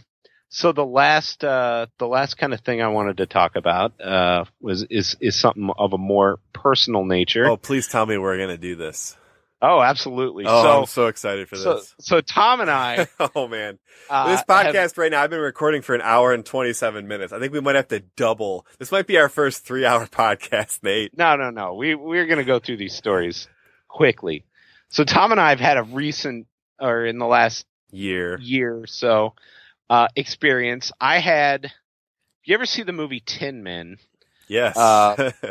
[SPEAKER 2] so the last uh, the last kind of thing I wanted to talk about uh, was is is something of a more personal nature.
[SPEAKER 1] Oh, please tell me we're gonna do this.
[SPEAKER 2] Oh, absolutely.
[SPEAKER 1] Oh,
[SPEAKER 2] so
[SPEAKER 1] I'm so excited for
[SPEAKER 2] so
[SPEAKER 1] this.
[SPEAKER 2] so Tom and I
[SPEAKER 1] oh man,
[SPEAKER 2] uh,
[SPEAKER 1] this
[SPEAKER 2] have-
[SPEAKER 1] podcast right now. I've been recording for an hour and 27 minutes. I think we might have to double. This might be our first three-hour podcast, Nate.
[SPEAKER 2] No, no, no. We we're going to go through these stories quickly. So Tom and I have had a recent, or in the last
[SPEAKER 1] Year.
[SPEAKER 2] year or so, uh, experience. I had. You ever see the movie Tin Men?
[SPEAKER 1] Yes.
[SPEAKER 2] Uh,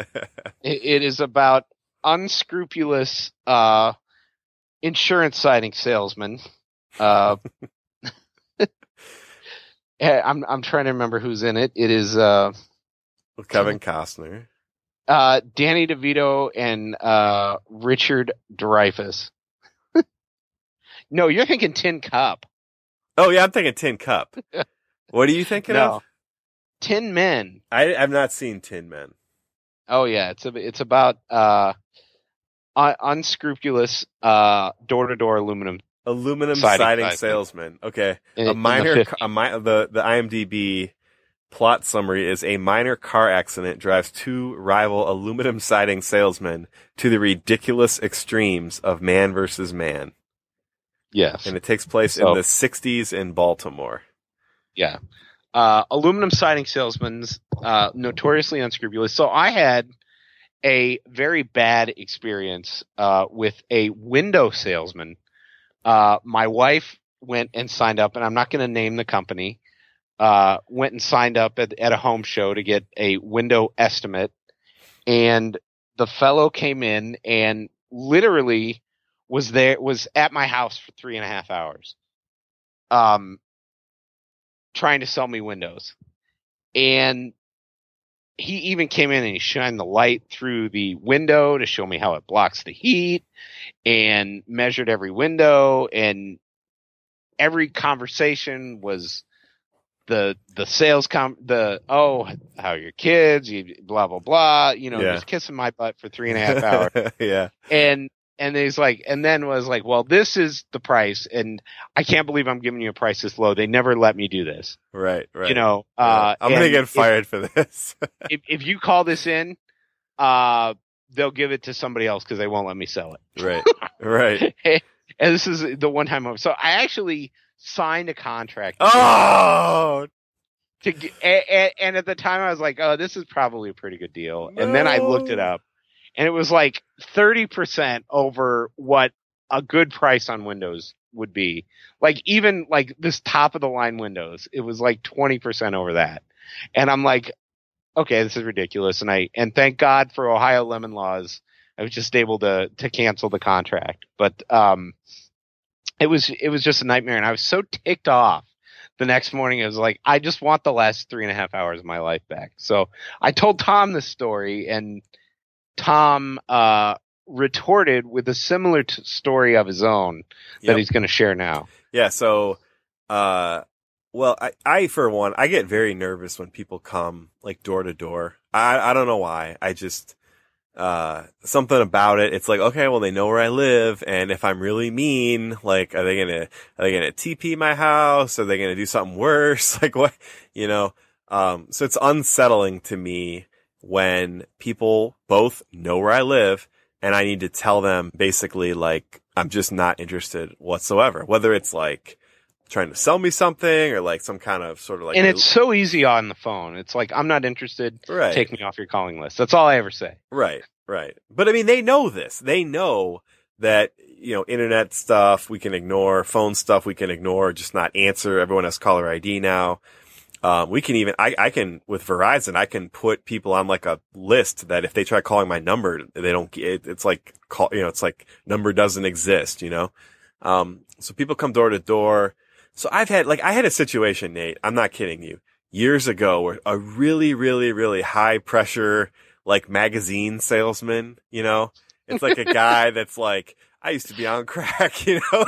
[SPEAKER 2] It, it is about unscrupulous uh, insurance signing salesman. Uh, I'm I'm trying to remember who's in it. It is uh,
[SPEAKER 1] Kevin Costner.
[SPEAKER 2] uh, Danny DeVito and uh, Richard Dreyfuss. no, you're thinking Tin Cup.
[SPEAKER 1] Oh yeah, I'm thinking Tin Cup. what are you thinking
[SPEAKER 2] No,
[SPEAKER 1] of?
[SPEAKER 2] Tin Men.
[SPEAKER 1] I, I've not seen Tin Men.
[SPEAKER 2] Oh yeah, it's a, it's about uh, un- unscrupulous uh, door-to-door aluminum.
[SPEAKER 1] Aluminum
[SPEAKER 2] Siding
[SPEAKER 1] siding,
[SPEAKER 2] salesman.
[SPEAKER 1] salesman. Okay.
[SPEAKER 2] In,
[SPEAKER 1] a
[SPEAKER 2] in the
[SPEAKER 1] minor,
[SPEAKER 2] 50s.
[SPEAKER 1] a mi- the the IMDb plot summary is a minor car accident drives two rival aluminum siding salesmen to the ridiculous extremes of man versus man,
[SPEAKER 2] Yes.
[SPEAKER 1] and it takes place
[SPEAKER 2] So-
[SPEAKER 1] in the '60s in Baltimore.
[SPEAKER 2] Yeah. Uh, aluminum siding salesmen, uh, notoriously unscrupulous. So I had a very bad experience, uh, with a window salesman. Uh, my wife went and signed up, and I'm not going to name the company, uh, went and signed up at, at a home show to get a window estimate. And the fellow came in and literally was there, was at my house for three and a half hours. Um, trying to sell me windows. And he even came in and he shined the light through the window to show me how it blocks the heat and measured every window and every conversation was the the sales com the oh how are your kids you blah blah blah you know
[SPEAKER 1] Yeah.
[SPEAKER 2] just kissing my butt for three and a half hours
[SPEAKER 1] yeah.
[SPEAKER 2] and and he's like and then was like well this is the price and i can't believe i'm giving you a price this low they never let me do this
[SPEAKER 1] Right. Right.
[SPEAKER 2] you know
[SPEAKER 1] Yeah.
[SPEAKER 2] uh
[SPEAKER 1] I'm gonna
[SPEAKER 2] and
[SPEAKER 1] get
[SPEAKER 2] if-
[SPEAKER 1] fired for this.
[SPEAKER 2] if, if you call this in uh they'll give it to somebody else because they won't let me sell it
[SPEAKER 1] right. Right.
[SPEAKER 2] and this is the one time so i actually signed a contract
[SPEAKER 1] Oh.
[SPEAKER 2] to get, and, and at the time I was like, oh, this is probably a pretty good deal. And then I looked it up and it was like 30% over what a good price on Windows would be. Like even like this top of the line Windows, it was like 20% over that. And I'm like, okay, this is ridiculous. And I, and thank God for Ohio lemon laws. I was just able to, to cancel the contract, but, um, it was, it was just a nightmare. And I was so ticked off the next morning it was like i just want the last three and a half hours of my life back so i told tom this story and tom uh retorted with a similar t- story of his own that
[SPEAKER 1] Yep.
[SPEAKER 2] he's going to share now
[SPEAKER 1] Yeah, so uh well, I, I for one, I get very nervous when people come like door to door. I I don't know why. I just uh something about it. It's like, okay, well they know where I live and if I'm really mean, like are they going to are they going to TP my house? Are they going to do something worse? Like what, you know? Um so it's unsettling to me when people both know where I live and I need to tell them basically like I'm just not interested whatsoever. Whether it's like trying to sell me something or like some kind of sort of like
[SPEAKER 2] and it's so easy on the phone. It's like I'm not interested.
[SPEAKER 1] Right.
[SPEAKER 2] Take me off your calling list. That's all I ever say.
[SPEAKER 1] Right, right. But I mean, they know this. They know that, you know, internet stuff we can ignore, phone stuff we can ignore, just not answer. Everyone has caller ID now. Um, we can even, I, I can, with Verizon, I can put people on like a list that if they try calling my number, they don't, it, it's like call, you know, it's like number doesn't exist, you know? Um, so people come door to door. So I've had, like, I had a situation, Nate, I'm not kidding you, years ago where a really, really, really high pressure, like magazine salesman, you know? It's like a guy that's like, I used to be on crack, you know?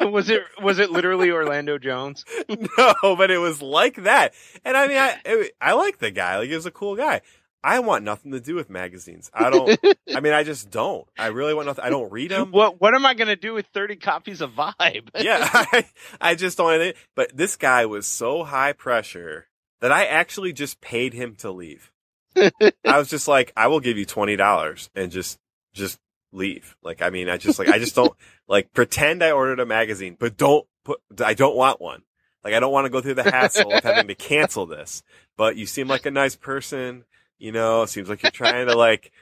[SPEAKER 2] was it was it literally Orlando Jones?
[SPEAKER 1] no, but it was like that. And I mean, I it, I like the guy. Like, he was a cool guy. I want nothing to do with magazines. I don't. I mean, I just don't. I really want nothing. I don't read them.
[SPEAKER 2] What What am I going to do with thirty copies of Vibe?
[SPEAKER 1] yeah, I, I just don't. But this guy was so high pressure that I actually just paid him to leave. I was just like, I will give you twenty dollars and just just leave. Like, I mean, I just like, I just don't like pretend I ordered a magazine, but don't put. I don't want one. Like, I don't want to go through the hassle of having to cancel this. But you seem like a nice person. You know, it seems like you're trying to like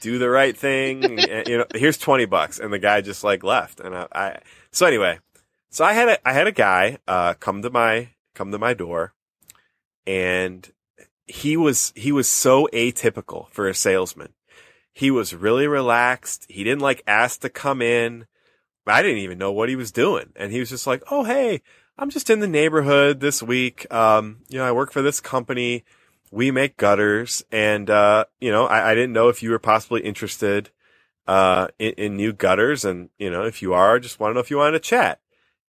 [SPEAKER 1] do the right thing. And, you know, here's 20 bucks. And the guy just like left. And I, I so anyway, so I had a, I had a guy, uh, come to my, come to my door and he was, he was so atypical for a salesman. He was really relaxed. He didn't like ask to come in. I didn't even know what he was doing. And he was just like, Oh, hey, I'm just in the neighborhood this week. Um, you know, I work for this company we make gutters and, uh, you know, I, I, didn't know if you were possibly interested, uh, in, in, new gutters. And, you know, if you are, I just want to know if you wanted to chat.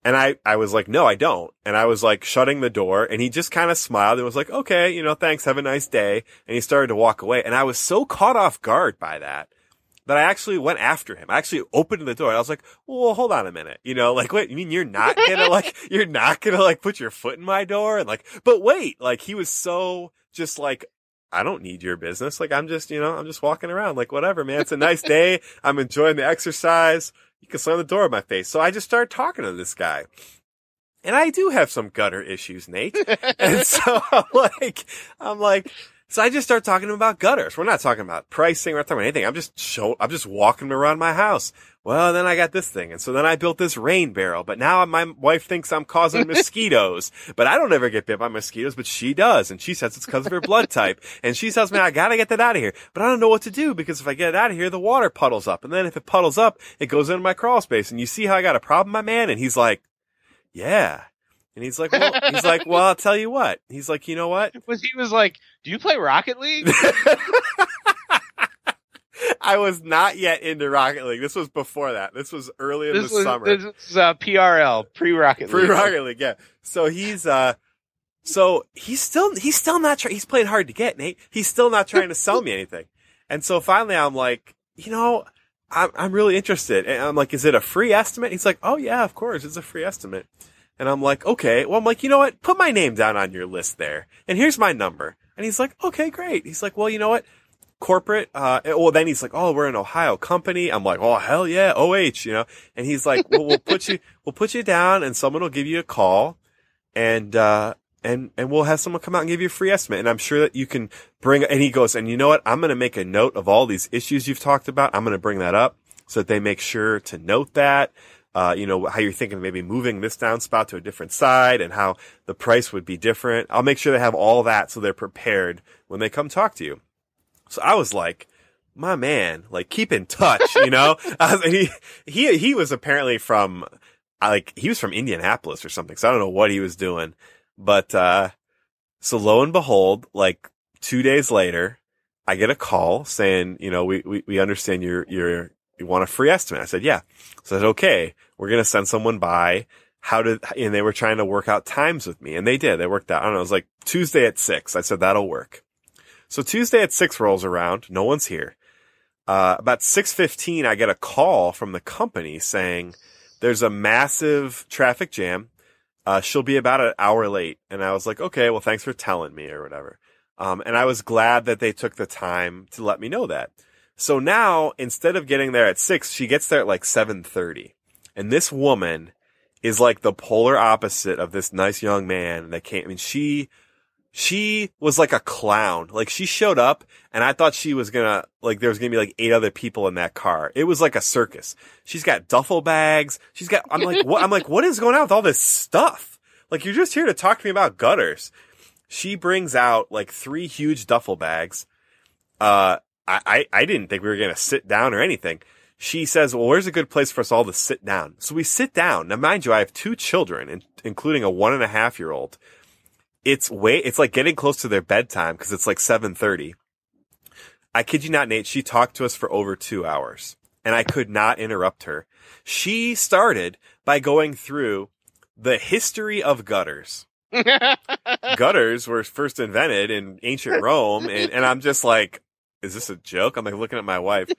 [SPEAKER 1] And I, I was like, no, I don't. And I was like shutting the door and he just kind of smiled and was like, okay, you know, thanks. Have a nice day. And he started to walk away. And I was so caught off guard by that that I actually went after him. I actually opened the door. I was like, well, hold on a minute. You know, like, wait, you mean you're not gonna like, you're not gonna like put your foot in my door? And like, but wait, like he was so just like, I don't need your business. Like I'm just, you know, I'm just walking around like whatever, man. It's a nice day. I'm enjoying the exercise. You can slam the door in my face. So I just started talking to this guy. And I do have some gutter issues, Nate. and so I'm like, I'm like, so I just start talking to him about gutters. We're not talking about pricing. We're not talking about anything. I'm just show, I'm just walking around my house. Well, then I got this thing. And so then I built this rain barrel, but now my wife thinks I'm causing mosquitoes, but I don't ever get bit by mosquitoes, but she does. And she says it's because of her blood type. And she tells me I gotta get that out of here, but I don't know what to do because if I get it out of here, the water puddles up. And then if it puddles up, it goes into my crawl space. And you see how I got a problem, my man? And he's like, yeah. And he's like, well, he's like, well, I'll tell you what. He's like, you know what?
[SPEAKER 2] Was he was like, do you play Rocket League?
[SPEAKER 1] I was not yet into Rocket League. This was before that. This was early in
[SPEAKER 2] this
[SPEAKER 1] the
[SPEAKER 2] was,
[SPEAKER 1] summer.
[SPEAKER 2] This is uh, PRL, pre Rocket League.
[SPEAKER 1] Pre Rocket League, yeah. So he's uh, so he's still he's still not trying. He's playing hard to get, Nate. He's still not trying to sell me anything. And so finally, I'm like, you know, I'm I'm really interested. And I'm like, is it a free estimate? He's like, oh yeah, of course, it's a free estimate. And I'm like, okay. Well, I'm like, you know what? Put my name down on your list there. And here's my number. And he's like, okay, great. He's like, well, you know what? Corporate, uh, well, then he's like, oh, we're an Ohio company. I'm like, oh, hell yeah, OH, you know? And he's like, well, we'll put you, we'll put you down and someone will give you a call and, uh, and, and we'll have someone come out and give you a free estimate. And I'm sure that you can bring, and he goes, and you know what? I'm going to make a note of all these issues you've talked about. I'm going to bring that up so that they make sure to note that uh, you know, how you're thinking maybe moving this downspout to a different side and how the price would be different. I'll make sure they have all that so they're prepared when they come talk to you. So I was like, my man, like keep in touch, you know? uh, he, he, he was apparently from, like, he was from Indianapolis or something. So I don't know what he was doing, but, uh, so lo and behold, like two days later, I get a call saying, you know, we, we, we understand you're, you're, you want a free estimate? I said, yeah. So I said, okay, we're going to send someone by. How did, and they were trying to work out times with me and they did. They worked out. I don't know. It was like Tuesday at six. I said, that'll work. So Tuesday at six rolls around. No one's here. Uh, about 6.15, I get a call from the company saying there's a massive traffic jam. Uh, she'll be about an hour late. And I was like, okay, well, thanks for telling me or whatever. Um, and I was glad that they took the time to let me know that. So now, instead of getting there at six, she gets there at like 7.30. And this woman is like the polar opposite of this nice young man that came. I mean, she, she was like a clown. Like she showed up and I thought she was gonna, like there was gonna be like eight other people in that car. It was like a circus. She's got duffel bags. She's got, I'm like, what, I'm like, what is going on with all this stuff? Like you're just here to talk to me about gutters. She brings out like three huge duffel bags. Uh, I, I, I didn't think we were gonna sit down or anything she says, well, where's a good place for us all to sit down? So we sit down. Now, mind you, I have two children, in, including a one and a half year old. It's way, it's like getting close to their bedtime because it's like 730. I kid you not, Nate. She talked to us for over two hours and I could not interrupt her. She started by going through the history of gutters. gutters were first invented in ancient Rome. And, and I'm just like, is this a joke? I'm like looking at my wife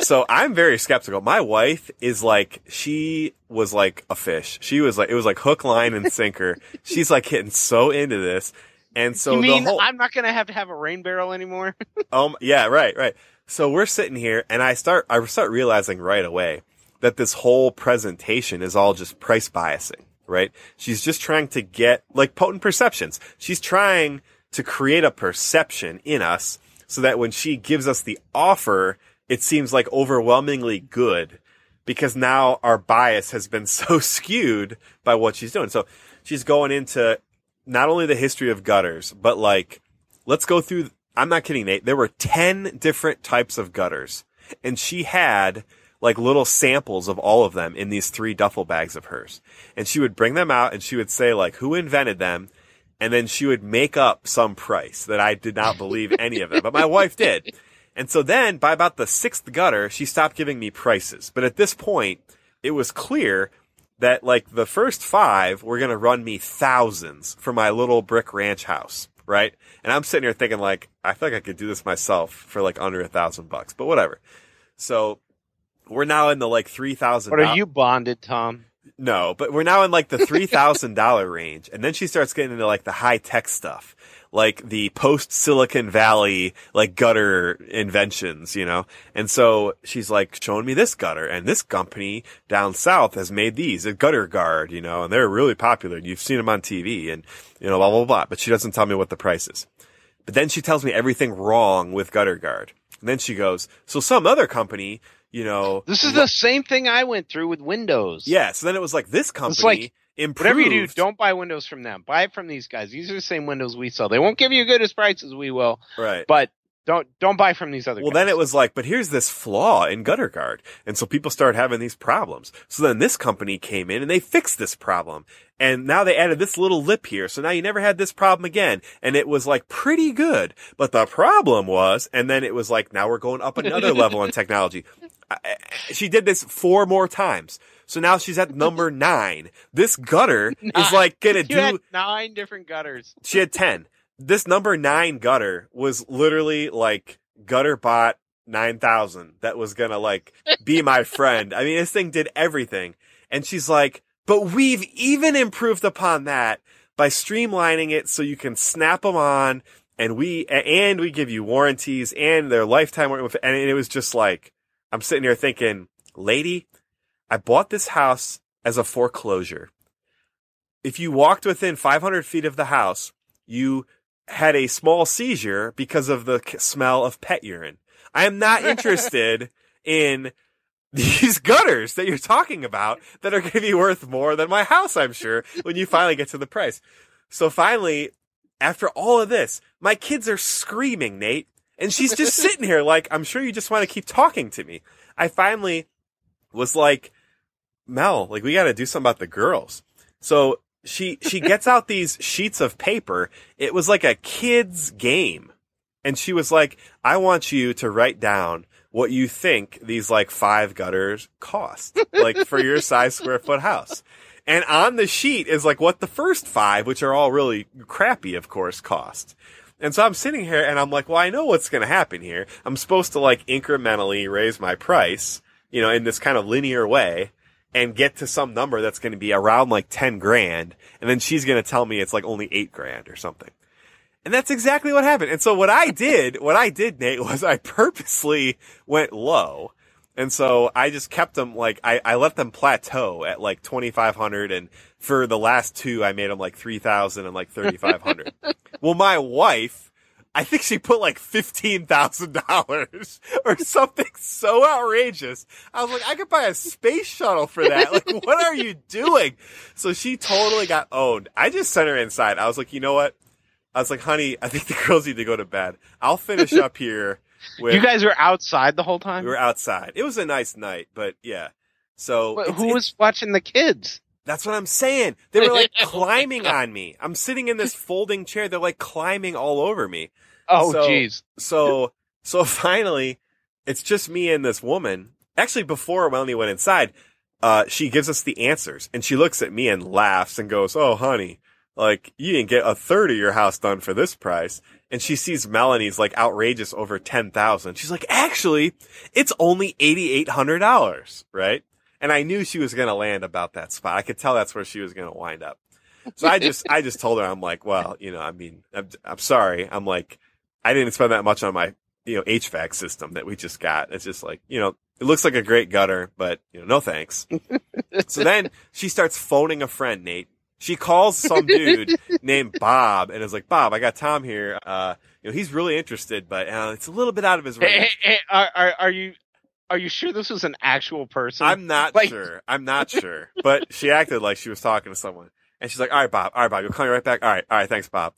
[SPEAKER 1] so I'm very skeptical. My wife is like, she was like a fish. She was like, it was like hook, line, and sinker. She's like getting so into this. And so
[SPEAKER 2] you mean
[SPEAKER 1] whole,
[SPEAKER 2] I'm not gonna have to have a rain barrel anymore?
[SPEAKER 1] um, yeah, right, right. So we're sitting here, and I start, I start realizing right away that this whole presentation is all just price biasing, right? She's just trying to get like potent perceptions. She's trying to create a perception in us so that when she gives us the offer, it seems like overwhelmingly good because now our bias has been so skewed by what she's doing. So she's going into not only the history of gutters, but like, let's go through. I'm not kidding, Nate. There were 10 different types of gutters and she had like little samples of all of them in these three duffel bags of hers. And she would bring them out and she would say like, who invented them? And then she would make up some price that I did not believe any of them, but my wife did. And so then by about the sixth gutter, she stopped giving me prices. But at this point, it was clear that like the first five were going to run me thousands for my little brick ranch house. Right. And I'm sitting here thinking like, I feel like I could do this myself for like under a thousand bucks, but whatever. So we're now in the like 3000
[SPEAKER 2] What are you bonded, Tom?
[SPEAKER 1] No, but we're now in like the $3,000 range. And then she starts getting into like the high tech stuff like the post Silicon Valley like gutter inventions, you know? And so she's like showing me this gutter and this company down south has made these, a gutter guard, you know, and they're really popular. You've seen them on TV and, you know, blah, blah, blah. But she doesn't tell me what the price is. But then she tells me everything wrong with gutter guard. And then she goes, so some other company, you know.
[SPEAKER 2] This is the same thing I went through with Windows.
[SPEAKER 1] Yeah. So then it was like this company.
[SPEAKER 2] It's like,
[SPEAKER 1] improved.
[SPEAKER 2] Whatever you do, don't buy windows from them. Buy it from these guys. These are the same windows we sell. They won't give you good as price as we will.
[SPEAKER 1] Right.
[SPEAKER 2] But don't don't buy from these other people.
[SPEAKER 1] well
[SPEAKER 2] guys.
[SPEAKER 1] then it was like but here's this flaw in gutter guard and so people started having these problems so then this company came in and they fixed this problem and now they added this little lip here so now you never had this problem again and it was like pretty good but the problem was and then it was like now we're going up another level in technology she did this four more times so now she's at number nine. This gutter nine. is like gonna
[SPEAKER 2] you do nine different gutters.
[SPEAKER 1] She had ten. This number nine gutter was literally like gutter bot 9000 that was gonna like be my friend. I mean, this thing did everything. And she's like, but we've even improved upon that by streamlining it so you can snap them on and we, and we give you warranties and their lifetime. And it was just like, I'm sitting here thinking, lady, I bought this house as a foreclosure. If you walked within 500 feet of the house, you had a small seizure because of the smell of pet urine. I am not interested in these gutters that you're talking about that are going to be worth more than my house, I'm sure, when you finally get to the price. So finally, after all of this, my kids are screaming, Nate, and she's just sitting here like, I'm sure you just want to keep talking to me. I finally was like, Mel, like we got to do something about the girls. So she she gets out these sheets of paper. It was like a kid's game. And she was like, "I want you to write down what you think these like five gutters cost, like for your size square foot house." And on the sheet is like what the first five, which are all really crappy, of course, cost. And so I'm sitting here and I'm like, well, I know what's going to happen here. I'm supposed to like incrementally raise my price, you know, in this kind of linear way and get to some number that's going to be around like 10 grand. And then she's going to tell me it's like only eight grand or something. And that's exactly what happened. And so what I did, what I did, Nate, was I purposely went low. And so I just kept them like, I, I let them plateau at like 2,500 and for the last two, I made them like 3,000 and like 3,500. well, my wife, I think she put like $15,000 or something so outrageous. I was like, I could buy a space shuttle for that. Like, what are you doing? So she totally got owned. I just sent her inside. I was like, you know what? I was like, honey, I think the girls need to go to bed. I'll finish up here. With,
[SPEAKER 2] You guys were outside the whole time.
[SPEAKER 1] we were outside. It was a nice night, but yeah. So
[SPEAKER 2] But who was watching the kids?
[SPEAKER 1] that's what I'm saying. They were like climbing on me. I'm sitting in this folding chair. They're like climbing all over me.
[SPEAKER 2] Oh,
[SPEAKER 1] So-
[SPEAKER 2] jeez.
[SPEAKER 1] So, so finally, it's just me and this woman. Actually, before Melanie went inside, uh, she gives us the answers and she looks at me and laughs and goes, Oh, honey, like you didn't get a third of your house done for this price. And she sees Melanie's like outrageous over 10,000. She's like, actually, it's only $8,800, right? And I knew she was going to land about that spot. I could tell that's where she was going to wind up. So I just, I just told her, I'm like, well, you know, I mean, I'm, I'm sorry. I'm like, I didn't spend that much on my, you know, HVAC system that we just got. It's just like, you know, it looks like a great gutter, but you know, no thanks. so then she starts phoning a friend, Nate. She calls some dude named Bob and is like, Bob, I got Tom here. Uh, you know, he's really interested, but uh, it's a little bit out of his
[SPEAKER 2] Hey, hey,
[SPEAKER 1] range.
[SPEAKER 2] hey, are, are, are you are you sure this was an actual person?
[SPEAKER 1] I'm not
[SPEAKER 2] Like-
[SPEAKER 1] sure. I'm not sure. But she acted like she was talking to someone. And she's like, all right, Bob. All right, Bob. You'll call me right back. All right. All right. Thanks, Bob.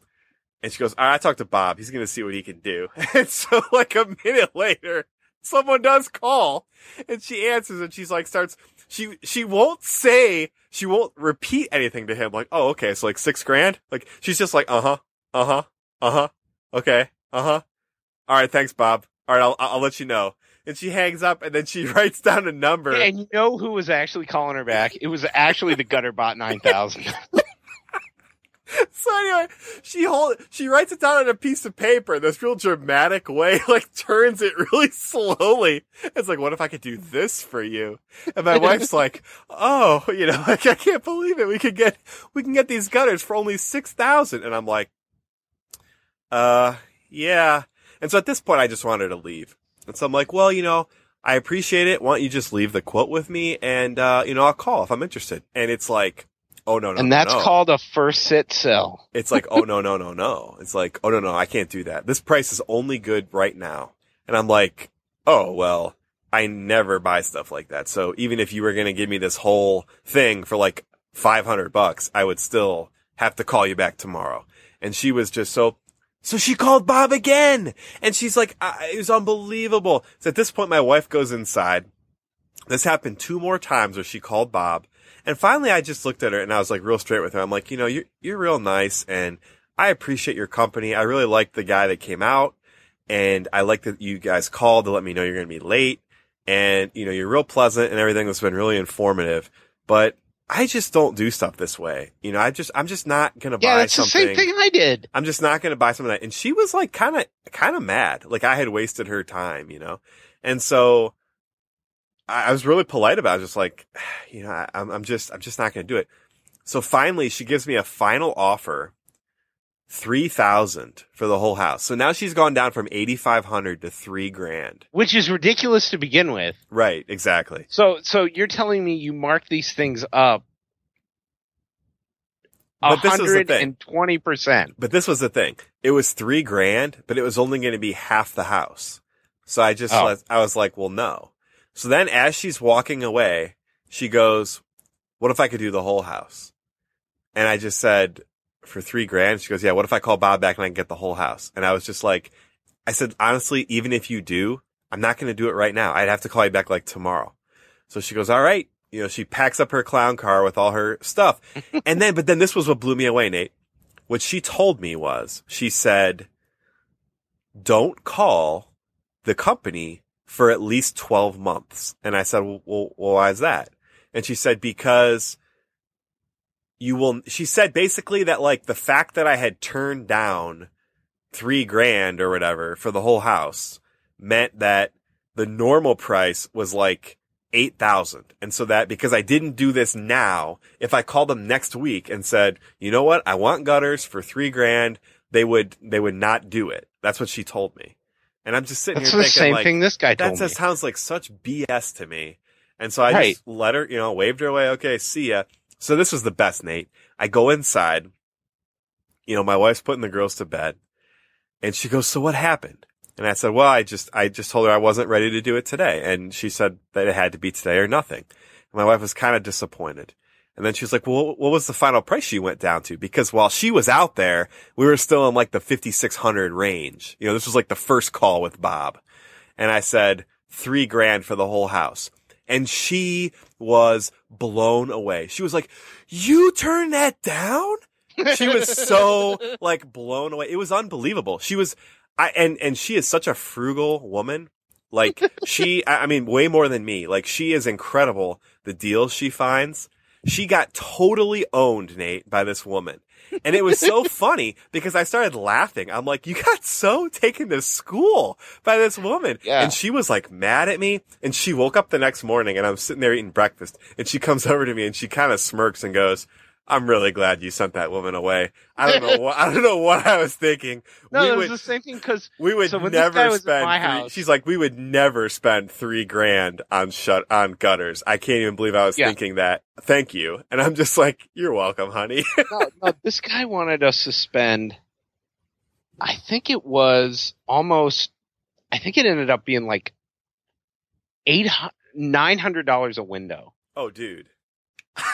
[SPEAKER 1] And she goes, all right, I talked to Bob. He's going to see what he can do. And so like a minute later, someone does call and she answers and she's like, starts, she, she won't say, she won't repeat anything to him. Like, oh, okay. So like six grand. Like she's just like, uh huh, uh huh, uh huh. Okay. Uh huh. All right. Thanks, Bob. All right. I'll, I'll let you know. And she hangs up and then she writes down a number.
[SPEAKER 2] and you know who was actually calling her back? It was actually the Gutterbot 9000.
[SPEAKER 1] So anyway, she hold she writes it down on a piece of paper in this real dramatic way, like turns it really slowly. It's like, what if I could do this for you? And my wife's like, oh, you know, like I can't believe it. We could get we can get these gutters for only six thousand. And I'm like, uh, yeah. And so at this point, I just wanted to leave. And so I'm like, well, you know, I appreciate it. Why don't you just leave the quote with me, and uh, you know, I'll call if I'm interested. And it's like, oh no, no,
[SPEAKER 2] and that's
[SPEAKER 1] no.
[SPEAKER 2] called a first sit sell.
[SPEAKER 1] It's like, oh no, no, no, no. It's like, oh no, no, I can't do that. This price is only good right now. And I'm like, oh well, I never buy stuff like that. So even if you were gonna give me this whole thing for like 500 bucks, I would still have to call you back tomorrow. And she was just so, so she called Bob again. And she's like, I, it was unbelievable. So at this point, my wife goes inside. This happened two more times where she called Bob. And finally, I just looked at her and I was like real straight with her. I'm like, you know, you're, you're real nice and I appreciate your company. I really like the guy that came out and I like that you guys called to let me know you're going to be late. And, you know, you're real pleasant and everything that's been really informative, but I just don't do stuff this way. You know, I just, I'm just not going to
[SPEAKER 2] Yeah,
[SPEAKER 1] buy
[SPEAKER 2] that's the
[SPEAKER 1] something.
[SPEAKER 2] same thing I did.
[SPEAKER 1] I'm just not going to buy something that, and she was like kind of, kind of mad. Like I had wasted her time, you know? And so I, I was really polite about it. Just like, you know, I, I'm, I'm just, I'm just not going to do it. So finally she gives me a final offer. 3000 for the whole house. So now she's gone down from 8500 to 3 grand.
[SPEAKER 2] Which is ridiculous to begin with.
[SPEAKER 1] Right, exactly.
[SPEAKER 2] So so you're telling me you mark these things up
[SPEAKER 1] But this was the thing.
[SPEAKER 2] hundred and twenty percent.
[SPEAKER 1] But this was the thing. It was three grand, but it was only going to be half the house. So I just,
[SPEAKER 2] Oh.
[SPEAKER 1] I was like, well, no. So then as she's walking away, she goes, what if I could do the whole house? And I just said, for three grand? She goes, yeah, what if I call Bob back and I can get the whole house? And I was just like, I said, honestly, even if you do, I'm not going to do it right now. I'd have to call you back like tomorrow. So she goes, all right. You know, she packs up her clown car with all her stuff. and then, but then this was what blew me away, Nate. What she told me was, she said, don't call the company for at least 12 months. And I said, well, well, why is that? And she said, because you will, she said basically that like the fact that I had turned down three grand or whatever for the whole house meant that the normal price was like 8,000. And so that because I didn't do this now, if I called them next week and said, you know what? I want gutters for three grand, they would, they would not do it. That's what she told me. And I'm just sitting
[SPEAKER 2] That's
[SPEAKER 1] here
[SPEAKER 2] the
[SPEAKER 1] thinking
[SPEAKER 2] same
[SPEAKER 1] like,
[SPEAKER 2] thing this guy
[SPEAKER 1] that just sounds like such BS to me. And so I
[SPEAKER 2] Right.
[SPEAKER 1] just let her, you know, waved her away. Okay, see ya. So this was the best, Nate. I go inside. You know, my wife's putting the girls to bed and she goes, so what happened? And I said, well, I just, I just told her I wasn't ready to do it today. And she said that it had to be today or nothing. And my wife was kind of disappointed. And then she was like, well, what was the final price she went down to? Because while she was out there, we were still in like the 5,600 range. You know, this was like the first call with Bob. And I said, three grand for the whole house. And she was blown away. She was like, you turned that down? She was so like blown away. It was unbelievable. She was, I, and, and she is such a frugal woman. Like she, I mean, way more than me. Like she is incredible. The deals she finds. She got totally owned, Nate, by this woman. And it was so funny because I started laughing. I'm like, you got so taken to school by this woman.
[SPEAKER 2] Yeah.
[SPEAKER 1] And she was like mad at me. And she woke up the next morning and I'm sitting there eating breakfast and she comes over to me and she kind of smirks and goes, I'm really glad you sent that woman away. I don't know what, I don't know what I was thinking.
[SPEAKER 2] no,
[SPEAKER 1] we
[SPEAKER 2] it
[SPEAKER 1] would,
[SPEAKER 2] was the same thing because
[SPEAKER 1] we would
[SPEAKER 2] so when this guy
[SPEAKER 1] never spend. three,
[SPEAKER 2] house-
[SPEAKER 1] she's like, we would never spend three grand on shut on gutters. I can't even believe I was
[SPEAKER 2] Yeah.
[SPEAKER 1] thinking that. Thank you. And I'm just like, you're welcome, honey.
[SPEAKER 2] no, no, this guy wanted us to spend. I think it was almost. I think it ended up being like eight nine hundred dollars a window.
[SPEAKER 1] oh, dude.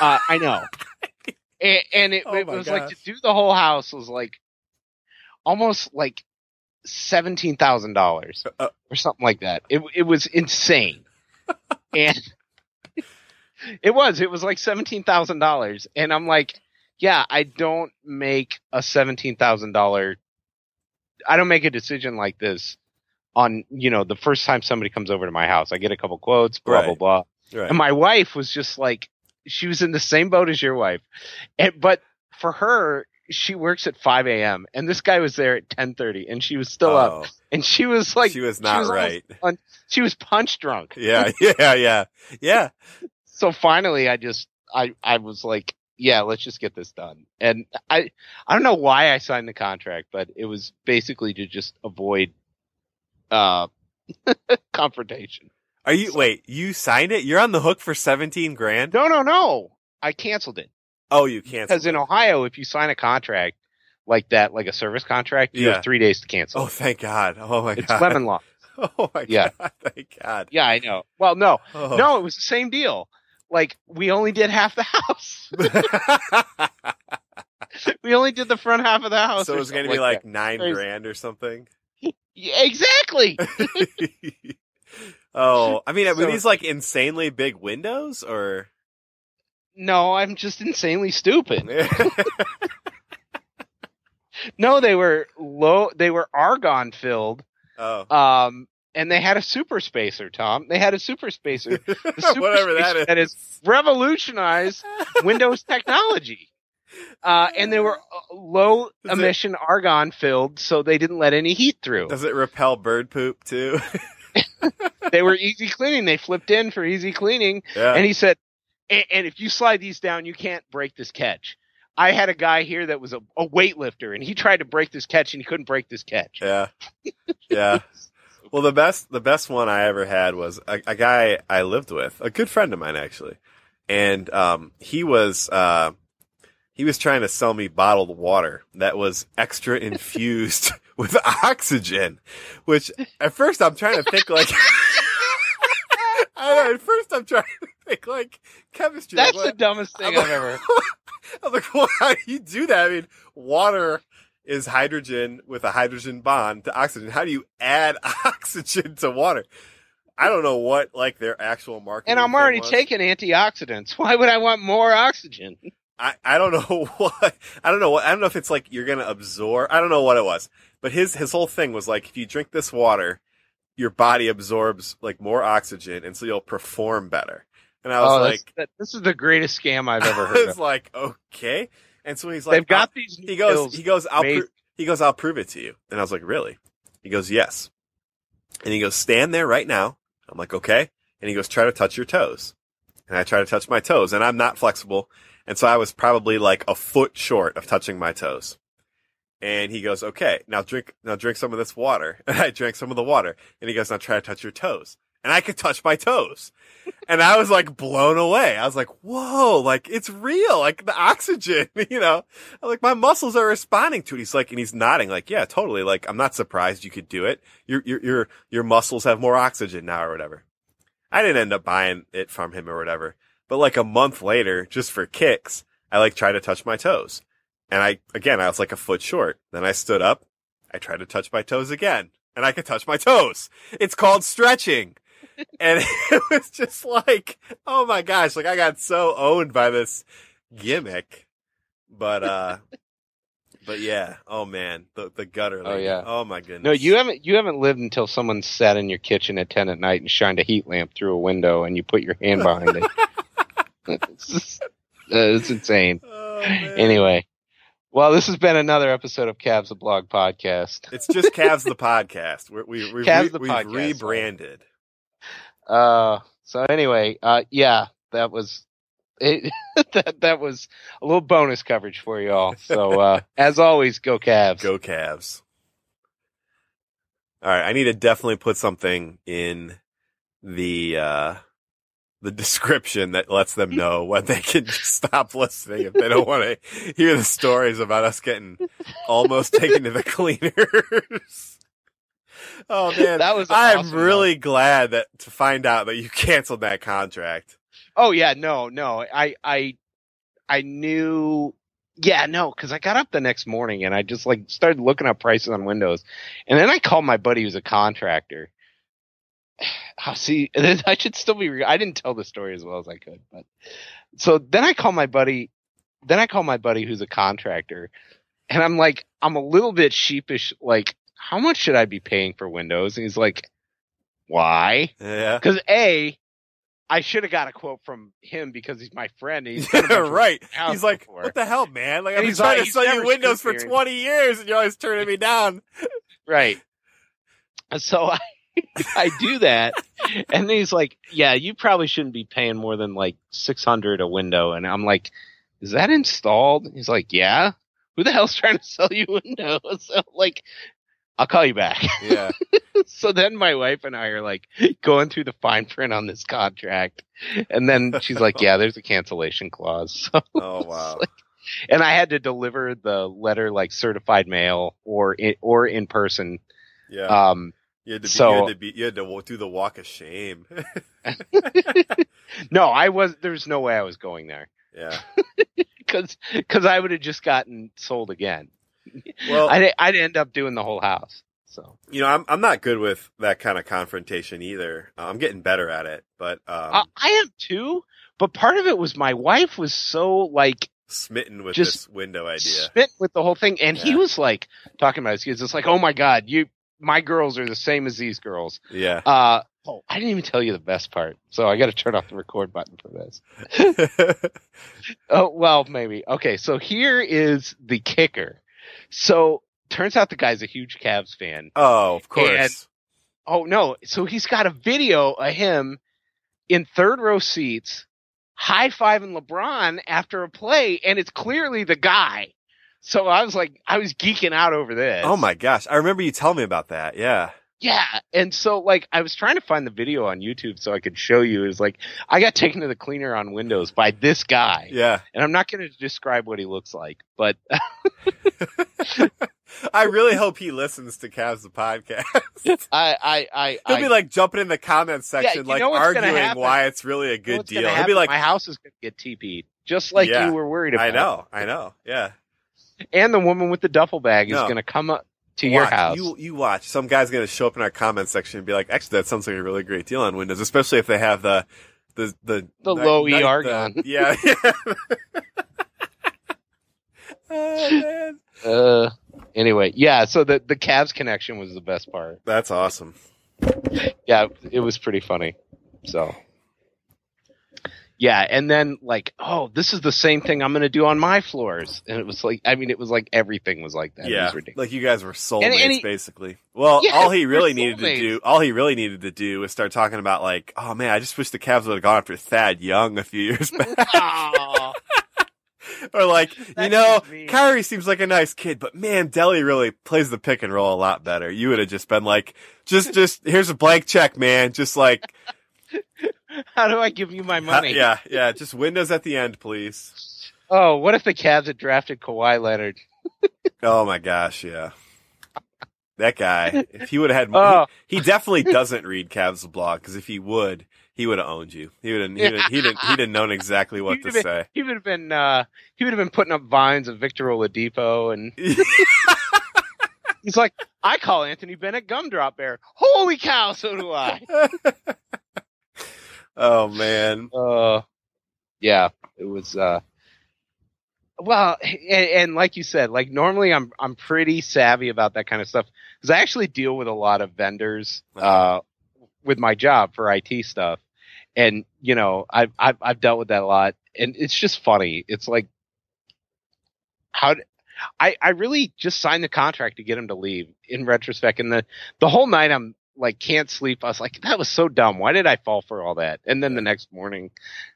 [SPEAKER 2] Uh, I know, and, and it,
[SPEAKER 1] Oh
[SPEAKER 2] it was like to do the whole house was like almost like seventeen thousand dollars
[SPEAKER 1] Uh,
[SPEAKER 2] or something like that. It it was insane, and it was it was like seventeen thousand dollars, and I'm like, yeah, I don't make a seventeen thousand dollar. I don't make a decision like this on you know the first time somebody comes over to my house. I get a couple quotes, blah blah blah.
[SPEAKER 1] Right.
[SPEAKER 2] And my wife was just like, she was in the same boat as your wife. And, but for her, she works at 5 a.m. and this guy was there at 10:30 and she was still up
[SPEAKER 1] Oh,
[SPEAKER 2] and she was like,
[SPEAKER 1] she was not
[SPEAKER 2] almost
[SPEAKER 1] right.
[SPEAKER 2] pun- she was punch drunk.
[SPEAKER 1] Yeah, yeah, yeah, yeah.
[SPEAKER 2] So finally, I just, I, I was like, yeah, let's just get this done. And I, I don't know why I signed the contract, but it was basically to just avoid, uh, confrontation.
[SPEAKER 1] Are you, wait, you signed it? You're on the hook for 17 grand?
[SPEAKER 2] No, no, no. I canceled it.
[SPEAKER 1] Oh, you canceled
[SPEAKER 2] Because in. Ohio, if you sign a contract like that, like a service contract, you
[SPEAKER 1] Yeah.
[SPEAKER 2] have three days to cancel.
[SPEAKER 1] Oh, thank God. Oh my
[SPEAKER 2] it's
[SPEAKER 1] God.
[SPEAKER 2] It's lemon law.
[SPEAKER 1] Oh my
[SPEAKER 2] Yeah.
[SPEAKER 1] God. Thank God.
[SPEAKER 2] Yeah, I know. Well, no,
[SPEAKER 1] Oh.
[SPEAKER 2] no, it was the same deal. Like we only did half the house. we only did the front half of the house.
[SPEAKER 1] so it was going to be like
[SPEAKER 2] that.
[SPEAKER 1] nine
[SPEAKER 2] Crazy.
[SPEAKER 1] grand or something.
[SPEAKER 2] Yeah, exactly.
[SPEAKER 1] Oh, I mean, were
[SPEAKER 2] So-
[SPEAKER 1] these like insanely big windows or?
[SPEAKER 2] no, I'm just insanely stupid. No, they were low. They were argon filled.
[SPEAKER 1] oh,
[SPEAKER 2] Um, and they had a super spacer, Tom. They had a super spacer. Super
[SPEAKER 1] whatever that
[SPEAKER 2] spacer
[SPEAKER 1] is.
[SPEAKER 2] that is revolutionized Windows technology. Uh, and they were uh, low
[SPEAKER 1] Does it-
[SPEAKER 2] emission argon filled, so they didn't let any heat through.
[SPEAKER 1] Does it repel bird poop too?
[SPEAKER 2] They were easy cleaning. They flipped in for easy cleaning.
[SPEAKER 1] yeah.
[SPEAKER 2] And he said, and, and if you slide these down, you can't break this catch. I had a guy here that was a, a weightlifter, and he tried to break this catch, and he couldn't break this catch.
[SPEAKER 1] Yeah. Yeah. Well, the best, the best one I ever had was a, a guy I lived with, a good friend of mine actually. And, um, he was, uh, he was trying to sell me bottled water that was extra infused with oxygen, which at first I'm trying to think like, I know, at first I'm trying to think like chemistry.
[SPEAKER 2] That's
[SPEAKER 1] like,
[SPEAKER 2] the dumbest thing
[SPEAKER 1] I'm
[SPEAKER 2] I've ever.
[SPEAKER 1] I'm like, well, how do you do that? I mean, water is hydrogen with a hydrogen bond to oxygen. How do you add oxygen to water? I don't know what like their actual market.
[SPEAKER 2] And I'm already taking antioxidants. Why would I want more oxygen?
[SPEAKER 1] I, I don't know what I don't know what I don't know if it's like you're gonna absorb. I don't know what it was, but his his whole thing was like if you drink this water, your body absorbs like more oxygen, and so you'll perform better. And I was
[SPEAKER 2] oh,
[SPEAKER 1] like,
[SPEAKER 2] that, this is the greatest scam I've ever
[SPEAKER 1] I
[SPEAKER 2] heard
[SPEAKER 1] was
[SPEAKER 2] of.
[SPEAKER 1] like, okay. And so he's like,
[SPEAKER 2] They've got these.
[SPEAKER 1] He goes, he goes, I'll, pro- he goes, I'll prove it to you. And I was like, really? He goes, yes. And he goes, stand there right now. I'm like, okay. And he goes, try to touch your toes. And I try to touch my toes and I'm not flexible. And so I was probably like a foot short of touching my toes. And he goes, okay, now drink, now drink some of this water. And I drank some of the water. And he goes, now try to touch your toes. And I could touch my toes. and I was like blown away. I was like, whoa, like it's real. Like the oxygen, you know, like my muscles are responding to it. He's like, and he's nodding like, yeah, totally. Like, I'm not surprised you could do it. Your, your, your, your muscles have more oxygen now or whatever. I didn't end up buying it from him or whatever. But like a month later, just for kicks, I like tried to touch my toes. And I, again, I was like a foot short. Then I stood up. I tried to touch my toes again and I could touch my toes. It's called stretching. and it was just like, oh my gosh, like I got so owned by this gimmick. But, uh, but yeah, oh man, the, the gutter.
[SPEAKER 2] Oh, yeah.
[SPEAKER 1] Oh my goodness.
[SPEAKER 2] No, you haven't. You haven't lived until someone sat in your kitchen at ten at night and shined a heat lamp through a window, and you put your hand behind it. it's, just, uh, it's insane.
[SPEAKER 1] Oh.
[SPEAKER 2] Anyway, well, this has been another episode of Cavs the Blog podcast.
[SPEAKER 1] It's just Cavs the podcast. We're, we, we've,
[SPEAKER 2] Cavs the
[SPEAKER 1] we've
[SPEAKER 2] podcast,
[SPEAKER 1] rebranded.
[SPEAKER 2] Uh, so anyway, uh, yeah, that was it. that that was a little bonus coverage for you all. So uh, as always, go Cavs.
[SPEAKER 1] Go Cavs. All right, I need to definitely put something in the uh the description that lets them know when they can just stop listening if they don't want to hear the stories about us getting almost taken to the cleaners. Oh man,
[SPEAKER 2] That was
[SPEAKER 1] I'm
[SPEAKER 2] awesome,
[SPEAKER 1] really glad that to find out that you canceled that contract.
[SPEAKER 2] Oh yeah, no, no. I I I knew yeah, no, because I got up the next morning and I just like started looking up prices on windows. And then I called my buddy who's a contractor. Oh, see, I should still be re- I didn't tell the story as well as I could, but so then I call my buddy then I call my buddy who's a contractor and I'm like I'm a little bit sheepish like how much should I be paying for windows? And he's like why?
[SPEAKER 1] Yeah,
[SPEAKER 2] Because A, I should have got a quote from him because he's my friend. And he's done a bunch of
[SPEAKER 1] right. He's like,
[SPEAKER 2] before.
[SPEAKER 1] what the hell, man? Like
[SPEAKER 2] And
[SPEAKER 1] I've been trying
[SPEAKER 2] like-
[SPEAKER 1] to sell you windows for 20 years, and you're always turning me down.
[SPEAKER 2] right. So I, I do that, and then he's like, "Yeah, you probably shouldn't be paying more than like six hundred a window." And I'm like, "Is that installed?" He's like, "Yeah." Who the hell's trying to sell you windows? So like, I'll call you back.
[SPEAKER 1] Yeah.
[SPEAKER 2] so then my wife and I are like going through the fine print on this contract, and then she's like, "Yeah, there's a cancellation clause." So
[SPEAKER 1] Oh wow.
[SPEAKER 2] and I had to deliver the letter like certified mail or in, or in person.
[SPEAKER 1] Yeah.
[SPEAKER 2] Um,
[SPEAKER 1] you had to be,
[SPEAKER 2] so-
[SPEAKER 1] you had to be, you had to do the walk of shame.
[SPEAKER 2] no, I was. There's no way I was going there
[SPEAKER 1] yeah.
[SPEAKER 2] because because I would have just gotten sold again.
[SPEAKER 1] Well,
[SPEAKER 2] I'd I'd end up doing the whole house. So
[SPEAKER 1] you know, I'm I'm not good with that kind of confrontation either. Uh, I'm getting better at it, but um,
[SPEAKER 2] I, I am too. But part of it was my wife was so like
[SPEAKER 1] smitten with
[SPEAKER 2] just
[SPEAKER 1] this window idea.
[SPEAKER 2] spit with the whole thing, and he was like talking about his kids. It's like, oh my god, you my girls are the same as these girls.
[SPEAKER 1] Yeah.
[SPEAKER 2] Uh, oh, I didn't even tell you the best part, so I got to turn off the record button for this. Oh, well, maybe. Okay, so here is the kicker. So turns out the guy's a huge Cavs fan.
[SPEAKER 1] oh, of course.
[SPEAKER 2] Oh no, so he's got a video of him in third row seats high fiving LeBron after a play, and it's clearly the guy. So I was like, I was geeking out over this.
[SPEAKER 1] oh my gosh, I remember you telling me about that. Yeah.
[SPEAKER 2] Yeah. And so like I was trying to find the video on YouTube so I could show you. It was like I got taken to the cleaner on Windows by this guy.
[SPEAKER 1] Yeah.
[SPEAKER 2] And I'm not going to describe what he looks like, but
[SPEAKER 1] I really hope he listens to Cavs the podcast.
[SPEAKER 2] I, I, I,
[SPEAKER 1] He'll
[SPEAKER 2] I
[SPEAKER 1] be like jumping in the comments section,
[SPEAKER 2] you
[SPEAKER 1] like
[SPEAKER 2] know what's gonna
[SPEAKER 1] arguing why it's really a
[SPEAKER 2] you know
[SPEAKER 1] good deal. He'll be like,
[SPEAKER 2] my house is going to get TP'd, just like
[SPEAKER 1] Yeah.
[SPEAKER 2] you were worried about.
[SPEAKER 1] I know, I know. Yeah.
[SPEAKER 2] And the woman with the duffel bag is
[SPEAKER 1] No.
[SPEAKER 2] going to come up to your house.
[SPEAKER 1] You you watch. Some guy's gonna show up in our comment section and be like, actually, that sounds like a really great deal on Windows, especially if they have the the the
[SPEAKER 2] The low E
[SPEAKER 1] the-
[SPEAKER 2] argon.
[SPEAKER 1] yeah. yeah. oh, man.
[SPEAKER 2] uh, anyway, yeah. So the the Cavs connection was the best part.
[SPEAKER 1] That's awesome.
[SPEAKER 2] yeah, it was pretty funny. So, yeah, and then like, oh, this is the same thing I'm going to do on my floors, and it was like, I mean, it was like everything was like that. It
[SPEAKER 1] yeah, like you guys were soulmates,
[SPEAKER 2] And- and he-
[SPEAKER 1] basically. Well,
[SPEAKER 2] Yeah,
[SPEAKER 1] all he really needed to do, all he really needed to do, was start talking about like, oh man, I just wish the Cavs would have gone after Thad Young a few years back. Or like, you know. Kyrie seems like a nice kid, but man, Delly really plays the pick and roll a lot better. You would have just been like, just, just, here's a blank check, man. Just like,
[SPEAKER 2] How do I give you my money?
[SPEAKER 1] yeah, yeah, just windows at the end, please.
[SPEAKER 2] Oh, what if the Cavs had drafted Kawhi Leonard?
[SPEAKER 1] Oh my gosh, yeah. That guy, if he would have had,
[SPEAKER 2] Oh.
[SPEAKER 1] he, he definitely doesn't read Cavs blog because if he would, he would have owned you. He would have, he would have, he didn't, he'd have known exactly what to
[SPEAKER 2] would've
[SPEAKER 1] say.
[SPEAKER 2] He would have been uh he would have been putting up vines of Victor Oladipo and he's like, I call Anthony Bennett gumdrop bear. Holy cow, so do I.
[SPEAKER 1] oh man.
[SPEAKER 2] Uh yeah, it was uh well, and, and like you said, like normally I'm I'm pretty savvy about that kind of stuff because I actually deal with a lot of vendors uh with my job for IT stuff, and you know I've I've, I've dealt with that a lot, and it's just funny. It's like how I, I really just signed the contract to get him to leave. In retrospect, and the the whole night I'm like can't sleep. I was like that was so dumb. Why did I fall for all that? And then the next morning,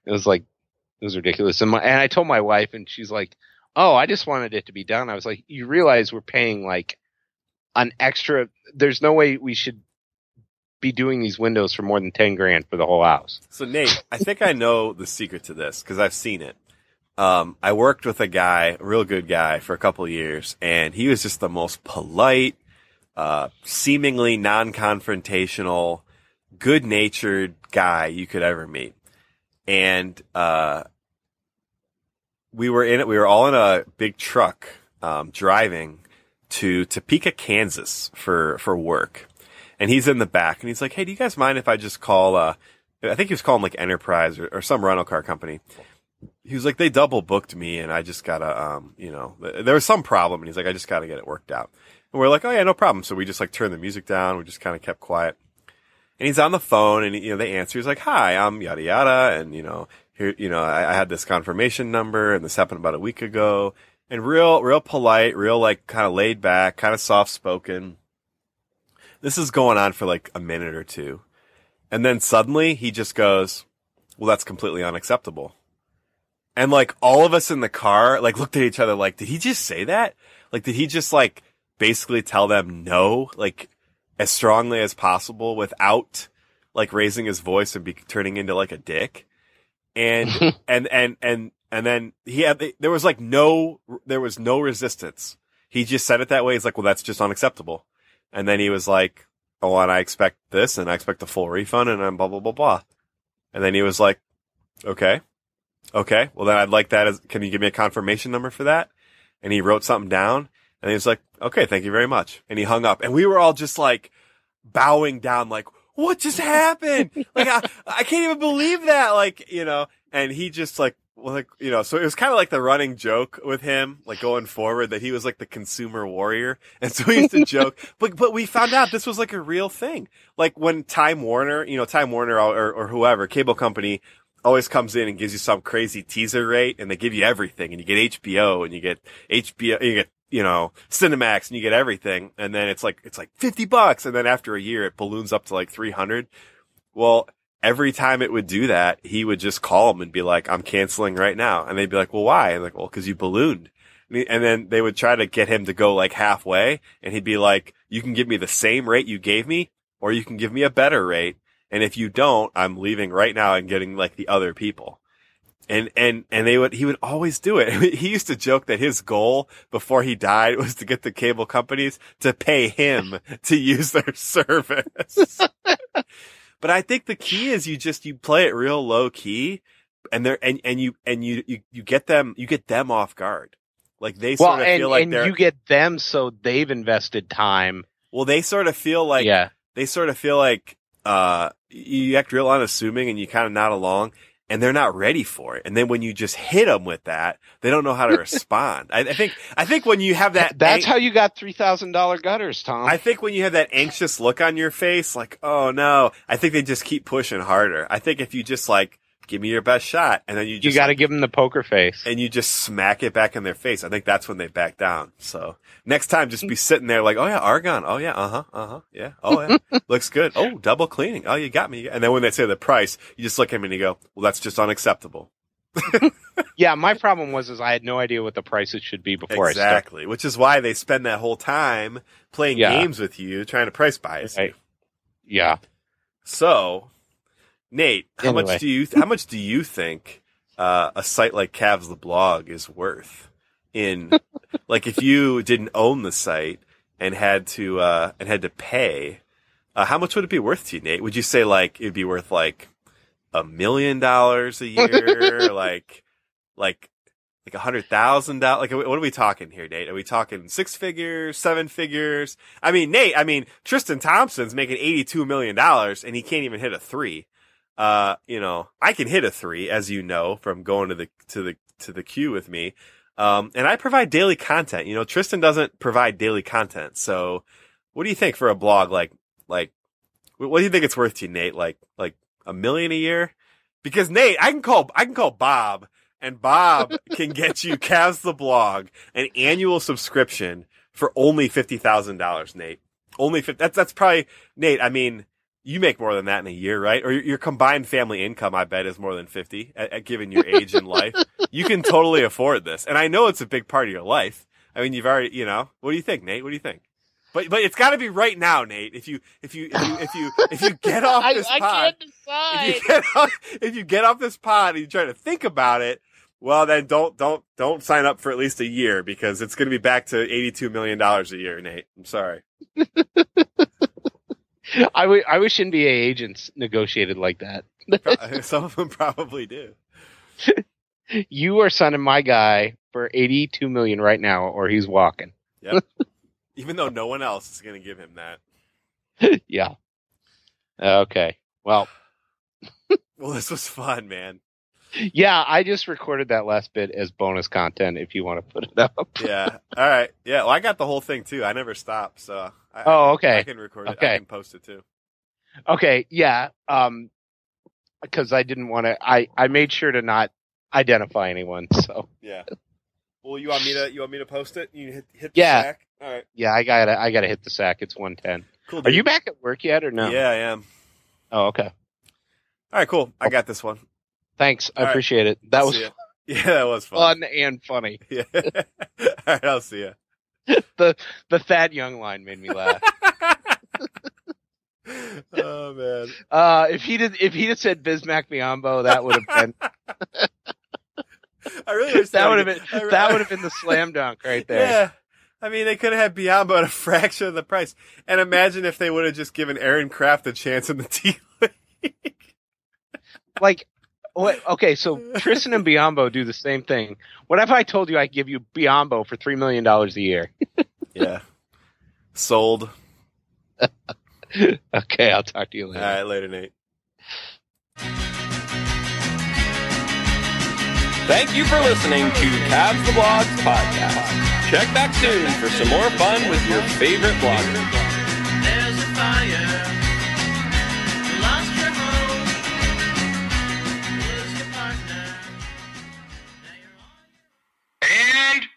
[SPEAKER 2] it was like it was ridiculous. And my, and I told my wife, and she's like, "Oh, I just wanted it to be done." I was like, "You realize we're paying like an extra? There's no way we should be doing these windows for more than ten grand for the whole house."
[SPEAKER 1] So Nate, I think I know the secret to this because I've seen it. Um, I worked with a guy, a real good guy, for a couple of years, and he was just the most polite, uh, seemingly non-confrontational, good-natured guy you could ever meet. And uh, we were in it. We were all in a big truck um, driving to Topeka, Kansas for for work. And he's in the back, and he's like, "Hey, do you guys mind if I just call?" Uh, I think he was calling like Enterprise or, or some rental car company. He was like, "They double booked me, and I just gotta, um, you know, there was some problem." And he's like, "I just gotta get it worked out." And we're like, "Oh yeah, no problem." So we just like turned the music down. We just kind of kept quiet. And he's on the phone, and you know, they answer. He's like, "Hi, I'm yada yada," and you know, here, you know, I, I had this confirmation number, and this happened about a week ago. And real, real polite, real like kind of laid back, kind of soft spoken. This is going on for like a minute or two. And then suddenly he just goes, well, that's completely unacceptable. And like all of us in the car, like looked at each other like, did he just say that? Like, did he just like basically tell them no, like as strongly as possible without like raising his voice and be turning into like a dick? And, and, and, and, and then he had, there was like no, there was no resistance. He just said it that way. He's like, well, that's just unacceptable. And then he was like, oh, and I expect this and I expect a full refund and I'm blah, blah, blah, blah. And then he was like, okay, okay, well then I'd like that as, can you give me a confirmation number for that? And he wrote something down and he was like, okay, thank you very much. And he hung up and we were all just like bowing down, like, what just happened? like, I, I can't even believe that. Like, you know, and he just like, like, you know, so it was kind of like the running joke with him, like going forward that he was like the consumer warrior. And so he used to joke, but, but we found out this was like a real thing. Like when Time Warner, you know, Time Warner or, or whoever, cable company always comes in and gives you some crazy teaser rate and they give you everything and you get HBO and you get HBO, you get, you know, Cinemax and you get everything. And then it's like, it's like 50 bucks. And then after a year, it balloons up to like 300. Well, every time it would do that, he would just call them and be like, I'm canceling right now. And they'd be like, well, why? And like, well, cause you ballooned. And he- And then they would try to get him to go like halfway and he'd be like, you can give me the same rate you gave me or you can give me a better rate. And if you don't, I'm leaving right now and getting like the other people. And, and, and they would, he would always do it. He used to joke that his goal before he died was to get the cable companies to pay him to use their service. but I think the key is you just, you play it real low key and they're, and, and you, and you, you, you get them, you get them off guard. Like they
[SPEAKER 2] well,
[SPEAKER 1] sort of
[SPEAKER 2] and,
[SPEAKER 1] feel like
[SPEAKER 2] and
[SPEAKER 1] they're,
[SPEAKER 2] you get them so they've invested time.
[SPEAKER 1] well, they sort of feel like,
[SPEAKER 2] yeah,
[SPEAKER 1] they sort of feel like uh you act real unassuming and you kind of nod along and they're not ready for it. And then when you just hit them with that, they don't know how to respond. I, I think I think when you have that
[SPEAKER 2] that's
[SPEAKER 1] ang-
[SPEAKER 2] how you got three thousand dollar gutters, Tom.
[SPEAKER 1] I think when you have that anxious look on your face, like, oh no, I think they just keep pushing harder. I think if you just like, give me your best shot, and then you just
[SPEAKER 2] you got to give them the poker face.
[SPEAKER 1] and you just smack it back in their face. I think that's when they back down. So next time, just be sitting there like, oh yeah, argon. Oh yeah, uh huh, uh huh, yeah. Oh yeah, looks good. Oh, double cleaning. Oh, you got me. And then when they say the price, you just look at them and you go, well, that's just unacceptable.
[SPEAKER 2] Yeah, my problem was is I had no idea what the prices should be before I
[SPEAKER 1] exactly, which is why they spend that whole time playing
[SPEAKER 2] Yeah.
[SPEAKER 1] games with you, trying to price bias.
[SPEAKER 2] Right. Yeah.
[SPEAKER 1] So, Nate, how
[SPEAKER 2] Anyway.
[SPEAKER 1] much do you how much do you think uh, a site like Cavs the Blog is worth? In like, if you didn't own the site and had to uh, and had to pay, uh, how much would it be worth to you, Nate? Would you say like it'd be worth like a million dollars a year, like like like a hundred thousand dollars? Like, what are we talking here, Nate? Are we talking six figures, seven figures? I mean, Nate. I mean, Tristan Thompson's making eighty-two million dollars, and he can't even hit a three. Uh, you know, I can hit a three, as you know from going to the to the to the queue with me. Um, and I provide daily content. You know, Tristan doesn't provide daily content. So, what do you think for a blog like like? What do you think it's worth to you, Nate? Like like a million a year? Because Nate, I can call I can call Bob, and Bob can get you Cavs the blog an annual subscription for only fifty thousand dollars, Nate. Only 50, that's that's probably Nate. I mean, you make more than that in a year, right? Or your, your combined family income, I bet, is more than fifty. At, at given your age in life, you can totally afford this, and I know it's a big part of your life. I mean, you've already, you know, what do you think, Nate? What do you think? But but it's got to be right now, Nate. If you if you if you if you if you get off this
[SPEAKER 2] I
[SPEAKER 1] pod,
[SPEAKER 2] can't
[SPEAKER 1] if you get off, if you get off this pod and you try to think about it, well then don't don't don't sign up for at least a year because it's going to be back to eighty two million dollars a year, Nate. I'm sorry.
[SPEAKER 2] I I wish NBA agents negotiated like that.
[SPEAKER 1] Some of them probably do.
[SPEAKER 2] You are signing my guy for eighty-two million right now, or he's walking.
[SPEAKER 1] Yep. Even though no one else is going to give him that.
[SPEAKER 2] yeah. Okay. Well,
[SPEAKER 1] Well, this was fun, man.
[SPEAKER 2] Yeah, I just recorded that last bit as bonus content. If you want to put it up.
[SPEAKER 1] Yeah. All right. Yeah. Well, I got the whole thing too. I never stopped, so. I,
[SPEAKER 2] Oh,
[SPEAKER 1] I,
[SPEAKER 2] okay.
[SPEAKER 1] I can record it. I
[SPEAKER 2] Okay.
[SPEAKER 1] can post it too.
[SPEAKER 2] Okay. Yeah. Um, because I didn't want to. I I made sure to not identify anyone. So
[SPEAKER 1] Yeah. Well, you want me to you want me to post it? You hit hit
[SPEAKER 2] Yeah.
[SPEAKER 1] the sack? All right.
[SPEAKER 2] yeah, I gotta I gotta hit the sack. It's one ten.
[SPEAKER 1] Cool.
[SPEAKER 2] Are you back at work yet or no?
[SPEAKER 1] Yeah, I am.
[SPEAKER 2] Oh, okay.
[SPEAKER 1] All right. Cool. I got this one.
[SPEAKER 2] Thanks. I
[SPEAKER 1] All right.
[SPEAKER 2] appreciate it. That was
[SPEAKER 1] ya. Yeah, that was fun.
[SPEAKER 2] fun and funny.
[SPEAKER 1] Yeah. All right. I'll see you.
[SPEAKER 2] The the fat Young line made me laugh.
[SPEAKER 1] oh man.
[SPEAKER 2] Uh, if he did, if he had said Bismack Biyombo, that would have been
[SPEAKER 1] I really wish
[SPEAKER 2] that would have been
[SPEAKER 1] re-
[SPEAKER 2] that would have been the slam dunk right there.
[SPEAKER 1] Yeah. I mean, they could have had Biyombo at a fraction of the price. And imagine if they would have just given Aaron Craft a chance in the D League.
[SPEAKER 2] Like, Oh, what? Okay, so Tristan and Biyombo do the same thing. What if I told you I give you Biyombo for three million dollars a year?
[SPEAKER 1] yeah. Sold.
[SPEAKER 2] Okay, I'll talk to you later.
[SPEAKER 1] right, later, Nate.
[SPEAKER 3] Thank you for listening to Cavs the Blogs podcast. Check back soon for some more fun with your favorite bloggers.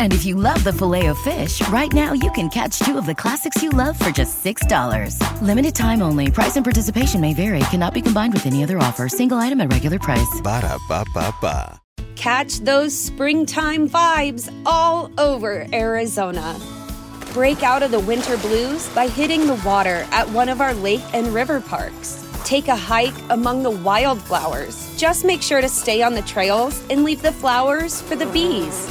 [SPEAKER 4] And if you love the filet of fish, right now you can catch two of the classics you love for just $6. Limited time only. Price and participation may vary. Cannot be combined with any other offer. Single item at regular price.
[SPEAKER 5] Ba-da-ba-ba-ba.
[SPEAKER 6] Catch those springtime vibes all over Arizona. Break out of the winter blues by hitting the water at one of our lake and river parks. Take a hike among the wildflowers. Just make sure to stay on the trails and leave the flowers for the bees.